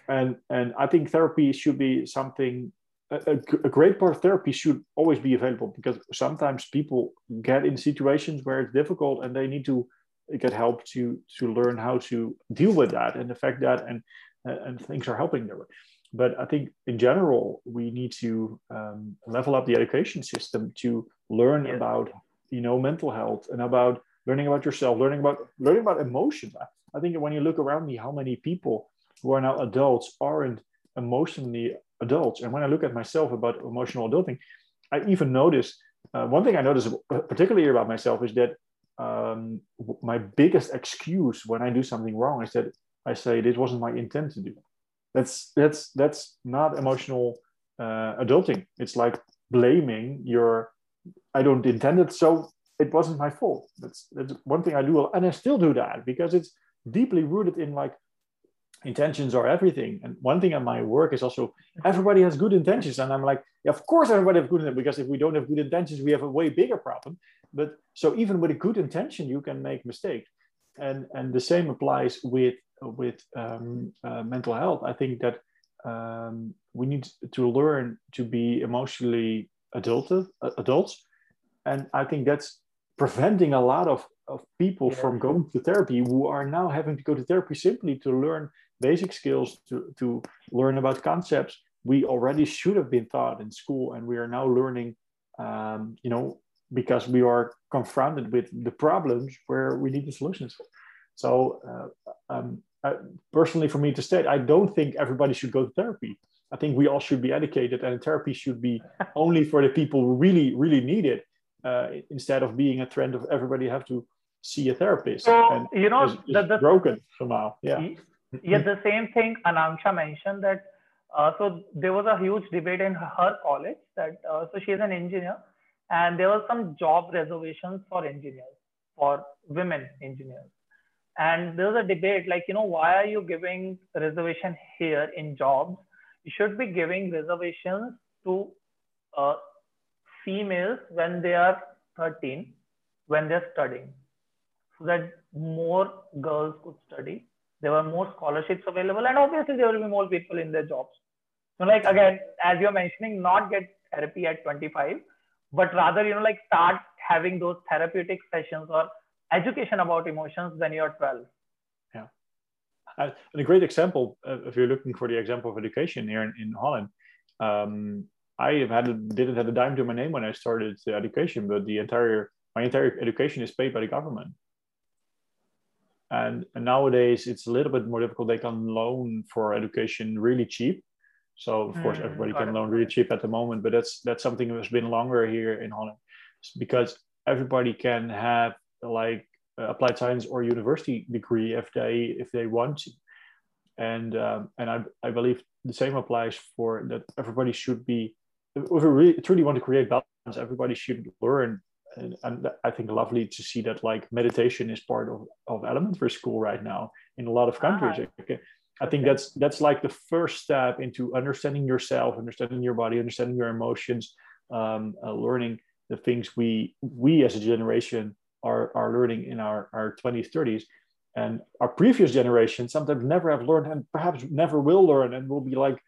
And and i think therapy should be something a, a great part of therapy should always be available because sometimes people get in situations where it's difficult and they need to get help to to learn how to deal with that and the fact that and and things are helping them. But I think in general we need to um, level up the education system to learn yeah. about you know mental health and about learning about yourself, learning about learning about emotions. I think when you look around me, how many people who are now adults aren't emotionally adults, and when I look at myself about emotional adulting, I even notice uh, one thing I notice particularly about myself is that um, my biggest excuse when I do something wrong is that I say this wasn't my intent to do. That's that's that's not emotional uh, adulting. It's like blaming your i don't intend it so it wasn't my fault. That's that's one thing i do and i still do that because it's deeply rooted in like intentions are everything. And one thing in my work is also everybody has good intentions. And i'm like yeah, of course everybody has good intentions because if we don't have good intentions we have a way bigger problem. But so even with a good intention you can make mistakes. And and the same applies with with um, uh, mental health, I think that um, we need to learn to be emotionally adult, adults. And I think that's preventing a lot of, of people yeah. from going to therapy who are now having to go to therapy simply to learn basic skills, to, to learn about concepts we already should have been taught in school. And we are now learning, um, you know, because we are confronted with the problems where we need the solutions. So uh, um, uh, personally, for me to state, I don't think everybody should go to therapy. I think we all should be educated, and therapy should be [LAUGHS] only for the people who really, really need it, uh, instead of being a trend of everybody have to see a therapist.
So and you know, it's,
the, the, broken somehow. Yeah.
Yeah, the same thing Ananksha mentioned that. Uh, so there was a huge debate in her college that uh, so she's an engineer, and there was some job reservations for engineers, for women engineers and there was a debate like you know why are you giving reservation here in jobs you should be giving reservations to uh, females when they are 13 when they're studying so that more girls could study. There were more scholarships available and obviously there will be more people in their jobs. So like again as you're mentioning not get therapy at 25 but rather you know like start having those therapeutic sessions or education about emotions when you're 12
yeah. And a great example uh, if you're looking for the example of education here in, in holland um, i have had didn't have a dime to my name when i started education but the entire my entire education is paid by the government. And, and nowadays it's a little bit more difficult. They can loan for education really cheap. So of course, hmm, everybody can loan really cheap at the moment, but that's that's something that's been longer here in Holland, because everybody can have like applied science or university degree if they if they want to, and um, and I I believe the same applies for that. Everybody should be if we really truly want to create balance, everybody should learn. And, and I think lovely to see that like meditation is part of, of elementary school right now in a lot of countries. Ah. I think that's that's like the first step into understanding yourself, understanding your body, understanding your emotions, um, uh, learning the things we we as a generation are are learning in our our 20s, 30s, and our previous generation sometimes never have learned and perhaps never will learn, and will be like.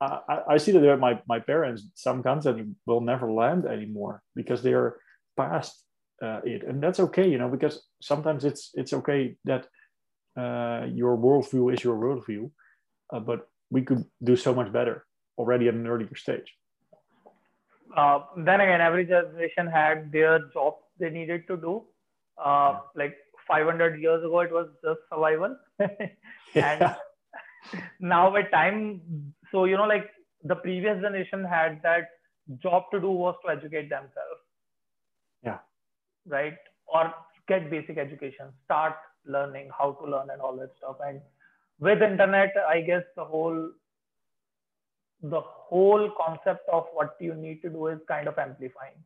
I, I see that my my parents some concepts will never land anymore because they are past uh, it, and that's okay, you know, because sometimes it's it's okay that uh, your worldview is your worldview, uh, but we could do so much better already at an earlier stage.
Uh, then again, every generation had their jobs they needed to do. Uh, like 500 years ago, it was just survival. [LAUGHS] and [LAUGHS] now with time, so, you know, like the previous generation had that job to do was to educate themselves.
Yeah.
Right. Or get basic education, start learning how to learn and all that stuff and with internet i guess the whole the whole concept of what you need to do is kind of amplifying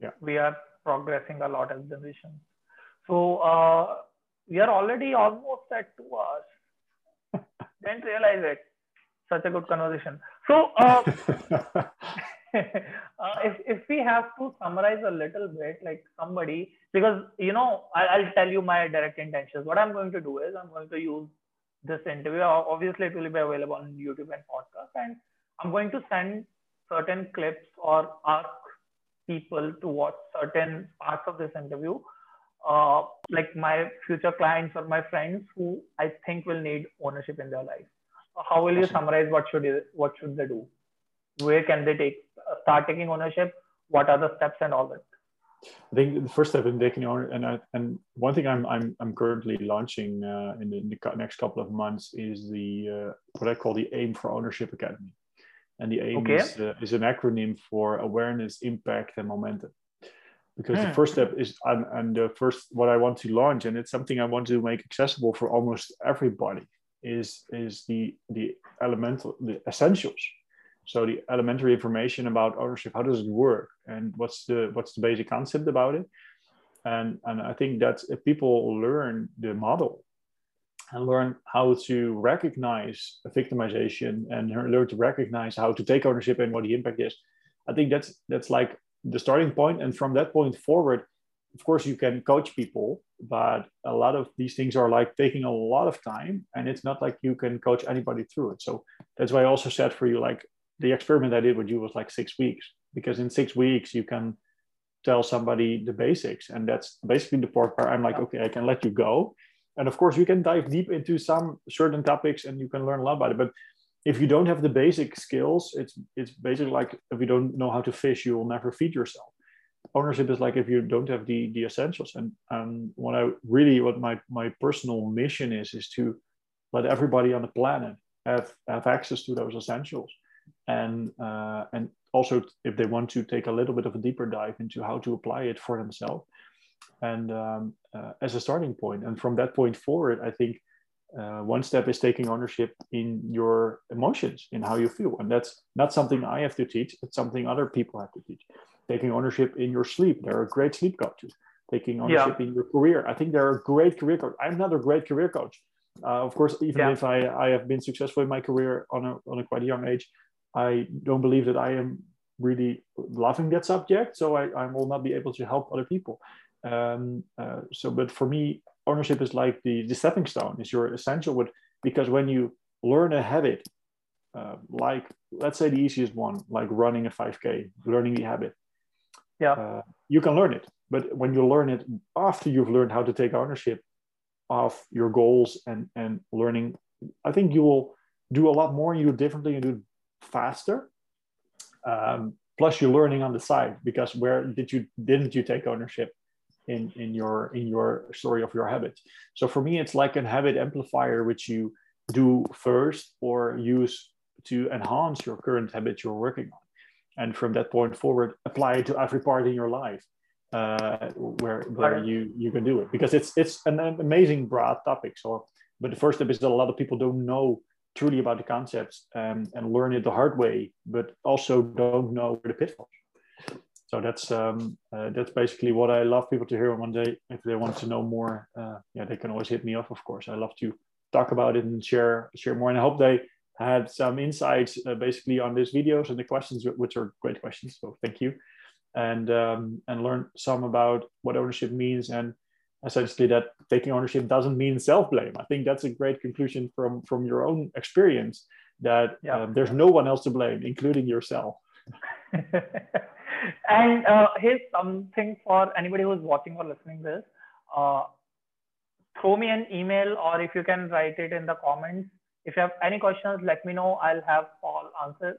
yeah
we are progressing a lot as generation so uh, we are already almost at two hours didn't realize it such a good conversation so uh, [LAUGHS] uh, if if we have to summarize a little bit, like somebody, because you know, I, I'll tell you my direct intentions. What I'm going to do is I'm going to use this interview. Obviously, it will be available on YouTube and podcast, and I'm going to send certain clips or ask people to watch certain parts of this interview. Uh, like my future clients or my friends who I think will need ownership in their life. How will you summarize what should you, what should they do? where can they take start taking ownership what are the steps and all that
I think the first step in taking ownership, and I, and one thing I'm I'm, I'm currently launching uh, in, the, in, the, next couple of months is the uh, what I call the AIM for Ownership Academy, and the AIM okay. is uh, is an acronym for awareness, impact, and momentum. Because the hmm. first step is and, and the first what I want to launch, and it's something I want to make accessible for almost everybody, is is the the elemental the essentials. So the elementary information about ownership how does it work? And what's the what's the basic concept about it? And and i think that if people learn the model and learn how to recognize victimization and learn to recognize how to take ownership and what the impact is i think that's that's like the starting point and from that point forward of course you can coach people but a lot of these things are like taking a lot of time and it's not like you can coach anybody through it. So that's why i also said for you like the experiment I did with you was like six weeks because in six weeks you can tell somebody the basics, and that's basically the part where I'm like, okay, I can let you go, and of course you can dive deep into some certain topics and you can learn a lot about it, but if you don't have the basic skills, it's it's basically like if you don't know how to fish, you will never feed yourself. Ownership is like if you don't have the the essentials. And um, what I really what my my personal mission is is to let everybody on the planet have have access to those essentials and uh, and also if they want to take a little bit of a deeper dive into how to apply it for themselves and um, uh, as a starting point. point and from that point forward i think uh, one step is taking ownership in your emotions in how you feel. And that's not something i have to teach. It's something other people have to teach. Taking ownership in your sleep. There are great sleep coaches taking ownership yeah. in your career. I think there are great career coach i'm not a great career coach. Uh, of course even yeah. if I, I have been successful in my career on a, on a quite young age I don't believe that I am really loving that subject, so I, I will not be able to help other people. Um, uh, so, but for me, ownership is like the, the stepping stone, is your essential. With, because when you learn a habit, uh, like let's say the easiest one, like running a 5K, learning the habit.
Yeah.
Uh, you can learn it, but when you learn it after you've learned how to take ownership of your goals and and learning, I think you will do a lot more. You do differently. You do faster. Um, plus, you're learning on the side because where did you didn't you take ownership? In in your in your story of your habit. So for me it's like a habit amplifier which you do first or use to enhance your current habit you're working on. And from that point forward apply it to every part in your life uh, where where you you can do it. Because it's it's an amazing broad topic. So but the first step is that a lot of people don't know truly about the concepts um, and learn it the hard way but also don't know where the pitfalls so that's um, uh, that's basically what I love people to hear one day. If they want to know more, uh, yeah, they can always hit me up. Of course, I love to talk about it and share share more. And I hope they had some insights uh, basically on these videos and the questions, which are great questions. So thank you, and um, and learn some about what ownership means and essentially that taking ownership doesn't mean self blame. I think that's a great conclusion from from your own experience that yeah. uh, there's no one else to blame, including yourself. [LAUGHS]
and uh, here's something for anybody who's watching or listening this. Uh, throw me an email or if you can write it in the comments. If you have any questions, let me know. I'll have Paul answer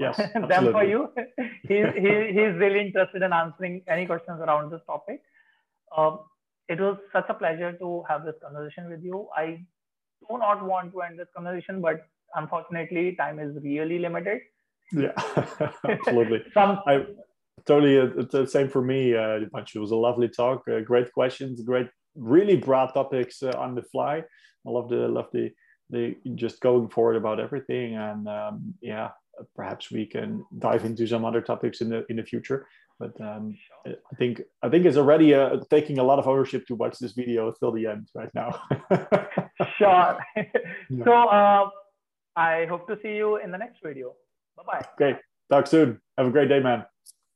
yes, [LAUGHS]
them for you. [LAUGHS] he's, he, he's really interested in answering any questions around this topic. Um, it was such a pleasure to have this conversation with you. I do not want to end this conversation, but unfortunately, time is really limited.
Yeah, [LAUGHS] absolutely. Some... I totally uh, the same for me. Uh, it was a lovely talk. Uh, great questions. Great, really broad topics uh, on the fly. I love the love the the just going forward about everything. And um, yeah, perhaps we can dive into some other topics in the in the future. But um, I think I think it's already uh, taking a lot of ownership to watch this video till the end right now. [LAUGHS]
sure. Yeah. [LAUGHS] So uh, I hope to see you in the next video. Bye bye.
Okay. Talk soon. Have a great day, man.